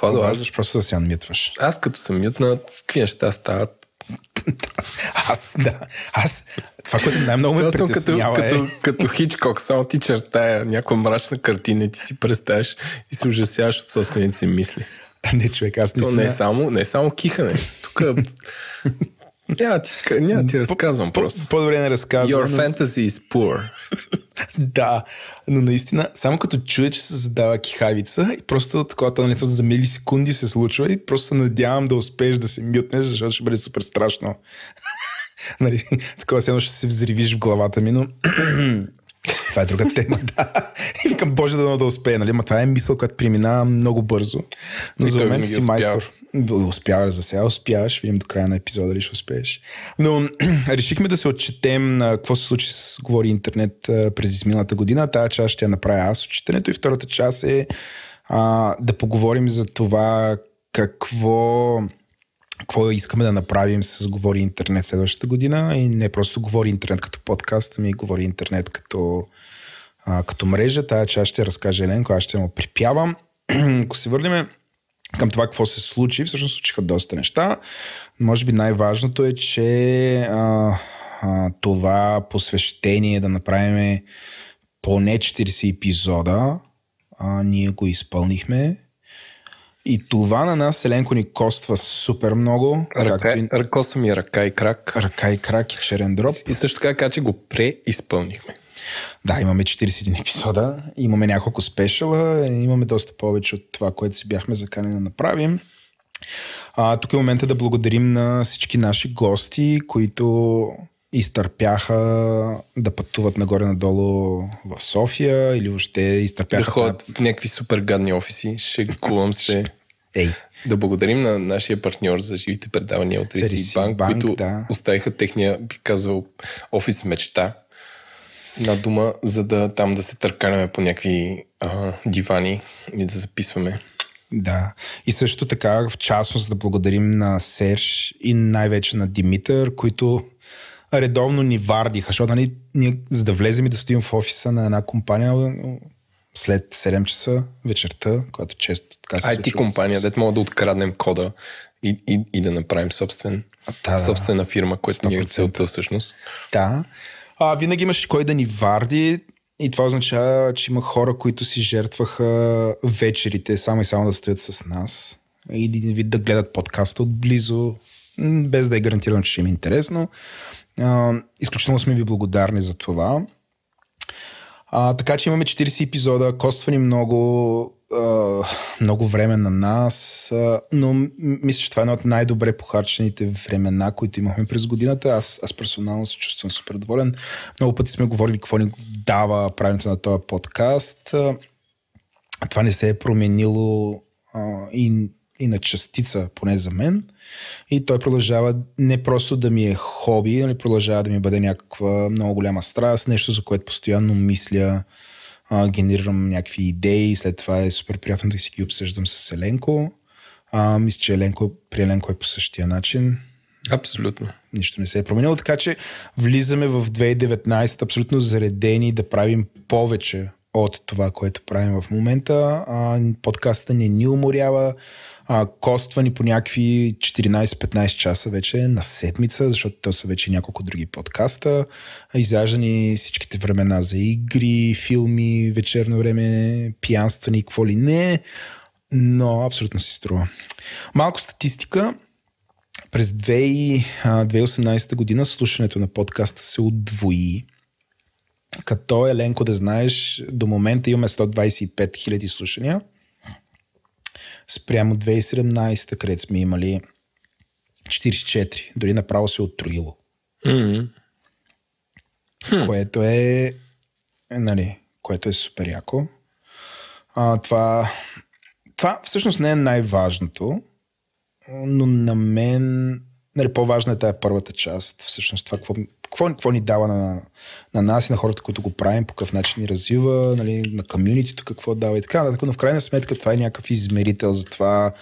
Владо, аз... просто да се анмютваш. Аз като съм мютнат, какви неща стават? аз, да. Аз, това, което най-много ме притеснява като, е... като, като Хичкок, само ти чертая някаква мрачна картина и ти си представяш и се ужасяваш от собствените си мисли. Не, човек, аз не То не е само, не е само кихане. Тук няма няма ти разказвам по, просто. По-добре не разказвам. Your но... fantasy is poor. да, но наистина, само като чуя, че се задава кихавица и просто такова тълнето за милисекунди се случва и просто се надявам да успееш да се мютнеш, защото ще бъде супер страшно. нали, такова се ще се взривиш в главата ми, но това е друга тема, да. И викам, Боже, да да успее, нали? Ма това е мисъл, която преминава много бързо. Но и за момент си майстор. Успяваш за сега, успяваш. Видим до края на епизода дали ще успееш. Но решихме да се отчетем на какво се случи с Говори Интернет през изминалата година. Тая част ще я направя аз отчитането и втората част е а, да поговорим за това какво какво искаме да направим с Говори Интернет следващата година и не просто Говори Интернет като подкаст, ами Говори Интернет като, а, като мрежа. Тая част ще разкаже Еленко, аз ще му припявам. Ако се върнем към това какво се случи, всъщност случиха доста неща. Може би най-важното е, че а, а, това посвещение да направим поне 40 епизода, а, ние го изпълнихме и това на нас, Еленко, ни коства супер много. Ръка, и... Ръкоса ми е ръка и крак. Ръка и крак и черен дроп. И също така, че го преизпълнихме. Да, имаме 41 епизода, имаме няколко спешала, имаме доста повече от това, което си бяхме заканени да направим. А, тук е момента да благодарим на всички наши гости, които изтърпяха да пътуват нагоре-надолу в София или въобще изтърпяха... Да ходят в някакви супер гадни офиси. Шегувам се. Ей. Да благодарим на нашия партньор за живите предавания от Receipt Bank, Bank, които да. оставиха техния, би казал, офис мечта. С една дума, за да там да се търкаляме по някакви а, дивани и да записваме. Да. И също така, в частност, да благодарим на Серж и най-вече на Димитър, които редовно ни вардиха, защото нали, ние, за да влезем и да стоим в офиса на една компания след 7 часа вечерта, когато често така се IT компания, дете мога да откраднем кода и, и, и да направим собствен, да, собствена фирма, което ни е целта всъщност. Да. А, винаги имаше кой да ни варди и това означава, че има хора, които си жертваха вечерите само и само да стоят с нас и да гледат подкаста отблизо, без да е гарантирано, че ще им е интересно. А, изключително сме ви благодарни за това. А, така че имаме 40 епизода, коства ни много, а, много време на нас, а, но мисля, че това е едно от най-добре похарчените времена, които имахме през годината. Аз, аз персонално се чувствам супер доволен. Много пъти сме говорили какво ни дава правенето на този подкаст. А, това не се е променило а, и и на частица, поне за мен. И той продължава не просто да ми е хоби, нали, продължава да ми бъде някаква много голяма страст, нещо за което постоянно мисля, а, генерирам някакви идеи, след това е супер приятно да си ги обсъждам с Еленко. А, мисля, че Еленко, при Еленко е по същия начин. Абсолютно. Нищо не се е променило, така че влизаме в 2019 абсолютно заредени да правим повече от това, което правим в момента. А, подкаста не ни уморява а, коствани по някакви 14-15 часа вече на седмица, защото то са вече няколко други подкаста. Изяждани всичките времена за игри, филми, вечерно време, пиянствани, какво ли не. Но абсолютно си струва. Малко статистика. През 2018 година слушането на подкаста се удвои. Като Еленко да знаеш, до момента имаме 125 000 слушания – спрямо 2017, където сме имали 44. Дори направо се отроило. Mm-hmm. Което е, е, нали, което е супер яко. А, това, това всъщност не е най-важното, но на мен нали, по-важна е тази първата част. Всъщност това, какво, какво, какво ни дава на, на нас и на хората, които го правим, по какъв начин ни развива, нали, на комьюнитито какво дава и така нататък. Но в крайна сметка това е някакъв измерител за това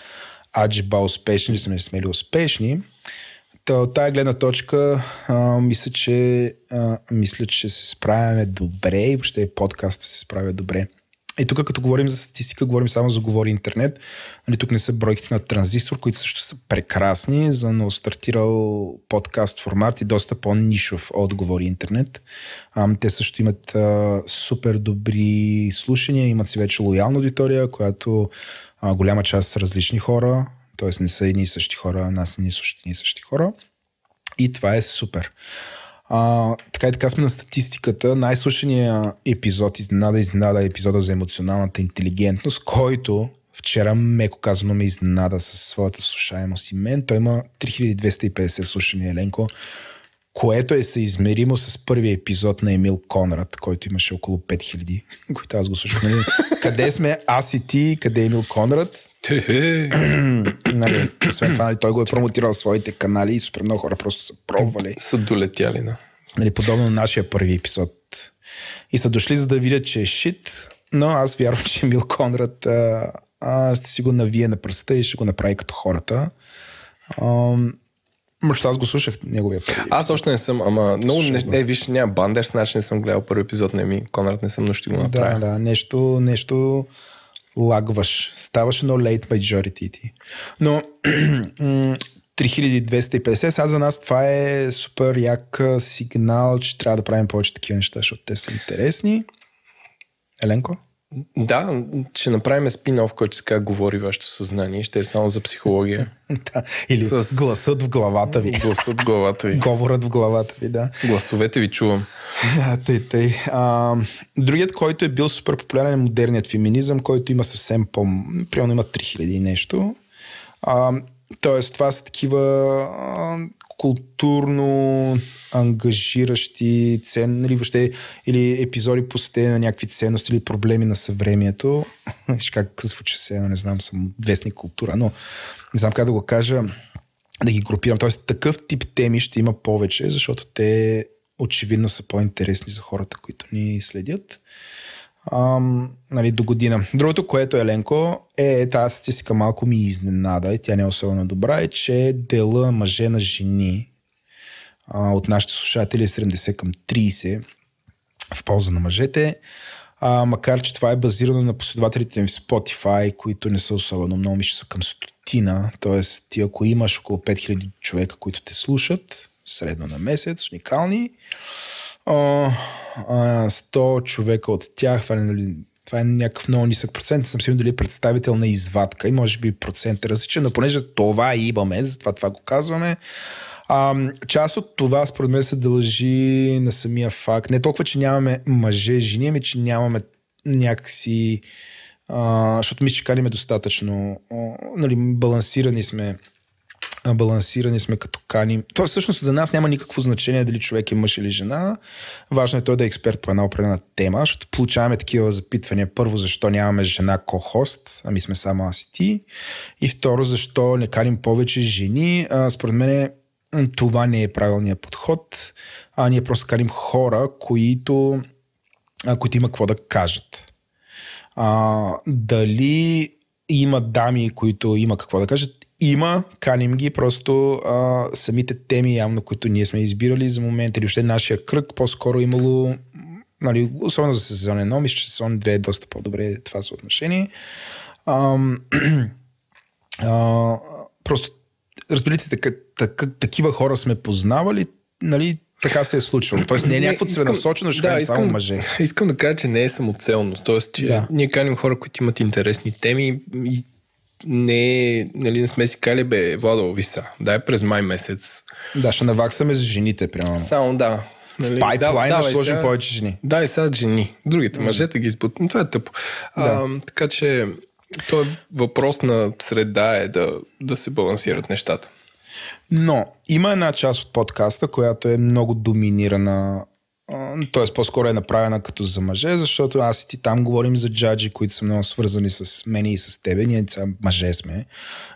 аджиба успешни ли сме, сме ли успешни. Та, от тази гледна точка а, мисля, че, а, мисля, че се справяме добре и въобще подкаст се справя добре. И тук, като говорим за статистика, говорим само за Говори интернет. Нали, тук не са бройките на транзистор, които също са прекрасни за стартирал подкаст формат и доста по-нишов от Говори интернет. Те също имат а, супер добри слушания, имат си вече лоялна аудитория, която а, голяма част са различни хора, т.е. не са едни и същи хора, нас не ни едни и същи хора. И това е супер. А, така и така сме на статистиката. Най-слушания епизод, изненада, изненада е епизода за емоционалната интелигентност, който вчера, меко казано, ме изненада със своята слушаемост и мен. Той има 3250 слушания, Еленко, което е съизмеримо с първия епизод на Емил Конрад, който имаше около 5000, които аз го слушах. Нали? къде сме аз и ти, къде е Емил Конрад? нали, освен това, нали, той го е промотирал своите канали и супер много хора просто са пробвали. Са долетяли, да. Нали, подобно на нашия първи епизод. И са дошли за да видят, че е шит, но аз вярвам, че Емил Конрад а, а, ще си го навие на пръста и ще го направи като хората. А, Мъщо аз го слушах неговия първи. Аз още не съм, ама много не, не, виж, няма бандер, значи не съм гледал първи епизод на Еми Конрад, не съм, но ще го направя. Да, да, нещо, нещо лагваш. Ставаш едно late majority ти. Но 3250, сега за нас това е супер як сигнал, че трябва да правим повече такива неща, защото те са интересни. Еленко? Да, ще направим спин-оф, който се как говори вашето съзнание. Ще е само за психология. да, или С... гласът в главата ви. Гласът в главата ви. Говорът в главата ви, да. Гласовете ви чувам. Да, тъй, тъй. А, другият, който е бил супер популярен е модерният феминизъм, който има съвсем по... Примерно има 3000 и нещо. А, тоест, това са такива културно ангажиращи ценни, или въобще, или епизоди посветени на някакви ценности или проблеми на съвремието. Виж как звучи се, не знам, съм вестник култура, но не знам как да го кажа, да ги групирам. Тоест такъв тип теми ще има повече, защото те очевидно са по-интересни за хората, които ни следят. Ам, нали, до година. Другото, което е Ленко, е тази статистика малко ми изненада и тя не е особено добра, е, че дела мъже на жени а, от нашите слушатели е 70 към 30 в полза на мъжете. А, макар, че това е базирано на последователите им в Spotify, които не са особено много, мисля са към стотина. Тоест, ти ако имаш около 5000 човека, които те слушат, средно на месец, уникални, а, а, 100 човека от тях, това, е, това е някакъв много нисък процент, съм сигурен дали е представител на извадка и може би процент е различен, но понеже това имаме, затова това го казваме, а, част от това, според мен, се дължи на самия факт. Не толкова, че нямаме мъже, жени, ами че нямаме някакси. А, защото мисля, че каниме достатъчно. А, нали, балансирани сме балансирани сме като каним. То всъщност за нас няма никакво значение дали човек е мъж или жена. Важно е той да е експерт по една определена тема, защото получаваме такива запитвания. Първо, защо нямаме жена ко-хост, ами сме само аз и ти. И второ, защо не каним повече жени. А, според мен това не е правилният подход, а ние просто карим хора, които, а, които има какво да кажат. А, дали има дами, които има какво да кажат? Има, каним ги, просто а, самите теми, явно, които ние сме избирали за момента, или още нашия кръг, по-скоро имало, нали, особено за сезон 1, мисля, че сезон 2 е доста по-добре това съотношение. А, а, просто разберете, така, така, такива хора сме познавали, нали, така се е случило. Тоест не е някакво целенасочено, ще да, искам, само мъже. Искам да кажа, че не е самоцелно. Тоест, че да. ние каним хора, които имат интересни теми и не, нали, не сме си кали, бе, Владо, виса, дай през май месец. Да, ще наваксаме с жените, примерно. Само да. Нали, пайплайн да, да, сложим сега, повече жени. Да, и сега жени. Другите mm. мъжете ги избут. Това е тъпо. Да. А, така че, то е въпрос на среда е да, да се балансират нещата. Но има една част от подкаста, която е много доминирана, т.е. по-скоро е направена като за мъже, защото аз и ти там говорим за джаджи, които са много свързани с мен и с тебе. Ние са мъже сме.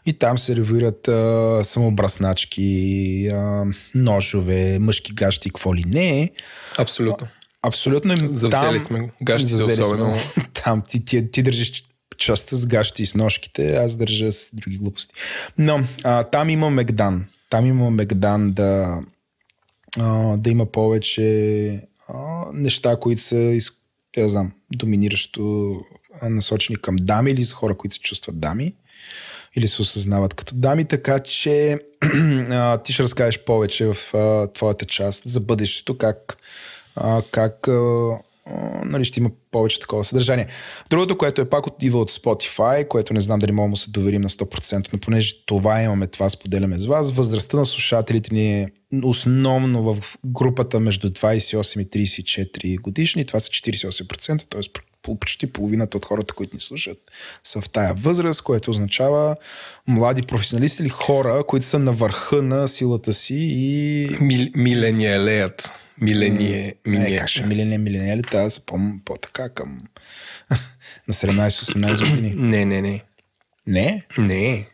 И там се ревюират а, самобрасначки, а, ножове, мъжки гащи, какво ли не. Абсолютно. Абсолютно. Завзели там, сме гащите особено. Сме. Там ти, ти, ти държиш частта с гащите и с ножките, аз държа с други глупости. Но а, там има Мегдан. Там има Мегдан да, а, да има повече а, неща, които са, я знам, доминиращо насочени към дами или за хора, които се чувстват дами или се осъзнават като дами, така че а, ти ще разкажеш повече в а, твоята част за бъдещето, как, а, как а, нали, ще има повече такова съдържание. Другото, което е пак отива от Spotify, което не знам дали можем да се доверим на 100%, но понеже това имаме, това споделяме с вас, възрастта на слушателите ни е основно в групата между 28 и 34 годишни, това са 48%, т.е. почти половината от хората, които ни слушат, са в тая възраст, което означава млади професионалисти или хора, които са на върха на силата си и... Мил, милениалеят. Миление, миление. Не, как ще миление, миление ли трябва да са по, по-така към на 17-18 години? Не, не, не. Не? Не.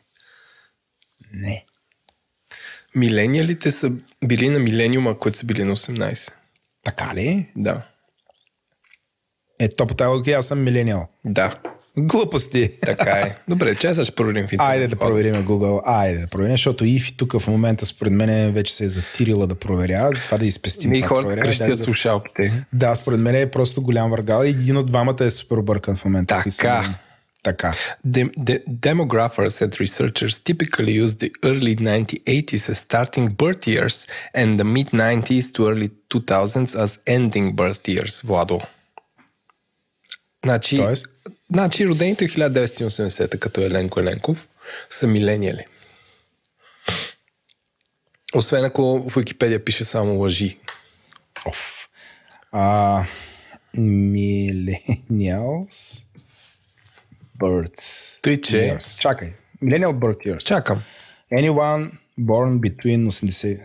Не. Милениалите са били на милениума, които са били на 18. Така ли? Да. Е, то по тази аз съм милениал. Да. Глупости. Така е. Добре, че сега ще проверим в Айде да проверим Google. Айде да проверим, защото Ифи тук в момента според мен вече се е затирила да проверява, това да изпестим. Ми хората крещят да... слушалките. Да, според мен е просто голям въргал и един от двамата е супер объркан в момента. Така. Така. The, the demographers and researchers typically use the early 1980s as starting birth years and the mid 90s to early 2000s as ending birth years, Владо. Значи, Тоест? значи родените 1980 като Еленко Еленков са милениали. Освен ако в Википедия пише само лъжи. Оф. А, millennials birth Тъй, че... years. Чакай. Millennial birth years. Чакам. Anyone born between 80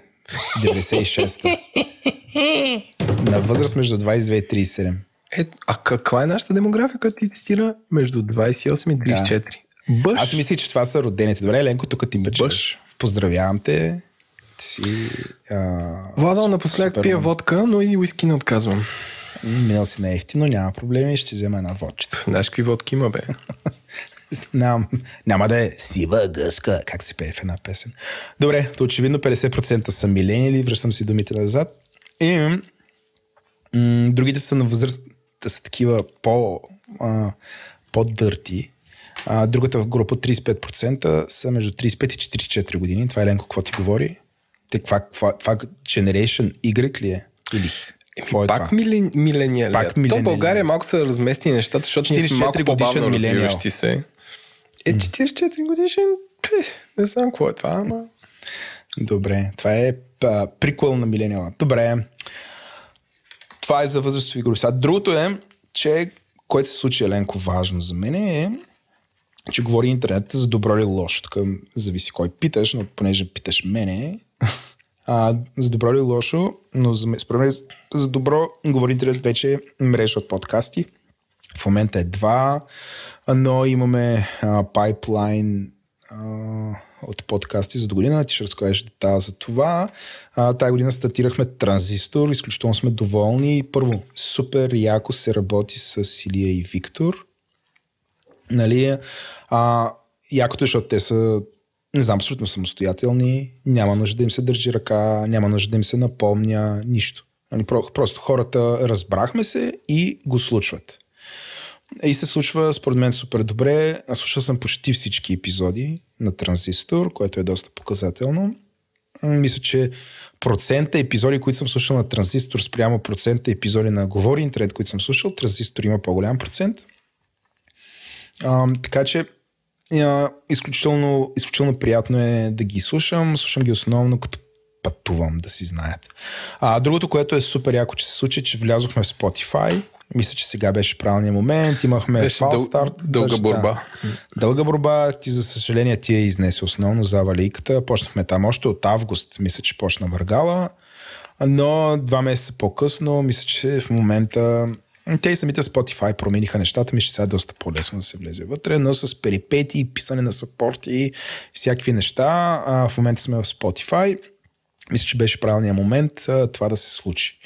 96 на възраст между 22 и 37. Е, а каква е нашата демография, която ти цитира между 28 и 34? Да. Бъш. Аз мисля, че това са родените. Добре, Ленко, тук ти печеш. Поздравявам те. си. А, Владо, напоследък супер пия водка, но и уиски не отказвам. Минал си на ефтино, няма проблеми, ще взема една водчица. Знаеш какви водки има, бе? Знам, няма да е сива гъска, как се пее в една песен. Добре, то очевидно 50% са милениали, връщам си думите назад. И м- другите са на възраст, са такива по, а, по-дърти. А, другата в група 35% са между 35 и 44 години. Това е Ленко, какво ти говори? Те, това, това, това Generation Y ли е? Или какво е Пак милен, милениали. Пак То милениали. България малко са размести нещата, защото ние сме 44 малко по-бавно развиващи се. Е, 44 годишен, не знам какво е това, ама... Добре, това е а, приквел на Милениала. Добре. Това е за възрастови групи. Сега, другото е, че което се случи Еленко важно за мен е, че говори интернет за добро или лошо. Тук зависи кой питаш, но понеже питаш мене, а, за добро или лошо, но за, според мен за добро говори интернет вече мрежа от подкасти. В момента е два, но имаме а, пайплайн от подкасти за до година. Ти ще разкажеш детайл за това. А, тая година стартирахме Транзистор. Изключително сме доволни. Първо, супер яко се работи с Илия и Виктор. Нали? А, якото е, защото те са не знам, абсолютно самостоятелни, няма нужда да им се държи ръка, няма нужда да им се напомня, нищо. Нали, про- Просто хората разбрахме се и го случват. И се случва, според мен, супер добре. Аз слушал съм почти всички епизоди на Транзистор, което е доста показателно. Мисля, че процента епизоди, които съм слушал на Транзистор спрямо процента епизоди на Говори Интернет, които съм слушал, Транзистор има по-голям процент. А, така че а, изключително, изключително приятно е да ги слушам. Слушам ги основно като пътувам, да си знаят. А, другото, което е супер яко, че се случи, че влязохме в Spotify. Мисля, че сега беше правилният момент. Имахме Беше фал дъл- старт. дълга Даже, борба. Да. Дълга борба. Ти, за съжаление, ти я изнесе основно за валийката. Почнахме там още от август. Мисля, че почна въргала. Но два месеца по-късно, мисля, че в момента те и самите Spotify промениха нещата, мисля, че сега е доста по-лесно да се влезе вътре, но с перипети, писане на сапорти и всякакви неща. А, в момента сме в Spotify. Мисля, че беше правилният момент а, това да се случи.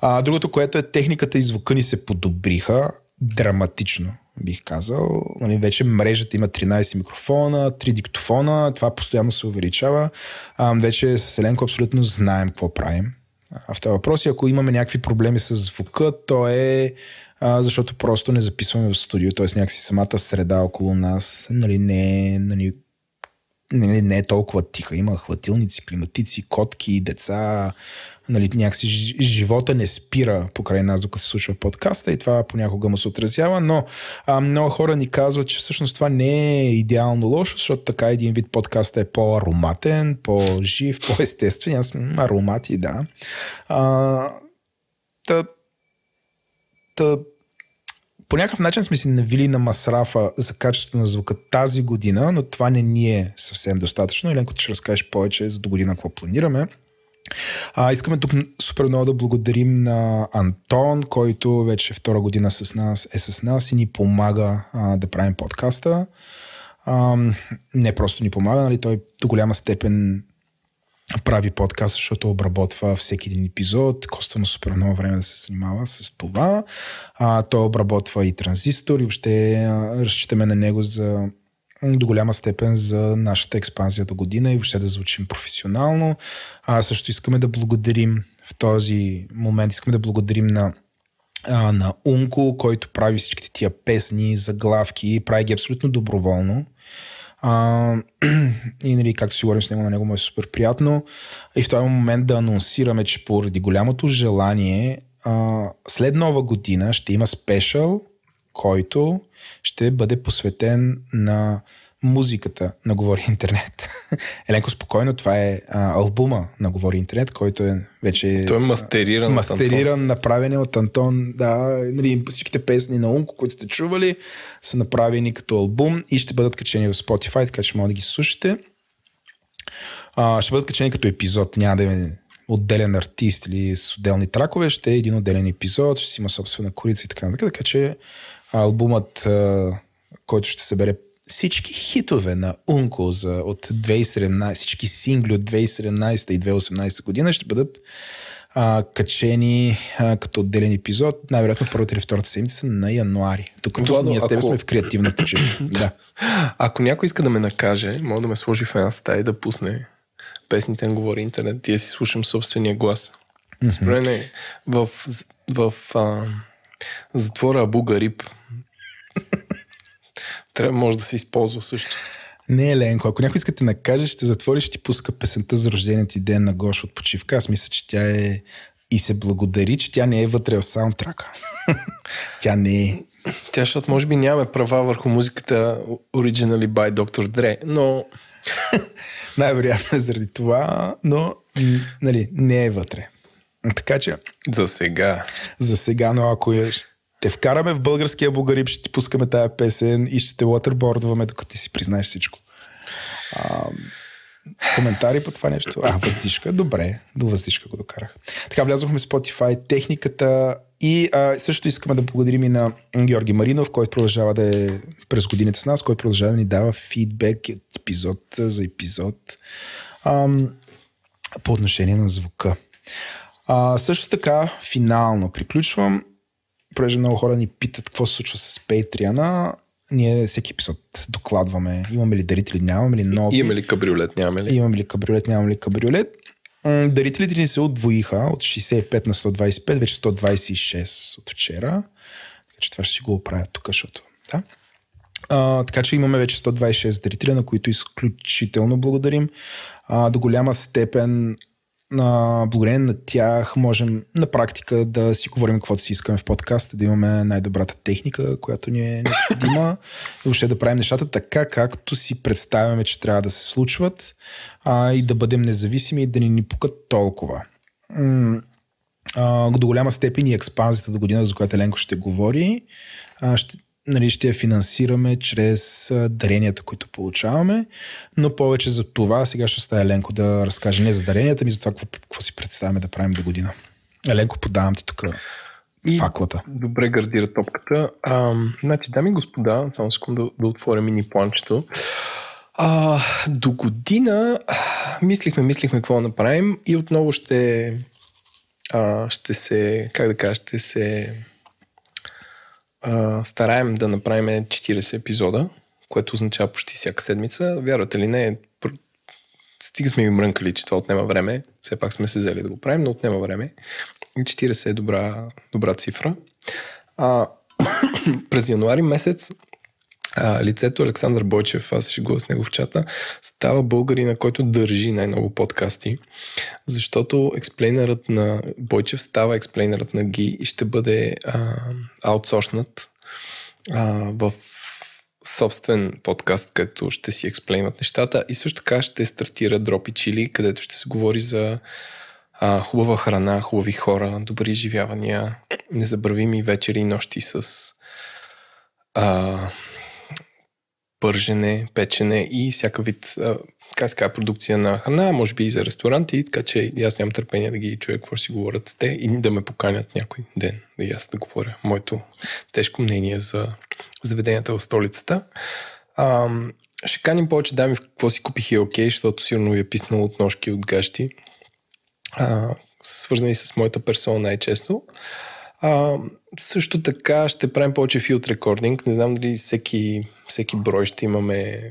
А, другото, което е техниката и звука ни се подобриха драматично, бих казал. Нали, вече мрежата има 13 микрофона, 3 диктофона, това постоянно се увеличава. А, вече с Еленко абсолютно знаем какво правим. В този въпрос и ако имаме някакви проблеми с звука, то е а, защото просто не записваме в студио, т.е. някакси самата среда около нас нали, не, е, нали, не, не е толкова тиха. Има хватилници, климатици, котки, деца. Нали, някакси жи- живота не спира покрай нас, докато се случва подкаста и това понякога му се отразява, но а, много хора ни казват, че всъщност това не е идеално лошо, защото така един вид подкаста е по-ароматен, по-жив, по-естествен. Аз м, аромати, да. А, та, та, по някакъв начин сме си навили на масрафа за качеството на звука тази година, но това не ни е съвсем достатъчно. Еленко, ти ще разкажеш повече за до година какво планираме. А, искаме тук супер много да благодарим на Антон, който вече втора година с нас, е с нас и ни помага а, да правим подкаста. А, не просто ни помага, нали, той до голяма степен прави подкаст, защото обработва всеки един епизод. Коства му супер много време да се занимава с това. А, той обработва и транзистор и въобще а, разчитаме на него за до голяма степен за нашата експанзия до година и въобще да звучим професионално. А, също искаме да благодарим в този момент, искаме да благодарим на на Унко, който прави всичките тия песни, заглавки, прави ги абсолютно доброволно. А, и нали, както си говорим с него, на него му е супер приятно. И в този момент да анонсираме, че поради голямото желание а, след нова година ще има спешъл, който ще бъде посветен на музиката на Говори Интернет. Еленко, спокойно, това е а, албума на Говори Интернет, който е вече... Той е мастериран. мастериран, направен е от Антон. Да, нали, всичките песни на Унко, които сте чували, са направени като албум и ще бъдат качени в Spotify, така че може да ги слушате. А, ще бъдат качени като епизод, няма да е отделен артист или с отделни тракове, ще е един отделен епизод, ще си има собствена корица и така нататък. Така че албумът, а, който ще събере всички хитове на Унко за, от 2017, всички сингли от 2017 и 2018 година ще бъдат а, качени а, като отделен епизод, най-вероятно първата или втората седмица на януари. Докато Владо, ние с теб ако- сме в креативна почивка. да. Ако някой иска да ме накаже, може да ме сложи в една стая и да пусне песните на говори интернет и да си слушам собствения глас. Според мен е в, в а, затвора Абу Гариб трябва, може да се използва също. Не, Ленко, ако някой иска те накаже, ще затвориш, ще ти пуска песента за рождения ти ден на Гош от почивка. Аз мисля, че тя е и се благодари, че тя не е вътре в саундтрака. тя не е. Тя, защото може би нямаме права върху музиката Originally by Dr. Dre, но Най-вероятно е заради това, но нали, не е вътре. Така че за сега. за сега, но ако я те вкараме в българския бугариб, ще ти пускаме тая песен и ще те лотербордваме, докато ти си признаеш всичко. А, коментари по това нещо? А, въздишка. Добре, до въздишка го докарах. Така, влязохме в Spotify, техниката и а, също искаме да благодарим и на Георги Маринов, който продължава да е през годините с нас, който продължава да ни дава фидбек от епизод за епизод ам, по отношение на звука. А, също така, финално приключвам. Понеже много хора ни питат какво се случва с Patreon. Ние всеки епизод докладваме имаме ли дарители, нямаме ли нови. Имаме ли кабриолет, нямаме ли? Имаме ли кабриолет, нямаме ли кабриолет. Дарителите ни се удвоиха от 65 на 125, вече 126 от вчера. Така че това ще си го оправя тук, защото... Да. А, така че имаме вече 126 дарителя, на които изключително благодарим. А, до голяма степен а, благодарение на тях можем на практика да си говорим каквото си искаме в подкаста, да имаме най-добрата техника, която ни е необходима и въобще да правим нещата така, както си представяме, че трябва да се случват а, и да бъдем независими и да ни ни пукат толкова. А, до голяма степен и експанзията до година, за която Еленко ще говори, а, ще, нали, ще я финансираме чрез даренията, които получаваме, но повече за това сега ще оставя Еленко да разкаже не за даренията, ми за това какво, какво си представяме да правим до година. Еленко, подавам ти тук И- факлата. Добре гардира топката. А, значи, дами и господа, само секунда да, да отворя мини планчето. А, до година а, мислихме, мислихме какво да направим и отново ще а, ще се, как да кажа, ще се стараем да направим 40 епизода, което означава почти всяка седмица. Вярвате ли не, стига сме ви мрънкали, че това отнема време. Все пак сме се взели да го правим, но отнема време. И 40 е добра, добра цифра. А, през януари месец а, лицето Александър Бойчев, аз ще го с него в чата, става българина, който държи най-много подкасти, защото експлейнерът на Бойчев става експлейнерът на Ги и ще бъде аутсорснат в собствен подкаст, където ще си експлейнват нещата. И също така ще стартира Дропи Чили, където ще се говори за а, хубава храна, хубави хора, добри изживявания, незабравими вечери и нощи с а, пържене, печене и всяка вид а, как се казва, продукция на храна, може би и за ресторанти, така че аз нямам търпение да ги чуя какво си говорят те и да ме поканят някой ден, да и аз да говоря моето тежко мнение за заведенията в столицата. А, ще каним повече дами в какво си купих и окей, защото сигурно ви е писнало от ножки от гащи, а, свързани с моята персона най-често. А, също така ще правим повече филд рекординг. Не знам дали всеки, всеки брой ще имаме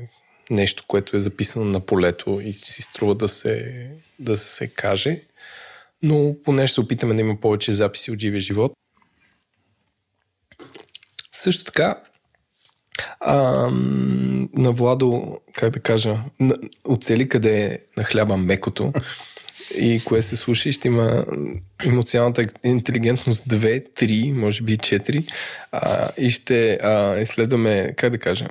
нещо, което е записано на полето и си струва да се, да се каже. Но поне ще се опитаме да има повече записи от живия живот. Също така, а, на Владо, как да кажа, на- оцели къде е на хляба мекото и кое се слуша ще има емоционалната интелигентност 2, 3, може би 4 а, и ще а, изследваме, как да кажа,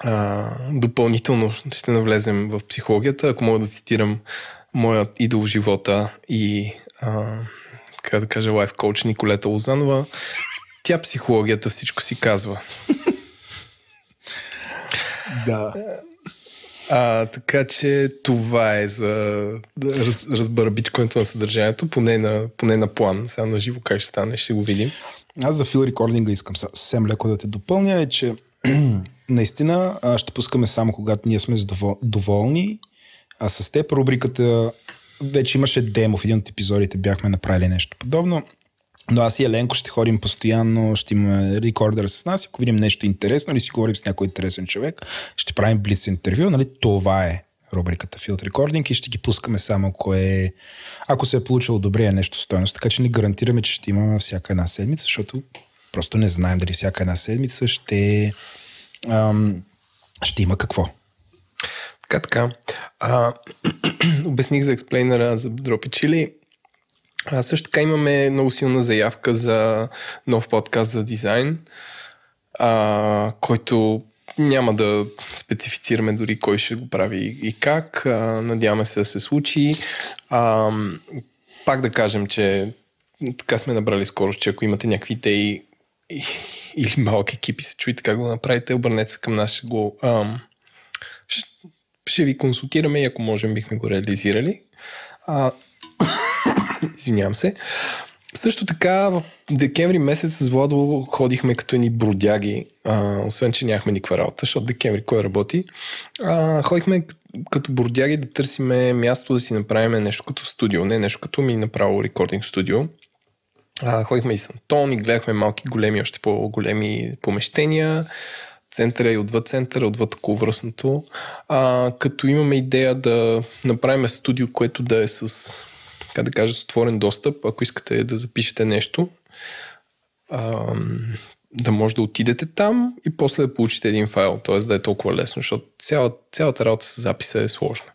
а, допълнително ще навлезем в психологията, ако мога да цитирам моят идол в живота и а, как да кажа, лайф коуч Николета Лозанова. Тя психологията всичко си казва. Да. А, така че това е за раз, разбърбичкането на съдържанието, поне на, поне на план. Сега на живо как ще стане, ще го видим. Аз за фил рекординга искам съвсем леко да те допълня, е, че наистина ще пускаме само когато ние сме доволни. А с теб рубриката вече имаше демо в един от епизодите, бяхме направили нещо подобно. Но аз и Еленко ще ходим постоянно, ще имаме рекордер с нас, ако видим нещо интересно или си говорим с някой интересен човек, ще правим блиц интервю, нали? Това е рубриката Field Recording и ще ги пускаме само ако е, ако се е получило добре е нещо стоеност. Така че ни гарантираме, че ще има всяка една седмица, защото просто не знаем дали всяка една седмица ще, ам, ще има какво. Така, така. А, обясних за експлейнера за Дропи Чили. А също така имаме много силна заявка за нов подкаст за дизайн, а, който няма да специфицираме дори кой ще го прави и как. А, надяваме се да се случи. А, пак да кажем, че така сме набрали скоро, че ако имате някакви идеи или малък екип и се чуете как го направите, обърнете се към нас, ще го... Ам, ще, ще ви консултираме и ако можем бихме го реализирали. А, извинявам се. Също така в декември месец с Владо ходихме като едни бродяги, а, освен че нямахме никаква работа, защото декември кой работи. А, ходихме като бродяги да търсиме място да си направим нещо като студио, не нещо като ми направо рекординг студио. А, ходихме и с Антон и гледахме малки, големи, още по-големи помещения центъра и отвъд центъра, отвъд околовръстното, а, като имаме идея да направим студио, което да е с така да кажа, с отворен достъп, ако искате да запишете нещо, а, да може да отидете там и после да получите един файл, т.е. да е толкова лесно, защото цяла, цялата работа с записа е сложна.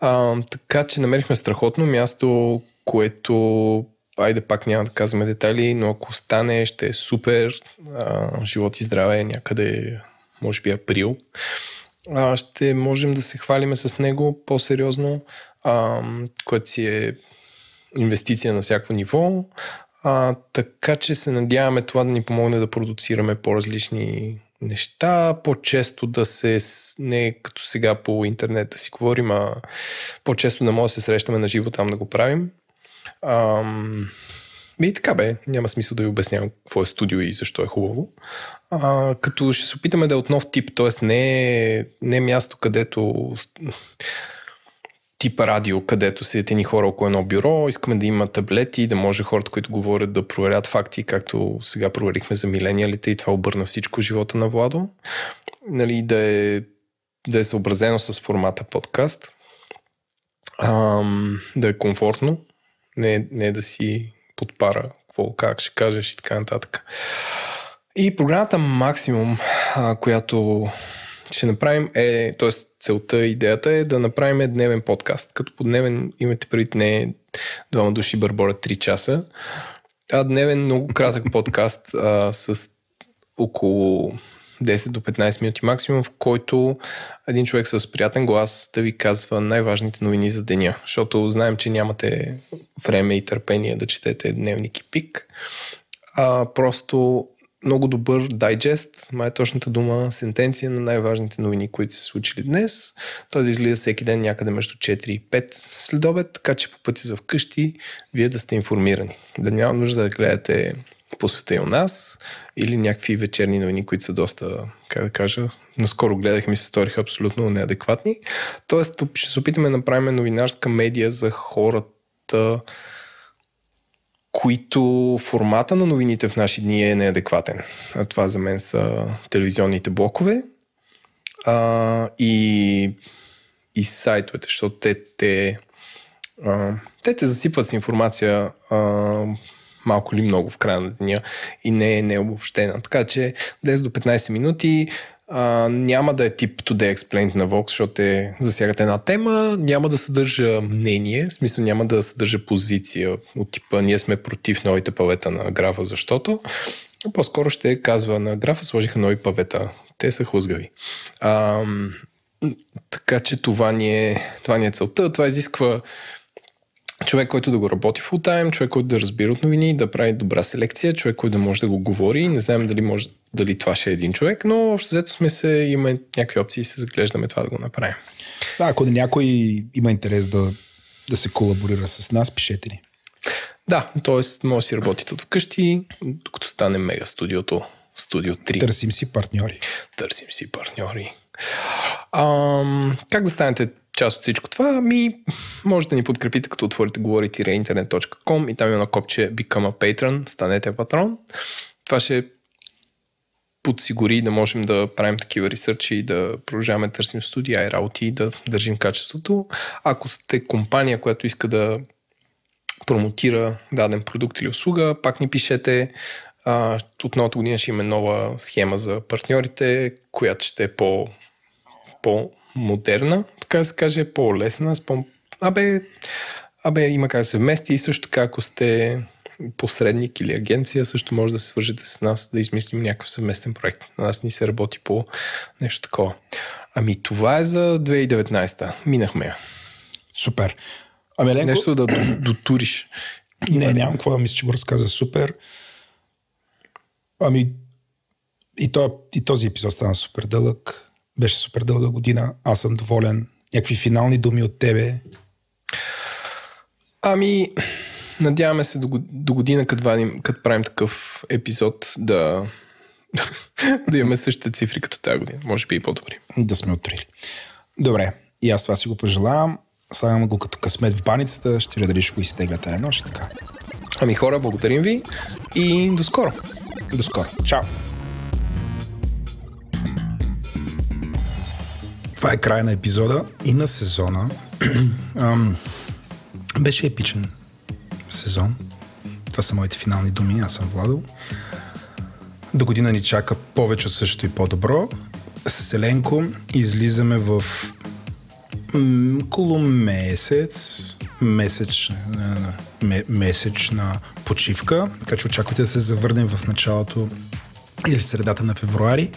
А, така че намерихме страхотно място, което айде пак няма да казваме детайли, но ако стане, ще е супер. А, живот и здраве някъде, може би април. А, ще можем да се хвалиме с него по-сериозно което си е инвестиция на всяко ниво. А, така че се надяваме това да ни помогне да продуцираме по-различни неща, по-често да се, не като сега по интернет да си говорим, а по-често да може да се срещаме на живо там да го правим. Ам, и така бе, няма смисъл да ви обяснявам какво е студио и защо е хубаво. А, като ще се опитаме да е от нов тип, т.е. не, не е място, където типа радио, където седят ни хора около едно бюро, искаме да има таблети, да може хората, които говорят да проверят факти, както сега проверихме за милениалите и това обърна всичко живота на Владо. Нали, да, е, да е съобразено с формата подкаст, ам, да е комфортно, не, не да си подпара какво, как ще кажеш и така нататък. И програмата Максимум, която ще направим е, т.е. целта, идеята е да направим дневен подкаст. Като по дневен имате преди не двама души бърборят 3 часа, а дневен много кратък подкаст а, с около 10 до 15 минути максимум, в който един човек с приятен глас да ви казва най-важните новини за деня. Защото знаем, че нямате време и търпение да четете дневник и пик. А, просто много добър дайджест, май е точната дума, сентенция на най-важните новини, които се случили днес. Той да излиза всеки ден някъде между 4 и 5 след така че по пъти за вкъщи вие да сте информирани. Да няма нужда да гледате по света и у нас или някакви вечерни новини, които са доста, как да кажа, наскоро гледах ми се сториха абсолютно неадекватни. Тоест, ще се опитаме да направим новинарска медия за хората, които формата на новините в наши дни е неадекватен. А това за мен са телевизионните блокове а, и, и сайтовете, защото те, те, а, те те засипват с информация а, малко или много в края на деня и не е необобщена. Така че 10 до 15 минути а, няма да е тип Today Explained на Vox, защото е засягат една тема, няма да съдържа мнение, в смисъл няма да съдържа позиция от типа ние сме против новите павета на графа, защото по-скоро ще казва на графа сложиха нови павета. Те са хлъзгави. А, така че това ни, е, това ни е целта. Това изисква човек, който да го работи full time, човек, който да разбира от новини, да прави добра селекция, човек, който да може да го говори. Не знаем дали, може, дали това ще е един човек, но общо взето сме се, има някакви опции и се заглеждаме това да го направим. Да, ако някой има интерес да, да се колаборира с нас, пишете ни. Да, т.е. може да си работите от вкъщи, докато стане мега студиото, студио 3. Търсим си партньори. Търсим си партньори. Ам, как да станете част от всичко това? Ами, може да ни подкрепите, като отворите говорите-интернет.com и там има едно копче Become a Patron, станете патрон. Това ще подсигури да можем да правим такива ресърчи и да продължаваме да търсим студия и работи и да държим качеството. Ако сте компания, която иска да промотира даден продукт или услуга, пак ни пишете. А, от новата година ще имаме нова схема за партньорите, която ще е по, по-модерна, така да се каже, по-лесна. С по... Абе, абе, има как да се вмести и също така, ако сте посредник или агенция, също може да се свържете с нас да измислим някакъв съвместен проект. На нас ни се работи по нещо такова. Ами това е за 2019. Минахме. Супер. Ами, Ленко... Нещо да дотуриш. Не, нямам какво да мисля, че го разказа супер. Ами, и, то, и този епизод стана супер дълъг. Беше супер дълга година. Аз съм доволен. Някакви финални думи от тебе? Ами, надяваме се до, до година, като, вадим, като правим такъв епизод, да, да имаме същите цифри като тази година. Може би и по-добри. Да сме отрили. Добре, и аз това си го пожелавам. Слагам го като късмет в баницата. Ще видя дали ще го изтегляте една нощ. Така. Ами хора, благодарим ви и до скоро. До скоро. Чао. Това е края на епизода и на сезона. Беше епичен сезон. Това са моите финални думи. Аз съм Владо. До година ни чака повече от същото и по-добро. С Еленко излизаме в около месец, месеч, месечна почивка, така че очаквайте да се завърнем в началото или средата на февруари.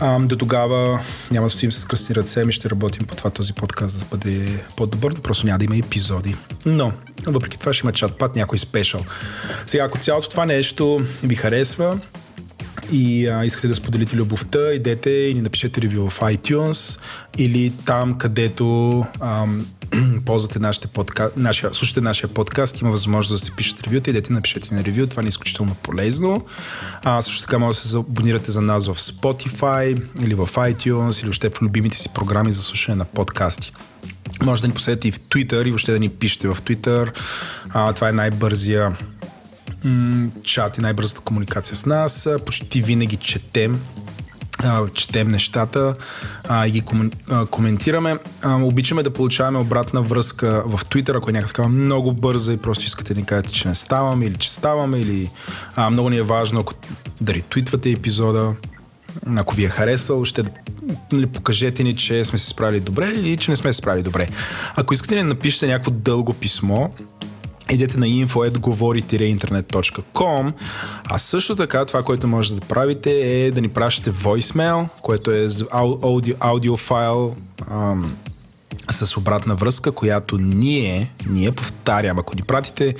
А, до тогава няма да стоим с кръстни ръце, ми ще работим по това този подкаст да бъде по-добър, просто няма да има епизоди. Но, въпреки това ще има чат-пат, някой спешъл. Сега, ако цялото това нещо ви харесва, и а, искате да споделите любовта, идете и ни напишете ревю в iTunes или там, където ам, ползвате нашите подка... нашия, слушате нашия подкаст, има възможност да се пишете ревюта, идете напишете на ревю, това не е изключително полезно. А, също така може да се абонирате за нас в Spotify или в iTunes или въобще в любимите си програми за слушане на подкасти. Може да ни последвате и в Twitter и въобще да ни пишете в Twitter. А, това е най-бързия чат и най-бързата комуникация с нас. Почти винаги четем четем нещата и ги коментираме. Обичаме да получаваме обратна връзка в Twitter, ако е някаква много бърза и просто искате да ни кажете, че не ставаме или че ставаме, или много ни е важно, ако да ретвитвате епизода, ако ви е харесал, ще нали, покажете ни, че сме се справили добре или че не сме се справили добре. Ако искате да ни напишете някакво дълго писмо, идете на info.govori-internet.com а също така това, което може да правите е да ни пращате voicemail, което е аудио, аудиофайл ам, с обратна връзка, която ние, ние повтарям, ако ни пратите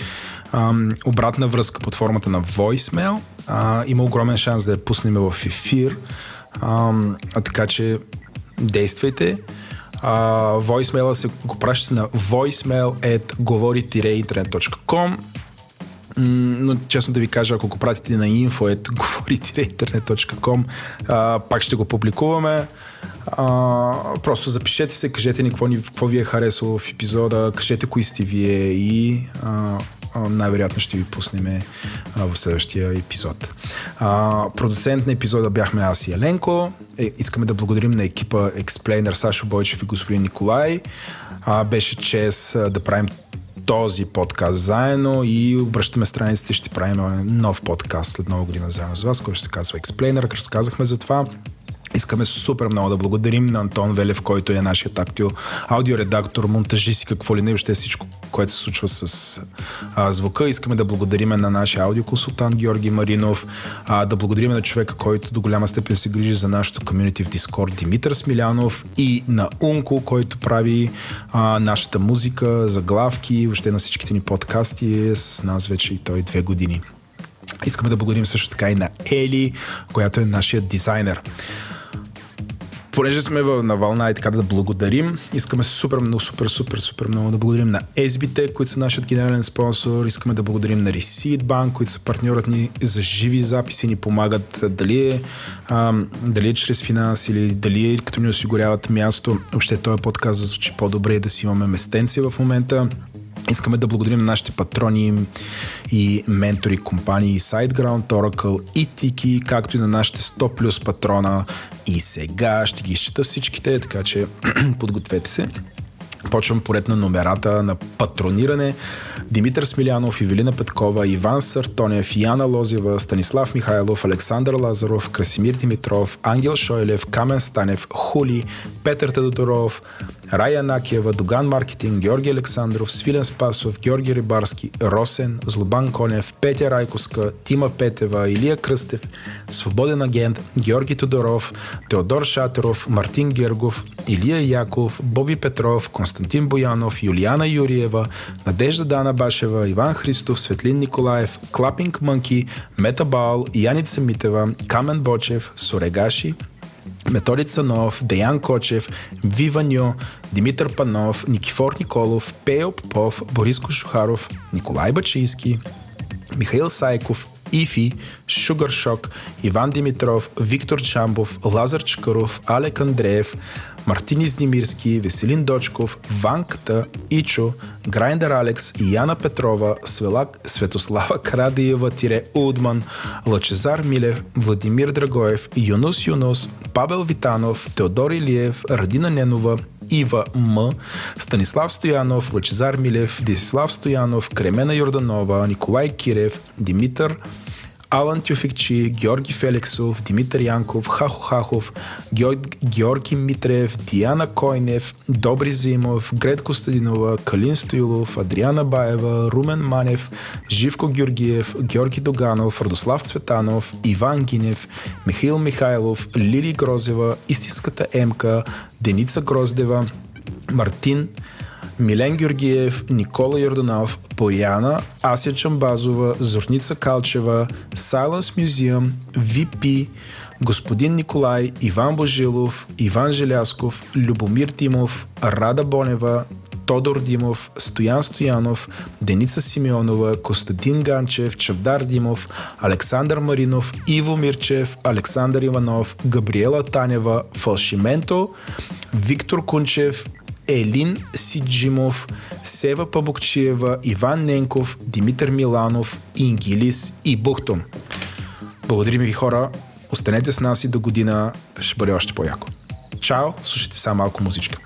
ам, обратна връзка под формата на voicemail, а, има огромен шанс да я пуснем в ефир, ам, а така че действайте а, voicemail се го пращате на voicemail at говори-интернет.com но честно да ви кажа, ако го пратите на info.govori-internet.com пак ще го публикуваме. А, просто запишете се, кажете ни какво, какво ви е харесало в епизода, кажете кои сте вие и а, най-вероятно ще ви пуснем в следващия епизод. А, продуцент на епизода бяхме аз и Еленко. Е, искаме да благодарим на екипа Explainer Сашо Бойчев и господин Николай. А, беше чест да правим този подкаст заедно и обръщаме страниците, ще правим нов подкаст след нова година заедно с вас, който ще се казва Explainer. Разказахме за това. Искаме супер много да благодарим на Антон Велев, който е нашият актио, аудиоредактор, монтажист и какво ли не, въобще всичко, което се случва с а, звука. Искаме да благодарим на нашия аудиоконсултант Георги Маринов, а, да благодарим на човека, който до голяма степен се грижи за нашото комьюнити в Дискорд, Димитър Смилянов и на Унко, който прави а, нашата музика, заглавки, въобще на всичките ни подкасти е с нас вече и той две години. Искаме да благодарим също така и на Ели, която е нашия дизайнер. Понеже сме на вълна и така да благодарим, искаме супер много, супер, супер, супер много да благодарим на SBT, които са нашият генерален спонсор. Искаме да благодарим на Receipt Bank, които са партньорът ни за живи записи, ни помагат дали е, а, дали е чрез финанс или дали е като ни осигуряват място. Въобще този подкаст звучи по-добре да си имаме местенци в момента. Искаме да благодарим на нашите патрони и ментори компании SiteGround, Oracle и Tiki, както и на нашите 100 плюс патрона. И сега ще ги изчета всичките, така че подгответе се. Почвам поред на номерата на патрониране. Димитър Смилянов, Ивелина Петкова, Иван Сартонев, Яна Лозева, Станислав Михайлов, Александър Лазаров, Красимир Димитров, Ангел Шойлев, Камен Станев, Хули, Петър Тедоторов, Рая Накиева, Доган Маркетинг, Георги Александров, Свилен Спасов, Георги Рибарски, Росен, Злобан Конев, Петя Райковска, Тима Петева, Илия Кръстев, Свободен агент, Георги Тодоров, Теодор Шатеров, Мартин Гергов, Илия Яков, Боби Петров, Константин Боянов, Юлиана Юриева, Надежда Дана Башева, Иван Христов, Светлин Николаев, Клапинг Мънки, Мета Баул, Яница Митева, Камен Бочев, Сорегаши, Методи Цанов, Деян Кочев, Виваньо, Димитър Панов, Никифор Николов, Пео Попов, Борис Кошухаров, Николай Бачийски, Михаил Сайков, Ифи, Шугар Шок, Иван Димитров, Виктор Чамбов, Лазар Чакаров, Алек Андреев, Мартин Издимирски, Веселин Дочков, Ванката, Ичо, Грайндер Алекс, Яна Петрова, Свелак, Светослава Карадиева, Тире Удман, Лачезар Милев, Владимир Драгоев, Юнус Юнус, Павел Витанов, Теодор Илиев, Радина Ненова, Ива М, Станислав Стоянов, Лачезар Милев, Десислав Стоянов, Кремена Йорданова, Николай Кирев, Димитър Алан Тюфикчи, Георги Феликсов, Димитър Янков, Хахо Хахов, Георги Митрев, Диана Койнев, Добри Зимов, Грет Костадинова, Калин Стоилов, Адриана Баева, Румен Манев, Живко Георгиев, Георги Доганов, Радослав Цветанов, Иван Гинев, Михаил Михайлов, Лили Грозева, Истинската Емка, Деница Гроздева, Мартин Милен Георгиев, Никола Йорданов, Пояна, Ася Чамбазова, Зорница Калчева, Silence Museum, VP, господин Николай, Иван Божилов, Иван Желясков, Любомир Тимов, Рада Бонева, Тодор Димов, Стоян Стоянов, Деница Симеонова, Костадин Ганчев, Чавдар Димов, Александър Маринов, Иво Мирчев, Александър Иванов, Габриела Танева, Фалшименто, Виктор Кунчев, Елин Сиджимов, Сева Пабукчиева, Иван Ненков, Димитър Миланов, Ингилис и Бухтон. Благодарим ви хора, останете с нас и до година, ще бъде още по-яко. Чао, слушайте само малко музичка.